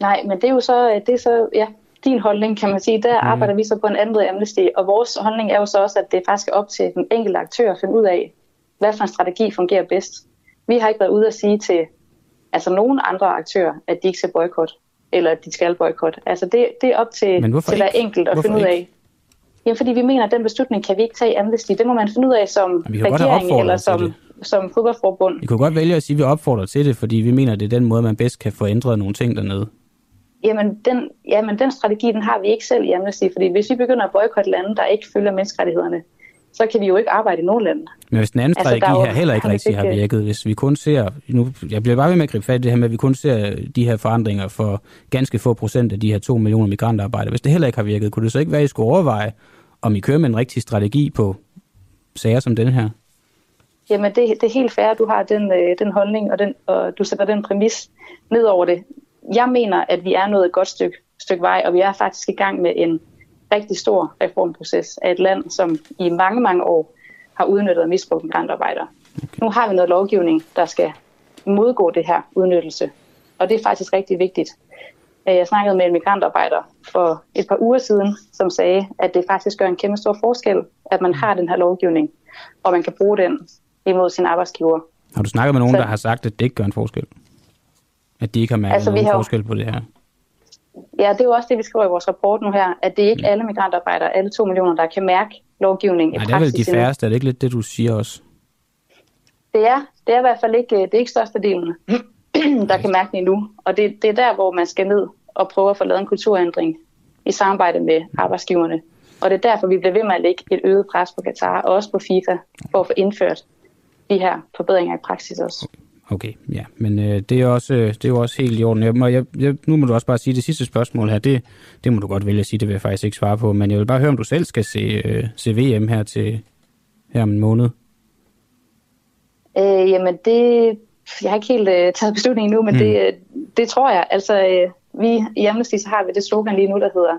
Nej, men det er jo så, det er så ja, din holdning, kan man sige. Der mm. arbejder vi så på en anden måde amnesty, og vores holdning er jo så også, at det faktisk er op til den enkelte aktør at finde ud af, hvad for en strategi fungerer bedst. Vi har ikke været ude at sige til altså nogen andre aktører, at de ikke skal boykotte, eller at de skal boykotte. Altså det, det er op til, til hver ikke? enkelt at Hvorfor finde ud af. Jamen fordi vi mener, at den beslutning kan vi ikke tage i amnesty. Det må man finde ud af som vi regering eller som, som fodboldforbund. I kunne godt vælge at sige, at vi opfordrer til det, fordi vi mener, at det er den måde, man bedst kan få ændret nogle ting dernede. Jamen den, jamen, den strategi, den har vi ikke selv i Amnesty, fordi hvis vi begynder at boykotte lande, der ikke følger menneskerettighederne, så kan vi jo ikke arbejde i nogen lande. Men hvis den anden Altså, strategi jo- her heller ikke rigtig har virket, hvis vi kun ser, nu, jeg bliver bare ved med at gribe fat i det her med, at vi kun ser de her forandringer for ganske få procent af de her to millioner migrantarbejdere. Hvis det heller ikke har virket, kunne det så ikke være, at I skulle overveje, om I kører med en rigtig strategi på sager som den her? Jamen det, det er helt fair, at du har den, øh, den holdning, og, den, og du sætter den præmis ned over det. Jeg mener, at vi er nået et godt stykke, stykke vej, og vi er faktisk i gang med en rigtig stor reformproces af et land, som i mange, mange år har udnyttet og misbrugt migrantarbejdere. Okay. Nu har vi noget lovgivning, der skal modgå det her udnyttelse, og det er faktisk rigtig vigtigt. Øh, Jeg snakkede med en migrantarbejder for et par uger siden, som sagde, at det faktisk gør en kæmpe stor forskel, at man har den her lovgivning, og man kan bruge den imod sin arbejdsgiver. Har du snakket med nogen, Så- der har sagt, at det ikke gør en forskel? At de ikke har mærket Altså, nogen har forskel på det her? Ja, det er jo også det, vi skriver i vores rapport nu her, at det er ikke alle migrantarbejdere, alle to millioner, der kan mærke lovgivningen Nej, i det er vel praksis de færreste. Er det ikke lidt det, du siger også? Det er, det er i hvert fald ikke, det er ikke størstedelen, der kan mærke den endnu. Og det, det er der, hvor man skal ned og prøve at få lavet en kulturændring i samarbejde med arbejdsgiverne. Og det er derfor, vi bliver ved med at lægge et øget pres på Katar og også på FIFA for at få indført de her forbedringer i praksis også. Okay, ja. Men øh, det, er også, øh, det er jo også helt i orden. Jeg, må, jeg, jeg, nu må du også bare sige, det sidste spørgsmål her, det, det må du godt vælge at sige, det vil jeg faktisk ikke svare på. Men jeg vil bare høre, om du selv skal se, øh, se VM her til her om en måned. Øh, jamen det, jeg har ikke helt øh, taget beslutningen nu, men mm. det, øh, det tror jeg. Altså, øh, vi i Amnesty så har vi det slogan lige nu, der hedder,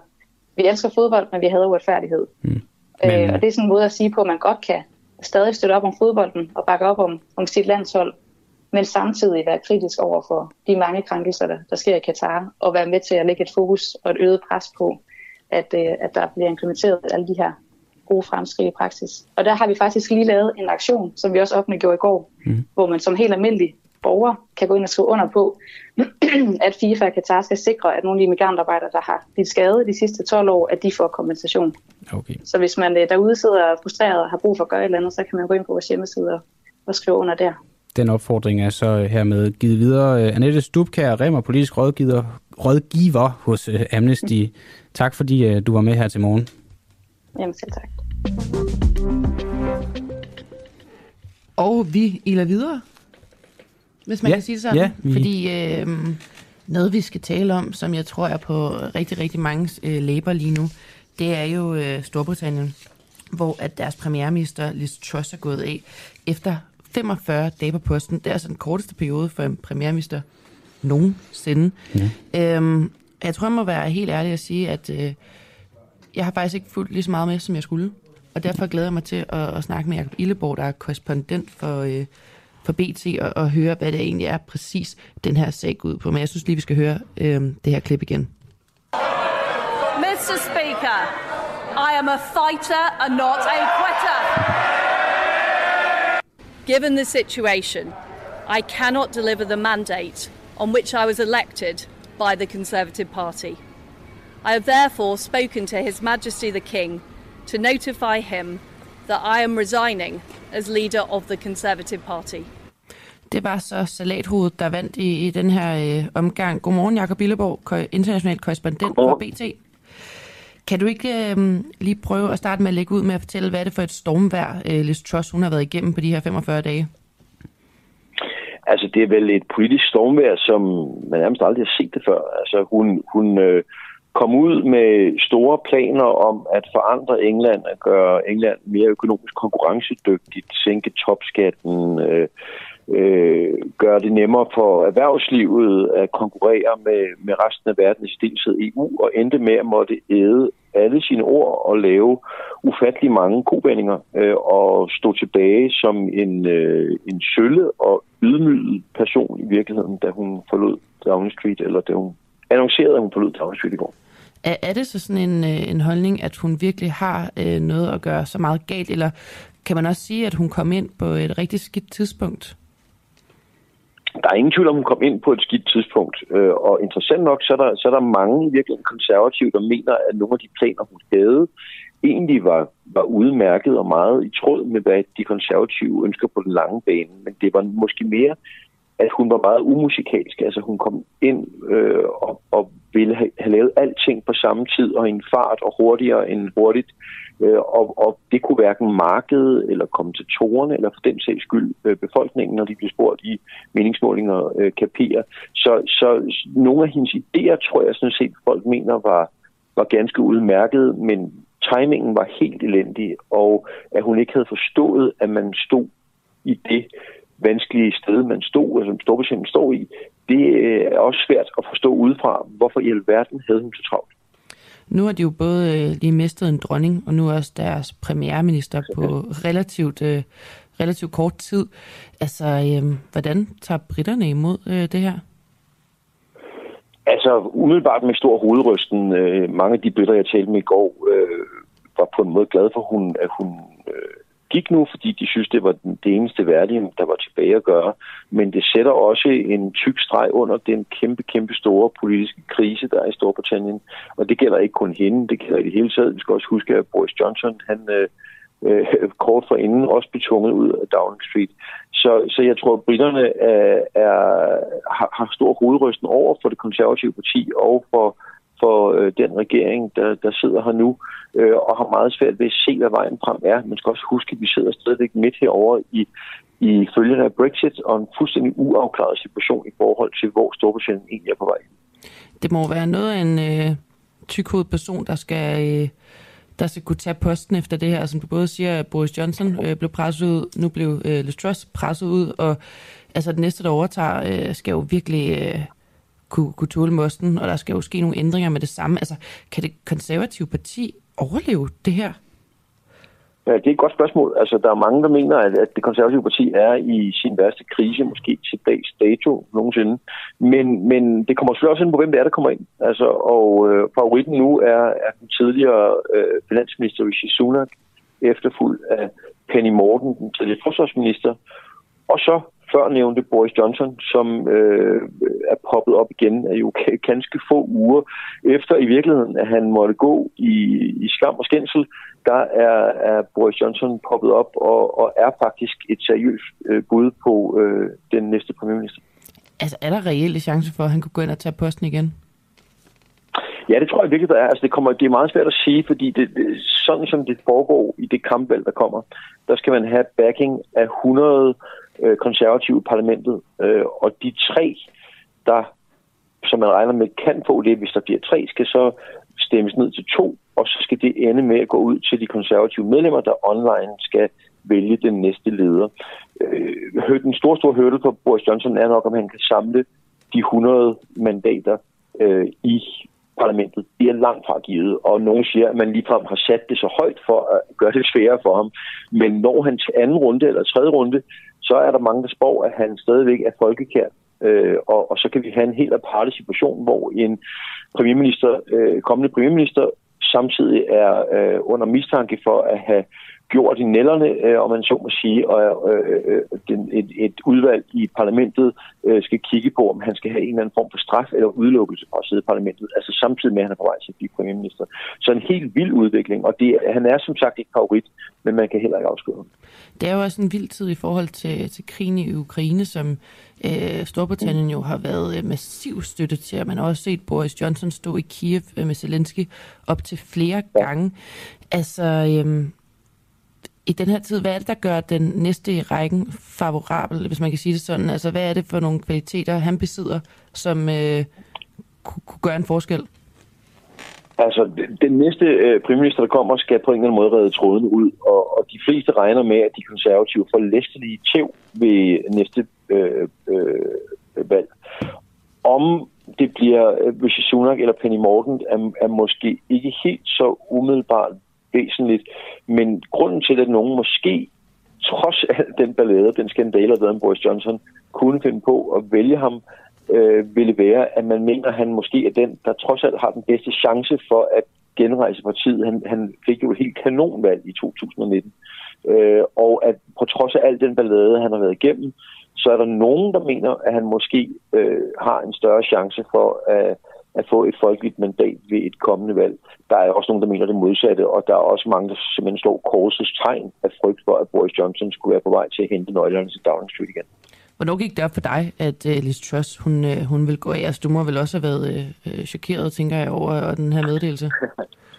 vi elsker fodbold, men vi hader uretfærdighed. Mm. Men... Men- Øh, og det er sådan en måde at sige på, at man godt kan stadig støtte op om fodbolden og bakke op om, om sit landshold, men samtidig være kritisk over for de mange krænkelser, der, der sker i Katar, og være med til at lægge et fokus og et øget pres på, at, øh, at der bliver implementeret alle de her gode fremskridt i praksis. Og der har vi faktisk lige lavet en aktion, som vi også offentliggjorde i går, mm. hvor man som helt almindelig borger kan gå ind og skrive under på, at FIFA og Katar skal sikre, at nogle af de migrantarbejdere, der har lidt skade de sidste 12 år, at de får kompensation. Okay. Så hvis man øh, derude sidder frustreret og har brug for at gøre et eller andet, så kan man gå ind på vores hjemmeside og skrive under der. Den opfordring er så hermed givet videre. Øh, Annette Stubkær, Remmer, politisk rådgiver, rådgiver hos øh, Amnesty. Tak fordi øh, du var med her til morgen. Jamen selv tak. Og vi iler videre, hvis man Ja, kan sige det sådan. ja, vi- Fordi øh, noget, vi skal tale om, som jeg tror er på rigtig, rigtig mange øh, læber lige nu, det er jo øh, Storbritannien, hvor at deres premierminister Liz Truss er gået af efter 45 dage på posten. Det er altså den korteste periode for en premierminister nogensinde. Ja. Øhm, jeg tror, jeg må være helt ærlig at sige, at øh, jeg har faktisk ikke fulgt lige så meget med, som jeg skulle. Og derfor glæder jeg mig til at, at snakke med Jacob Illeborg, der er korrespondent for, øh, for BT, og, og høre, hvad det egentlig er præcis, den her sag går ud på. Men jeg synes lige, vi skal høre øh, det her klip igen. Mr. Speaker, I am a fighter and not a quitter. Given the situation, I cannot deliver the mandate on which I was elected by the Conservative Party. I have therefore spoken to His Majesty the King to notify him that I am resigning as leader of the Conservative Party. Det var så Salathovedet, der vandt i, i den her øh, omgang. Godmorgen, Jakob Billeborg, international korrespondent for BT. Kan du ikke øh, lige prøve at starte med at lægge ud med at fortælle, hvad er det for et stormvær, øh, Liz Truss hun har været igennem på de her 45 dage? Altså, det er vel et politisk stormvær, som man nærmest aldrig har set det før. Altså, hun, hun øh, kom ud med store planer om at forandre England, at gøre England mere økonomisk konkurrencedygtigt, sænke topskatten, øh, øh, gøre det nemmere for erhvervslivet at konkurrere med, med resten af verden, i stilset EU, og endte med at måtte æde alle sine ord og lave ufattelig mange kovendinger øh, og stå tilbage som en, øh, en sølle og ydmyget person i virkeligheden, da hun forlod Downing Street, eller da hun annoncerede, at hun forlod Downing Street i går. Er, er det så sådan en, øh, en holdning, at hun virkelig har øh, noget at gøre så meget galt, eller kan man også sige, at hun kom ind på et rigtig skidt tidspunkt? Der er ingen tvivl om, hun kom ind på et skidt tidspunkt. Øh, og interessant nok, så er, der, så er der mange virkelig konservative, der mener, at nogle af de planer, hun havde, egentlig var, var udmærket og meget i tråd med, hvad de konservative ønsker på den lange bane. Men det var måske mere, at hun var meget umusikalsk. Altså hun kom ind øh, og, og ville have, have lavet alting på samme tid og i en fart og hurtigere end hurtigt. Øh, og, og det kunne hverken markedet eller kommentatorerne eller for den sags skyld øh, befolkningen, når de blev spurgt i meningsmålinger, øh, kapere. Så, så nogle af hendes idéer, tror jeg sådan set, folk mener var, var ganske udmærket, men timingen var helt elendig, og at hun ikke havde forstået, at man stod i det vanskelige sted, man stod, og som Storbritannien står i, det er også svært at forstå udefra, hvorfor i alverden havde hun så travlt. Nu har de jo både øh, lige mistet en dronning, og nu også deres premierminister på relativt, øh, relativt kort tid. Altså, øh, hvordan tager britterne imod øh, det her? Altså, umiddelbart med stor hovedrysten. Øh, mange af de britter, jeg talte med i går, øh, var på en måde glade for, hun, at hun øh, gik nu, fordi de synes, det var det eneste værdige, der var tilbage at gøre. Men det sætter også en tyk streg under den kæmpe, kæmpe store politiske krise, der er i Storbritannien. Og det gælder ikke kun hende, det gælder i det hele taget. Vi skal også huske, at Boris Johnson, han øh, øh, kort for inden også blev tvunget ud af Downing Street. Så, så jeg tror, at britterne er, er, har, har stor hovedrysten over for det konservative parti og for for øh, den regering, der, der sidder her nu, øh, og har meget svært ved at se, hvad vejen frem er. Man skal også huske, at vi sidder stadigvæk midt herovre i, i følgende af Brexit og en fuldstændig uafklaret situation i forhold til, hvor Storbritannien egentlig er på vej. Det må være noget af en øh, tykhovedet person, der skal... Øh der skal kunne tage posten efter det her. Som du både siger, at Boris Johnson øh, blev presset ud, nu blev øh, Liz Truss presset ud, og altså den næste, der overtager, øh, skal jo virkelig øh, kunne, kunne tåle mosten, og der skal jo ske nogle ændringer med det samme. Altså, kan det konservative parti overleve det her? Ja, det er et godt spørgsmål. Altså, der er mange, der mener, at, at det konservative parti er i sin værste krise, måske til dags dato nogensinde. Men, men det kommer selvfølgelig også ind på, hvem det er, der kommer ind. Altså, og øh, favoritten nu er, er den tidligere øh, finansminister Rishi Sunak, efterfulgt af Penny Morten, den tidligere forsvarsminister, og så før nævnte Boris Johnson, som øh, er poppet op igen af jo ganske få uger efter i virkeligheden, at han måtte gå i, i skam og skændsel, der er, er Boris Johnson poppet op og, og er faktisk et seriøst øh, bud på øh, den næste premierminister. Altså, er der reelle chance for, at han kunne gå ind og tage posten igen? Ja, det tror jeg virkelig, der er. Altså, det, kommer, det er meget svært at sige, fordi det, det, sådan som det foregår i det kampvalg, der kommer, der skal man have backing af 100 øh, konservative parlamentet. Øh, og de tre, der, som man regner med, kan få det, hvis der bliver tre, skal så stemmes ned til to, og så skal det ende med at gå ud til de konservative medlemmer, der online skal vælge den næste leder. Øh, den store, store hørte for Boris Johnson er nok, om han kan samle de 100 mandater øh, i parlamentet. Det er langt fra givet, og nogen siger, at man ligefrem har sat det så højt for at gøre det sværere for ham. Men når han til anden runde eller tredje runde, så er der mange, der spår, at han stadigvæk er folkekær. Øh, og, og så kan vi have en helt aparte situation, hvor en premierminister, øh, kommende premierminister samtidig er øh, under mistanke for at have gjort i nælderne, øh, om man så må sige, og øh, øh, den, et, et udvalg i parlamentet øh, skal kigge på, om han skal have en eller anden form for straf eller udelukkelse fra at sidde i parlamentet, altså samtidig med, at han er på vej til at blive premierminister. Så en helt vild udvikling, og det, han er som sagt ikke favorit, men man kan heller ikke afskrive ham. Det er jo også en vild tid i forhold til, til krigen i Ukraine, som øh, Storbritannien jo har været øh, massiv støtte til, man har også set Boris Johnson stå i Kiev øh, med Zelensky op til flere gange. Altså, øh, i den her tid, hvad er det, der gør den næste i rækken favorabel, hvis man kan sige det sådan? Altså, hvad er det for nogle kvaliteter, han besidder, som øh, kunne, kunne gøre en forskel? Altså, den næste øh, premierminister, der kommer, skal på en eller anden måde redde tråden ud, og, og de fleste regner med, at de konservative får læstelige tæv ved næste øh, øh, valg. Om det bliver øh, Rishi Sunak eller Penny Morgan, er, er måske ikke helt så umiddelbart væsentligt, men grunden til, at nogen måske, trods alt den ballade, den skandale, der Boris Johnson, kunne finde på at vælge ham, øh, ville være, at man mener, at han måske er den, der trods alt har den bedste chance for at genrejse partiet. Han, han fik jo et helt kanonvalg i 2019. Øh, og at på trods af al den ballade, han har været igennem, så er der nogen, der mener, at han måske øh, har en større chance for at, at få et folkeligt mandat ved et kommende valg. Der er også nogen, der mener det modsatte, og der er også mange, der simpelthen står korsets tegn af frygt for, at Boris Johnson skulle være på vej til at hente nøglerne til Downing Street igen. Hvornår gik det op for dig, at uh, Liz Truss, hun, uh, hun vil gå af? Altså, du må vel også have været uh, chokeret, tænker jeg, over den her meddelelse?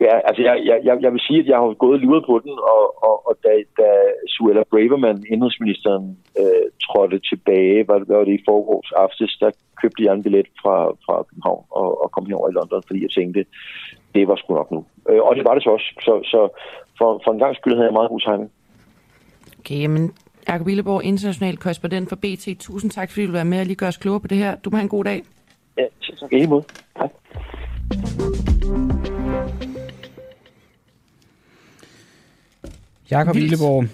Ja, altså jeg, jeg, jeg, vil sige, at jeg har gået luret på den, og, og, og da, da Suella Braverman, indrigsministeren, øh, trådte tilbage, var, var det i forgårs aftes, der købte jeg en billet fra, fra København og, og kom herover i London, fordi jeg tænkte, det var sgu nok nu. Øh, og det var det så også, så, så for, for en gang skyld havde jeg meget god timing. Okay, jamen Jakob Illeborg, international korrespondent for BT. Tusind tak, fordi du var med og lige gøre os klogere på det her. Du må have en god dag. Ja, tak. I måde. Hej. Jakob Illeborg,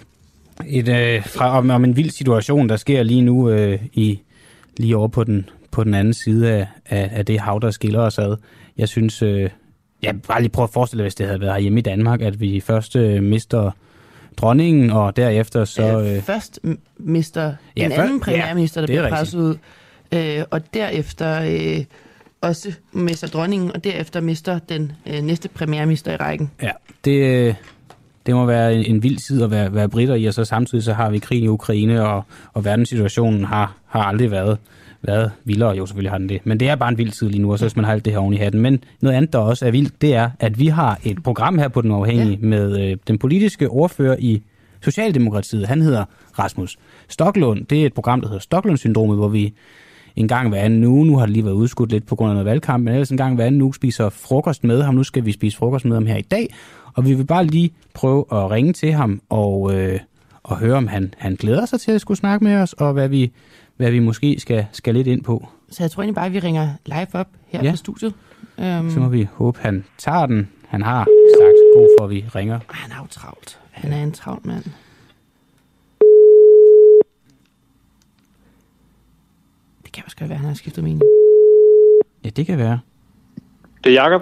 et, øh, fra, om, om en vild situation, der sker lige nu øh, i lige over på den, på den anden side af, af, af det hav, der skiller os ad. Jeg synes, øh, jeg bare lige prøve at forestille dig, hvis det havde været hjemme i Danmark, at vi først øh, mister dronningen, og derefter så... Øh, først mister ja, en for, anden premierminister, der ja, bliver presset ud, øh, og derefter øh, også mister dronningen, og derefter mister den øh, næste premierminister i rækken. Ja, det, det må være en, vild tid at være, være britter i, og så samtidig så har vi krig i Ukraine, og, og verdenssituationen har, har aldrig været, været vildere. Jo, selvfølgelig har den det. Men det er bare en vild tid lige nu, og så hvis man har alt det her oven i hatten. Men noget andet, der også er vildt, det er, at vi har et program her på Den Uafhængige ja. med øh, den politiske ordfører i Socialdemokratiet. Han hedder Rasmus Stoklund. Det er et program, der hedder Stoklund-syndromet, hvor vi en gang hver anden uge, nu har det lige været udskudt lidt på grund af noget valgkamp, men ellers en gang hver anden uge spiser frokost med ham. Nu skal vi spise frokost med ham her i dag, og vi vil bare lige prøve at ringe til ham og, øh, og høre, om han, han glæder sig til at skulle snakke med os, og hvad vi, hvad vi måske skal, skal lidt ind på. Så jeg tror egentlig bare, at vi ringer live op her ja. på studiet. Um... Så må vi håbe, han tager den. Han har sagt god for, at vi ringer. Han er jo travlt. Han er en travlt mand. Det kan også godt være, at han har skiftet mening. Ja, det kan være. Det er Jakob.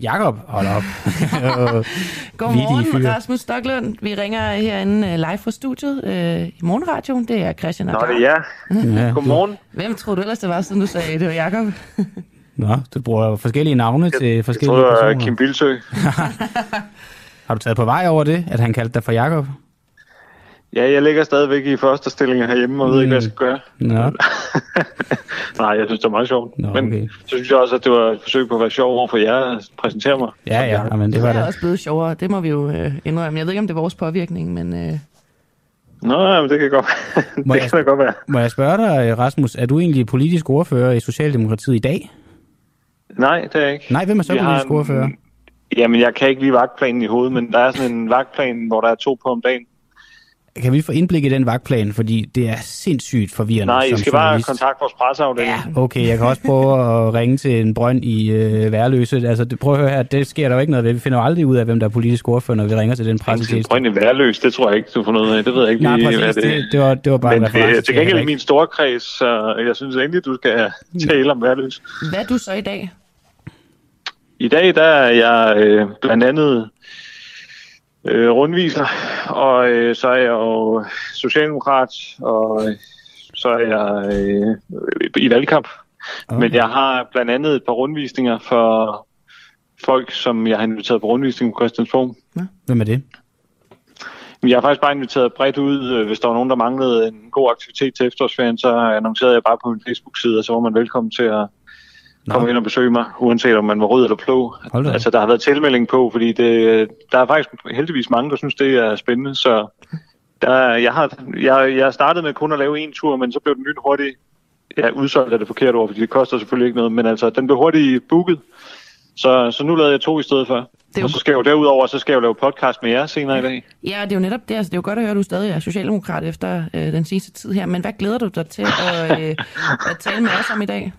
Jakob, hold op. Godmorgen, Rasmus Stocklund. Vi ringer herinde øh, live fra studiet øh, i Morgenradioen. Det er Christian og Nå, det er ja. Godmorgen. Hvem tror du ellers, det var, siden du sagde, det var Jakob? Nå, du bruger forskellige navne jeg, til forskellige jeg tror, personer. Kim Bilsø. Har du taget på vej over det, at han kaldte dig for Jakob? Ja, jeg ligger stadigvæk i første stilling herhjemme og ved mm. ikke, hvad jeg skal gøre. Nå. Nej, jeg synes, det var meget sjovt. Nå, men okay. så synes jeg også, at det var et forsøg på at være sjov over for jer at præsentere mig. Ja, ja, men det var det. det. er også blevet sjovere, det må vi jo øh, indrømme. Jeg ved ikke, om det er vores påvirkning, men... Øh... Nå, men det kan godt, det jeg, kan det godt være. Må jeg spørge dig, Rasmus, er du egentlig politisk ordfører i Socialdemokratiet i dag? Nej, det er jeg ikke. Nej, hvem er så Vi politisk har, ordfører? Jamen, jeg kan ikke lige vagtplanen i hovedet, men der er sådan en vagtplan, hvor der er to på om dagen. Kan vi få indblik i den vagtplan, fordi det er sindssygt forvirrende Nej, I som skal bare kontakte vores presseafdeling. Ja, okay, jeg kan også prøve at ringe til en brønd i øh, Værløse. Altså, det, prøv at høre her, det sker der jo ikke noget ved. Vi finder jo aldrig ud af, hvem der er politisk ordfører, når vi ringer til den pressetjeneste. Brønd i Værløs, det tror jeg ikke, du får noget af. Det ved jeg ikke Nej, lige, præcis, hvad det det, det, var, det var bare Men en reference det er til gengæld i min store kreds, så jeg synes endelig, du skal tale om Værløs. Hvad er du så i dag? I dag der er jeg øh, blandt andet øh, rundviser, og øh, så er jeg jo socialdemokrat, og øh, så er jeg øh, i valgkamp. Okay. Men jeg har blandt andet et par rundvisninger for folk, som jeg har inviteret på rundvisning på Christiansborg. Hvem er det? Jeg har faktisk bare inviteret bredt ud. Øh, Hvis der var nogen, der manglede en god aktivitet til efterårsferien, så annoncerede jeg bare på min Facebook-side, og så var man velkommen til at komme ind og besøge mig, uanset om man var rød eller blå. Altså, der har været tilmelding på, fordi det, der er faktisk heldigvis mange, der synes, det er spændende. Så der, jeg, har, jeg, jeg startede med kun at lave en tur, men så blev den lynhurtigt ja, udsolgt er det forkerte ord, fordi det koster selvfølgelig ikke noget, men altså, den blev hurtigt booket. Så, så nu lavede jeg to i stedet for. er jo- Og så skal jeg jo derudover, så skal jeg jo lave podcast med jer senere i dag. Ja, det er jo netop det. Altså, det er jo godt at høre, at du stadig er socialdemokrat efter øh, den sidste tid her. Men hvad glæder du dig til at, øh, at tale med os om i dag?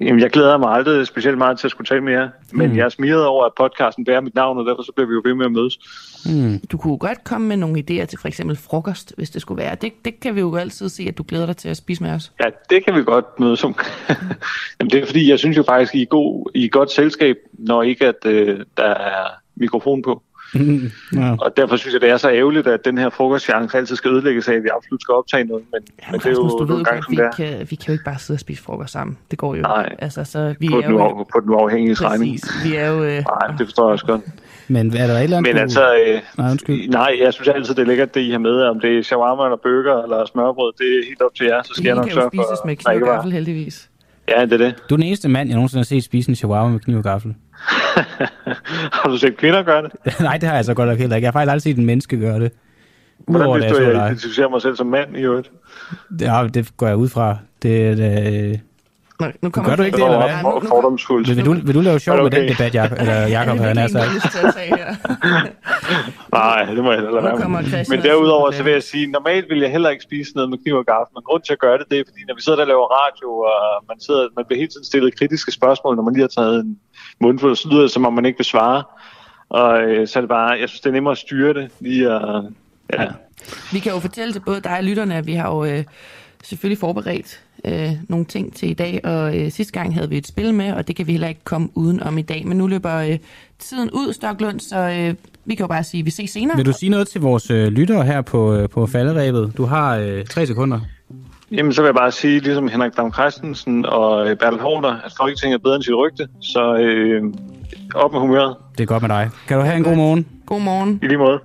Jamen, jeg glæder mig aldrig specielt meget til at skulle tale med jer, men Mm. jeg er smiret over, at podcasten bærer mit navn, og derfor så bliver vi jo ved med at mødes. Mm. Du kunne godt komme med nogle idéer til for eksempel frokost, hvis det skulle være. Det, det kan vi jo altid se, at du glæder dig til at spise med os. Ja, det kan vi godt mødes om. Jamen, det er fordi, jeg synes jo faktisk, I er, god, I er godt selskab, når ikke at øh, der er mikrofon på. Ja. Og derfor synes jeg, det er så ærgerligt, at den her frokostchance altid skal ødelægges af, at vi absolut skal optage noget. Men, ja, men det er jo du ved jo som vi det er. kan, vi kan jo ikke bare sidde og spise frokost sammen. Det går jo Nej. ikke. Altså, så vi På er den, jo... på den uafhængige regning. Vi er jo... Øh, Nej, det forstår jeg også godt. Men er der et eller andet, Men du... altså, øh, Nej, undskyld. nej, jeg synes altid, det er lækkert, det I har med. Om det er shawarma eller burger eller smørbrød, det er helt op til jer. Så skal vi jeg nok kan jo sørge for, spises med at der kniv ikke og gaffel, heldigvis. Ja, det er det. Du er den eneste mand, jeg nogensinde har set spise en shawarma med kniv og gaffel. har du set kvinder gøre det? Nej, det har jeg så godt nok heller ikke. Jeg har faktisk aldrig set en menneske gøre det. Hvordan vidste det, du, jeg at så jeg identificerer mig selv som mand i øvrigt? Ja, det går jeg ud fra. Det, det, Nå, nu kommer Gør du ikke det, eller hvad? Nu, Fordomsfuldt. vil, vil, du, vil du lave sjov det med den okay? debat, Jacob? Eller Jacob, havde han er her. Nej, det må jeg heller være med. Men derudover, og så vil jeg sige, normalt vil jeg heller ikke spise noget med kniv og gaffel. Men grund til at gøre det, det er, fordi når vi sidder der og laver radio, og man, sidder, man bliver hele tiden stillet kritiske spørgsmål, når man lige har taget en mundfuld, så lyder det, som om man ikke vil svare. Og øh, så er det bare, jeg synes, det er nemmere at styre det. Lige at, ja. Vi kan jo fortælle til både dig og lytterne, at vi har jo øh, selvfølgelig forberedt øh, nogle ting til i dag, og øh, sidste gang havde vi et spil med, og det kan vi heller ikke komme uden om i dag. Men nu løber øh, tiden ud, Stoklund, så øh, vi kan jo bare sige, at vi ses senere. Vil du sige noget til vores øh, lyttere her på, øh, på falderæbet? Du har øh, tre sekunder. Jamen, så vil jeg bare sige, ligesom Henrik Dam Christensen og øh, Bertel Hårder, at Folketinget er bedre end sit rygte. Så øh, op med humøret. Det er godt med dig. Kan du have en god morgen? God morgen. I lige måde.